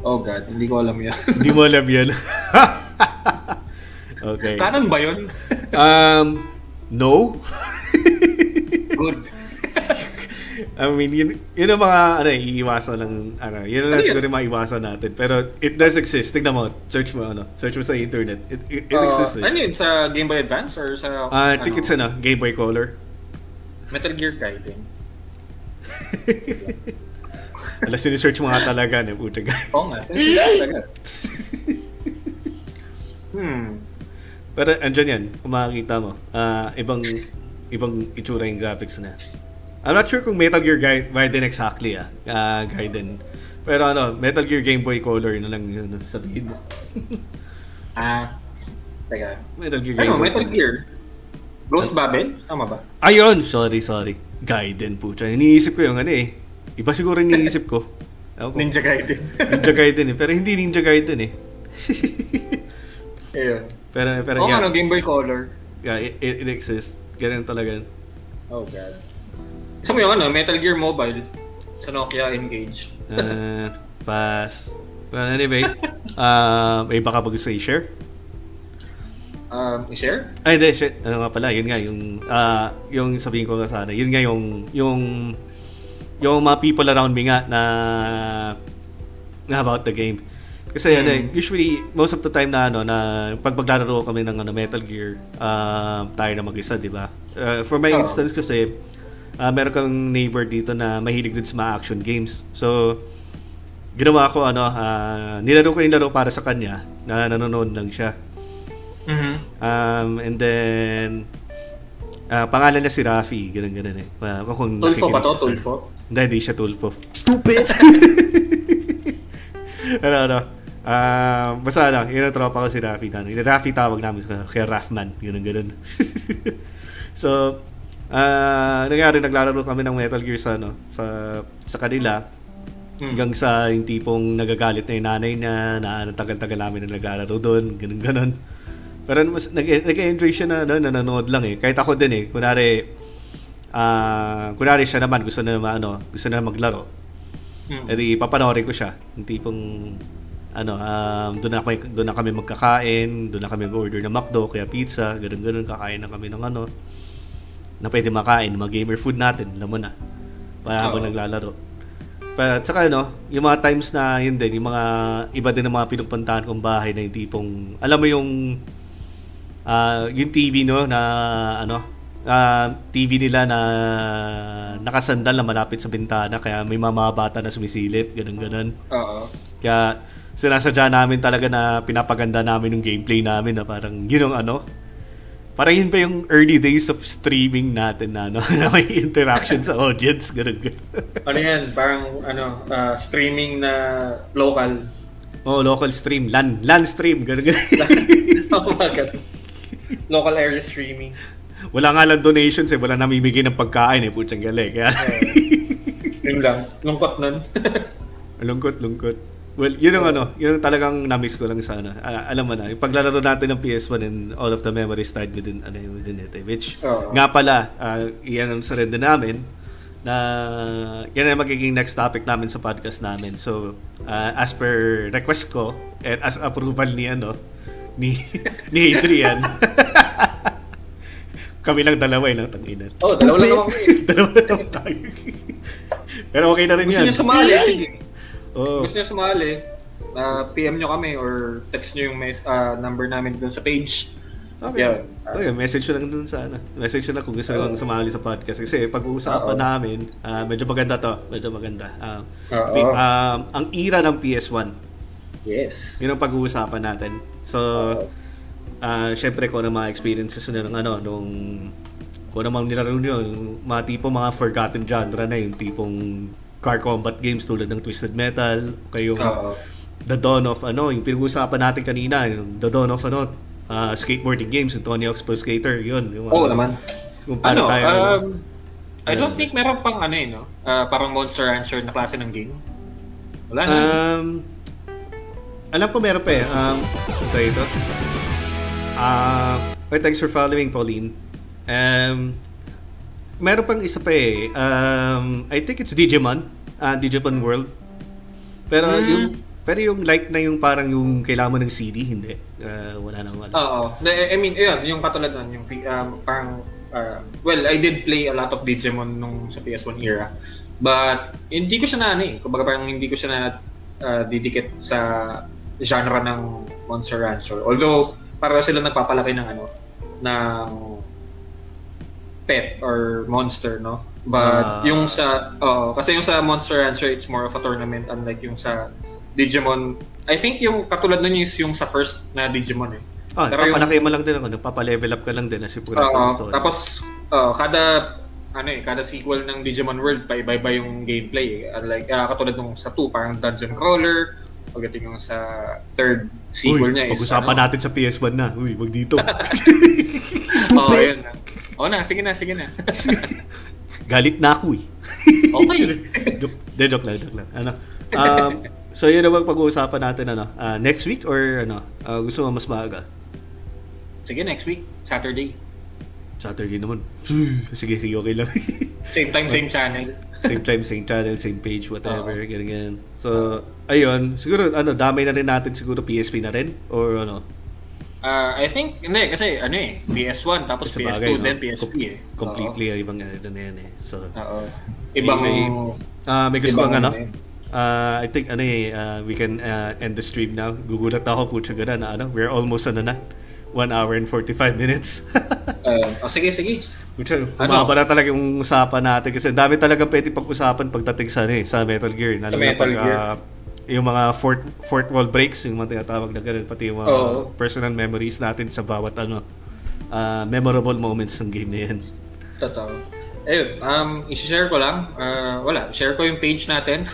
Speaker 2: oh god, hindi ko alam yan.
Speaker 1: Hindi mo alam 'yan. okay.
Speaker 2: Kanan ba yun?
Speaker 1: Um, no.
Speaker 2: Good.
Speaker 1: I mean, yun, yun ang mga, ano, iiwasan lang, ano, yun lang
Speaker 2: Ano
Speaker 1: siguro yung maiwasan natin. Pero, it does exist. Tignan mo, search mo, ano, search mo sa internet. It, it, it
Speaker 2: Uh,
Speaker 1: exists eh.
Speaker 2: ano yun? Sa Game Boy Advance or sa...
Speaker 1: Ah,
Speaker 2: ano,
Speaker 1: tickets ano, Game Boy Color.
Speaker 2: Metal Gear Gaiden.
Speaker 1: Alas, sinesearch mo nga talaga, ne, puta ka.
Speaker 2: Oo nga, sinisip talaga. hmm.
Speaker 1: Pero, andyan yan, kung makikita mo, ah, ibang, ibang itsura yung graphics na. I'm not sure kung Metal Gear Gaiden exactly, ah, ah, Gaiden. Pero ano, Metal Gear Game Boy Color na lang yun, ano, sabihin mo.
Speaker 2: Ah, teka.
Speaker 1: Metal Gear Game
Speaker 2: Ano,
Speaker 1: Boy
Speaker 2: Metal
Speaker 1: Color.
Speaker 2: Gear? Ghost Babel? Tama ba?
Speaker 1: Ayun! Sorry, sorry. Gaiden po. Iniisip ko yung ano eh. Iba siguro iniisip ko. Ewan ko.
Speaker 2: Ninja Gaiden.
Speaker 1: Ninja Gaiden eh. Pero hindi Ninja Gaiden eh.
Speaker 2: Ayun.
Speaker 1: pero, pero
Speaker 2: Oo,
Speaker 1: yeah.
Speaker 2: ano, Game Boy Color.
Speaker 1: yeah it, it, it exists. Ganun talaga.
Speaker 2: Oh god. Gusto mo yung ano, Metal Gear Mobile sa Nokia Engage.
Speaker 1: Uh, pass. Well, anyway. Uh, may baka ba gusto i-share?
Speaker 2: Um, i-share?
Speaker 1: Ay, hindi. Shit. Ano nga pala. Yun nga. Yung, ah, yung sabihin ko nga sana. Yun nga yung, yung, yung mga people around me nga na, na about the game. Kasi ano, eh, usually, most of the time na ano, na pag maglalaro kami ng ano, Metal Gear, uh, tayo na mag-isa, di ba? Uh, for my
Speaker 2: Oo.
Speaker 1: instance kasi, uh, meron kang neighbor dito na mahilig din sa mga action games. So, ginawa ko ano, uh, nilaro ko yung laro para sa kanya na nanonood lang siya.
Speaker 2: Mhm.
Speaker 1: Um, and then, ah, pangalan niya si Rafi, ganun ganun eh. Uh, kung
Speaker 2: Tulfo ba to? Tulfo?
Speaker 1: Hindi, hindi siya Tulfo.
Speaker 4: Stupid!
Speaker 1: ano, ano. Ah, basta ano, yun ang tropa ko si Rafi. Ano, Rafi tawag namin sa kaya Rafman, ganun ganun. so, ah, nangyari, naglalaro kami ng Metal Gear sa, ano, sa, sa kanila.
Speaker 2: Hmm.
Speaker 1: Hanggang sa yung tipong nagagalit na yung nanay niya, na ano, tagal-tagal namin na naglalaro doon, ganun ganon. Pero mas, nag, nag-enjoy siya na, ano, nanonood lang eh. Kahit ako din eh, kunwari, ah, kunwari siya naman, gusto na naman, ano, gusto na maglaro.
Speaker 2: Hmm.
Speaker 1: Eh di papanoorin ko siya. Yung tipong ano, um, doon na kami doon na kami magkakain, doon na kami mag-order ng McDo, kaya pizza, ganun ganun kakain na kami ng ano na pwede makain, mga gamer food natin, alam mo na. Pa habang naglalaro. Pero at saka ano, yung mga times na yun din, yung mga iba din ng mga pinupuntahan kong bahay na yung tipong, alam mo yung ah yung TV no na ano ah, TV nila na nakasandal na malapit sa bintana kaya may mga, mga bata na sumisilip ganun ganun
Speaker 2: Oo.
Speaker 1: kaya sinasadya namin talaga na pinapaganda namin yung gameplay namin na parang yun ang ano parang yun pa yung early days of streaming natin na, ano, na may interaction sa audience ganun ganun
Speaker 2: Ano yan? Parang ano, ah, streaming na local.
Speaker 1: oh local stream LAN LAN stream ganun ganun
Speaker 2: oh my god. Local area streaming.
Speaker 1: wala nga lang donations eh wala namimigay ng pagkain eh putyang gali kaya
Speaker 2: Yun lang. Lungkot nun.
Speaker 1: Lungkot, lungkot. Well, yun ang ano, yun ang talagang na-miss ko lang sana. Ah, alam mo na, yung paglalaro natin ng PS1 and all of the memories tied within, ano, within it. eh. Which,
Speaker 2: Oo.
Speaker 1: nga pala, uh, iyan ang din namin na yan ang magiging next topic namin sa podcast namin. So, ah, as per request ko and as approval ni ano ni ni Adrian. kami lang dalawa eh, lang tangina.
Speaker 2: Oh, dalawa lang ako eh.
Speaker 1: dalawa lang tayo. Pero okay na rin
Speaker 2: Gusto
Speaker 1: yan.
Speaker 2: niyo sumali, sige.
Speaker 1: Oo.
Speaker 2: Gusto niyo sumali, ah, PM nyo kami or text nyo yung mes- ah, number namin dun sa page.
Speaker 1: Okay.
Speaker 2: Yeah.
Speaker 1: Okay, message ko lang dun sa ano. Message ko lang kung gusto lang sumali sa podcast. Kasi pag-uusapan
Speaker 2: Oo.
Speaker 1: namin, ah, medyo maganda to. Medyo maganda.
Speaker 2: Oo.
Speaker 1: pi- um, ang era ng PS1.
Speaker 2: Yes.
Speaker 1: Yun ang pag-uusapan natin. So, ah syempre kung ano mga experiences nyo ng ano, nung kung ano mga nilaro nyo, mga tipo mga forgotten genre na yung tipong car combat games tulad ng Twisted Metal, kayong
Speaker 2: Oo.
Speaker 1: The Dawn of ano, yung pinag-uusapan natin kanina, yung The Dawn of ano, ah, skateboarding games, yung Tony Hawk's Pro Skater, yun. Yung,
Speaker 2: Oo
Speaker 1: ano,
Speaker 2: naman.
Speaker 1: Kung paano
Speaker 2: Ano,
Speaker 1: tayo,
Speaker 2: um, I don't think meron pang ano eh, no? Ah, parang Monster Rancher na klase ng game. Wala na.
Speaker 1: Um, alam ko meron pa eh. Um, ito ito. Ah, uh, thanks for following, Pauline. Um, meron pang isa pa eh. Um, I think it's Digimon. Uh, Digimon World. Pero
Speaker 2: Hmm.
Speaker 1: yung pero yung like na yung parang yung kailangan mo ng CD, hindi. Uh, wala nang wala.
Speaker 2: Oo. Na- I mean, yun, yung katulad nun, yung um, parang, uh, well, I did play a lot of Digimon nung sa PS1 era. But, hindi ko siya na, ano eh, kumbaga parang hindi ko siya na uh, didikit sa genre ng Monster Rancher. Although, para sila nagpapalaki ng ano, ng pet or monster, no? But
Speaker 1: Ah.
Speaker 2: yung sa, oo, kasi yung sa Monster Rancher, it's more of a tournament unlike yung sa Digimon. I think yung katulad nun is yung sa first na Digimon eh.
Speaker 1: Ah,
Speaker 2: pero yung-
Speaker 1: papalaki mo lang din ang ano, papalevel up ka lang din as you progress sa story.
Speaker 2: tapos uh, kada ano eh, kada sequel ng Digimon World pa iba-iba yung gameplay eh. Unlike ah, katulad nung sa 2 parang dungeon crawler, pagdating yung sa third sequel
Speaker 1: Uy,
Speaker 2: niya is
Speaker 1: pag-usapan
Speaker 2: ano,
Speaker 1: natin sa PS1 na. Uy, wag dito.
Speaker 2: Oo, yun Oo na, sige na, sige na.
Speaker 1: Galit na ako eh.
Speaker 2: okay.
Speaker 1: joke, de, joke lang, joke lang. Ano? Um, so yun naman pag-uusapan natin ano, ah, next week or ano, ah, gusto mo mas maaga?
Speaker 2: sige, next week, Saturday.
Speaker 1: Saturday naman. Sige, sige, okay lang.
Speaker 2: Same time, same channel.
Speaker 1: same time, same channel, same page, whatever, ganyan. So, ayun, siguro ano, damay na rin natin siguro PSP na rin or ano,
Speaker 2: Uh, I think, hindi, kasi ano eh, PS1, tapos
Speaker 1: Sa
Speaker 2: PS2,
Speaker 1: bagay, no?
Speaker 2: then PSP eh.
Speaker 1: completely ibang ano na yan eh. So,
Speaker 2: Oo. Ibang...
Speaker 1: Anyway, ah may gusto
Speaker 2: ibang
Speaker 1: kang ano?
Speaker 2: eh.
Speaker 1: Uh, I think ano eh, uh, we can uh, end the stream now. Gugulat ako putya gana na ano, we're almost ano na. 1 hour and 45 minutes.
Speaker 2: Uh, oh, sige, sige.
Speaker 1: Putya,
Speaker 2: Ano?
Speaker 1: humaba na talaga yung usapan natin kasi dami talaga pwede pag-usapan pagdating sa, ano, eh, sa Metal Gear. Lalo
Speaker 2: Sa
Speaker 1: na
Speaker 2: Metal
Speaker 1: pag,
Speaker 2: Gear.
Speaker 1: ah, yung mga fourth, fourth wall breaks, yung mga tinatawag na ganun, pati yung mga
Speaker 2: Oo.
Speaker 1: personal memories natin sa bawat ano, ah, memorable moments ng game na yan.
Speaker 2: Totoo. Ayun, um, isi-share ko lang. Uh, wala, share ko yung page natin.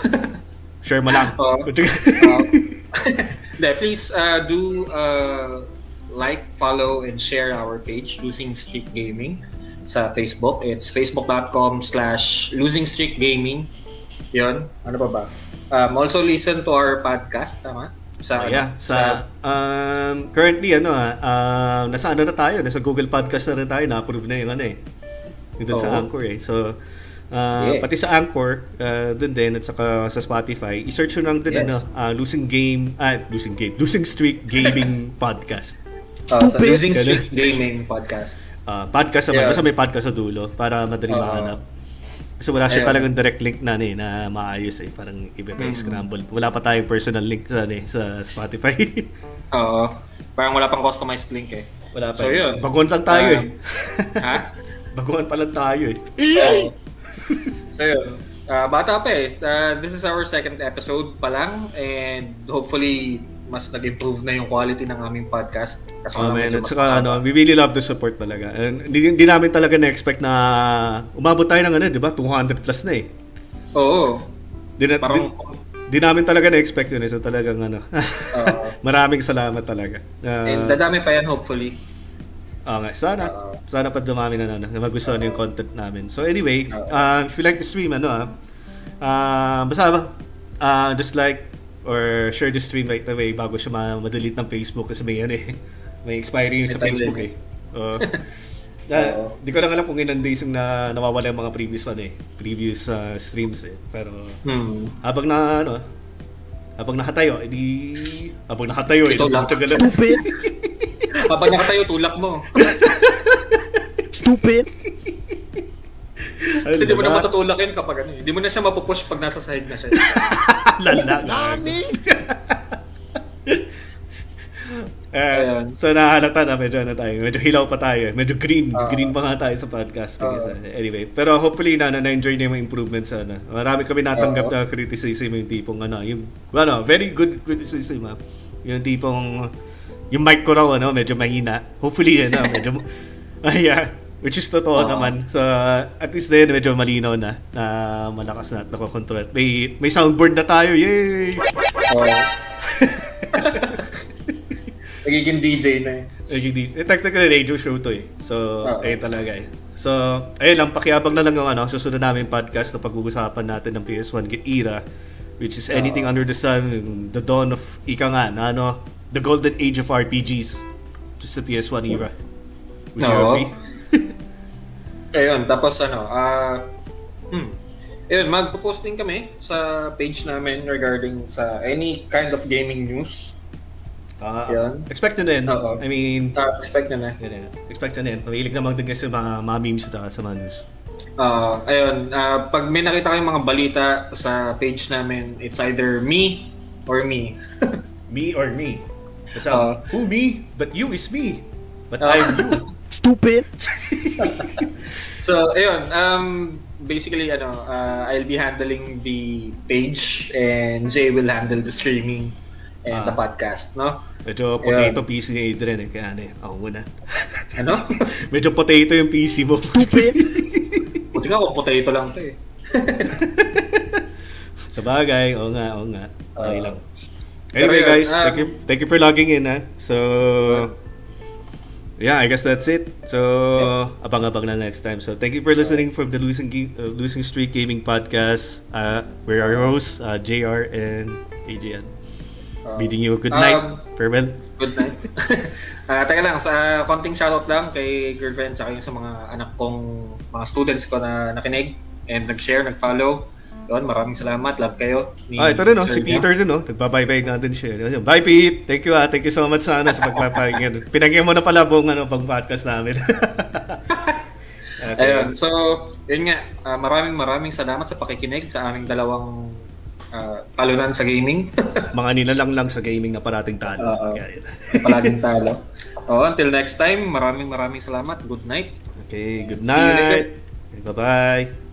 Speaker 1: Share mo lang.
Speaker 2: Uh, Hindi, please uh, do uh, like, follow, and share our page, Losing Streak Gaming, sa Facebook. It's facebook.com slash Losing Streak Gaming. Yun. Ano pa ba? Um, also listen to our podcast, tama? Sa,
Speaker 1: Ah, yeah, sa, um, currently ano ah, um, nasa ano na tayo, nasa Google Podcast na rin tayo, na-approve na yung ano eh. Yung dun sa. Anchor eh. So, uh,
Speaker 2: Yeah.
Speaker 1: pati sa Anchor, uh, dun din, at saka sa Spotify, i-search nyo lang din
Speaker 2: Yes.
Speaker 1: ano, ah, Losing Game, ah, Losing Game, Losing Streak Gaming Podcast.
Speaker 2: uh, sa
Speaker 4: Stupid.
Speaker 2: Losing Streak Gaming podcast.
Speaker 1: Ah, podcast naman,
Speaker 2: Yeah.
Speaker 1: basta may podcast sa dulo para madali
Speaker 2: Oo.
Speaker 1: mahanap. Kasi wala siya
Speaker 2: Ayun.
Speaker 1: talagang direct link na, ano eh, na maayos eh. Parang iba pa
Speaker 2: Mm.
Speaker 1: scramble. Wala pa tayong personal link sa, ano eh, sa Spotify.
Speaker 2: Oo. Parang wala pang customized link eh.
Speaker 1: wala pa.
Speaker 2: So, yun.
Speaker 1: Baguhan lang tayo eh.
Speaker 2: Um, ha?
Speaker 1: Baguhan pa lang tayo eh.
Speaker 2: so yun. Ah, bata pa eh. Ah, this is our second episode pa lang and hopefully mas nag-improve na yung quality ng aming podcast. Kasi
Speaker 1: Oh, man. At saka, ano, we really love the support talaga. And Hindi, hindi namin talaga na-expect na umabot tayo ng ano, di ba? 200 plus na eh.
Speaker 2: Oo.
Speaker 1: Di, na,
Speaker 2: Parang,
Speaker 1: di, di namin talaga na-expect yun eh. So talagang ano,
Speaker 2: Oo.
Speaker 1: maraming salamat talaga. Ah,
Speaker 2: and dadami pa yan hopefully.
Speaker 1: Okay, sana.
Speaker 2: Oo.
Speaker 1: sana pa dumami na, ano, na magustuhan yung content namin. So anyway, uh, if you like the stream, ano ah, uh, basta ba, uh, just like or share the stream right away bago siya ma- ma-delete ng Facebook kasi may ano eh, may expiry yun sa Facebook eh. Oo. Na, di ko lang alam kung ilang days yung na, nawawala yung mga previous one eh. Previous uh, streams eh. Pero
Speaker 2: Hmm.
Speaker 1: habang na ano, habang nakatayo, edi habang nakatayo eh, na-
Speaker 4: Stupid.
Speaker 2: Habang nakatayo, tulak mo.
Speaker 4: Stupid.
Speaker 2: Kasi di mo na
Speaker 1: Lala.
Speaker 2: matutulakin kapag ano eh. Di mo na siya mapupush pag nasa side na siya.
Speaker 1: Lala.
Speaker 3: Nani?
Speaker 1: Eh,
Speaker 2: Ayan.
Speaker 1: so nahalata na medyo ano tayo, medyo hilaw pa tayo, medyo green,
Speaker 2: Oo.
Speaker 1: green pa nga tayo sa podcast.
Speaker 2: Oo.
Speaker 1: anyway, pero hopefully na, na na-enjoy niyo yung improvements sana. Marami kami natanggap
Speaker 2: Oo.
Speaker 1: na criticism yung tipong ano, yung ano, very good criticism ha. Yung tipong yung mic ko raw ano, medyo mahina. Hopefully ano, medyo ay yeah, which is totoo
Speaker 2: Oo.
Speaker 1: naman. So at least din medyo malinaw na na malakas na at nakokontrol. May may soundboard na tayo. Yay!
Speaker 2: Oo. Nagiging DJ na eh.
Speaker 1: Eh, hindi. Eh, technically radio show to eh. So,
Speaker 2: Oo.
Speaker 1: ayun talaga eh. So, ayun lang, pakiabang na lang yung ano, susunod namin podcast na pag-uusapan natin ng PS1 era, which is anything under the sun, the dawn of, ika nga, na ano, the golden age of RPGs, just the PS1 era. Would you
Speaker 2: Oo.
Speaker 1: agree?
Speaker 2: Ayun, tapos ano, ah, hmm, ayun, magpo-post din kami sa page namin regarding sa any kind of gaming news. Yan.
Speaker 1: expect na din.
Speaker 2: Oo.
Speaker 1: I mean,
Speaker 2: Uh, expect na na.
Speaker 1: yun, expect na din. Mahilig naman din kasi sa mga, mga memes at sa mga news.
Speaker 2: Ah, ayun, ah, pag may nakita kayong mga balita sa page namin, it's either me or me.
Speaker 1: Me or me? Kasi,
Speaker 2: Oo.
Speaker 1: who me? But you is me. But
Speaker 2: Oo.
Speaker 1: I'm you.
Speaker 4: Stupid.
Speaker 2: So, ayun, um, basically, ano, uh, I'll be handling the page and Jay will handle the streaming and the
Speaker 1: Ah.
Speaker 2: podcast, no?
Speaker 1: Medyo potato PC ni Adrian eh. Kaya ano eh, ako muna.
Speaker 2: Ano?
Speaker 1: Medyo potato yung PC mo.
Speaker 4: Stupid.
Speaker 2: Buti nga kung potato lang to eh.
Speaker 1: Sa bagay, oo nga, oo nga. Okay
Speaker 2: Oo.
Speaker 1: lang. Anyway guys,
Speaker 2: um,
Speaker 1: thank you thank you for logging in ha. So Yeah, I guess that's it. So abang-abang na next time. So thank you for listening from the Losing Ge- uh, Losing Streak Gaming Podcast. Uh, we're our hosts, uh, JR and Adrian.
Speaker 2: Uh,
Speaker 1: Bidding you a good night.
Speaker 2: um,
Speaker 1: Farewell.
Speaker 2: Good night. Ah, teka lang, sa konting shoutout lang kay girlfriend tsaka yung sa mga anak kong mga students ko na nakinig and nag-share, nag-follow. Yun, maraming salamat. Love kayo. Ni
Speaker 1: Ah, ito rin oh,
Speaker 2: Sir
Speaker 1: si. Peter din oh. Nagbabay-bye nga din siya. Bye Pete. Thank you ah. Thank you so much sa ano sa pagpapakinggan. Pinagyan mo na pala buong ano pang podcast namin. okay.
Speaker 2: Ayun, so, yun nga, ah, maraming maraming salamat sa pakikinig sa aming dalawang uh, talunan sa gaming.
Speaker 1: Mga nilalang lang sa gaming na parating talo. Yun.
Speaker 2: Palaging talo. Oh, until next time, maraming maraming salamat. Good night.
Speaker 1: Okay, good night. Bye-bye.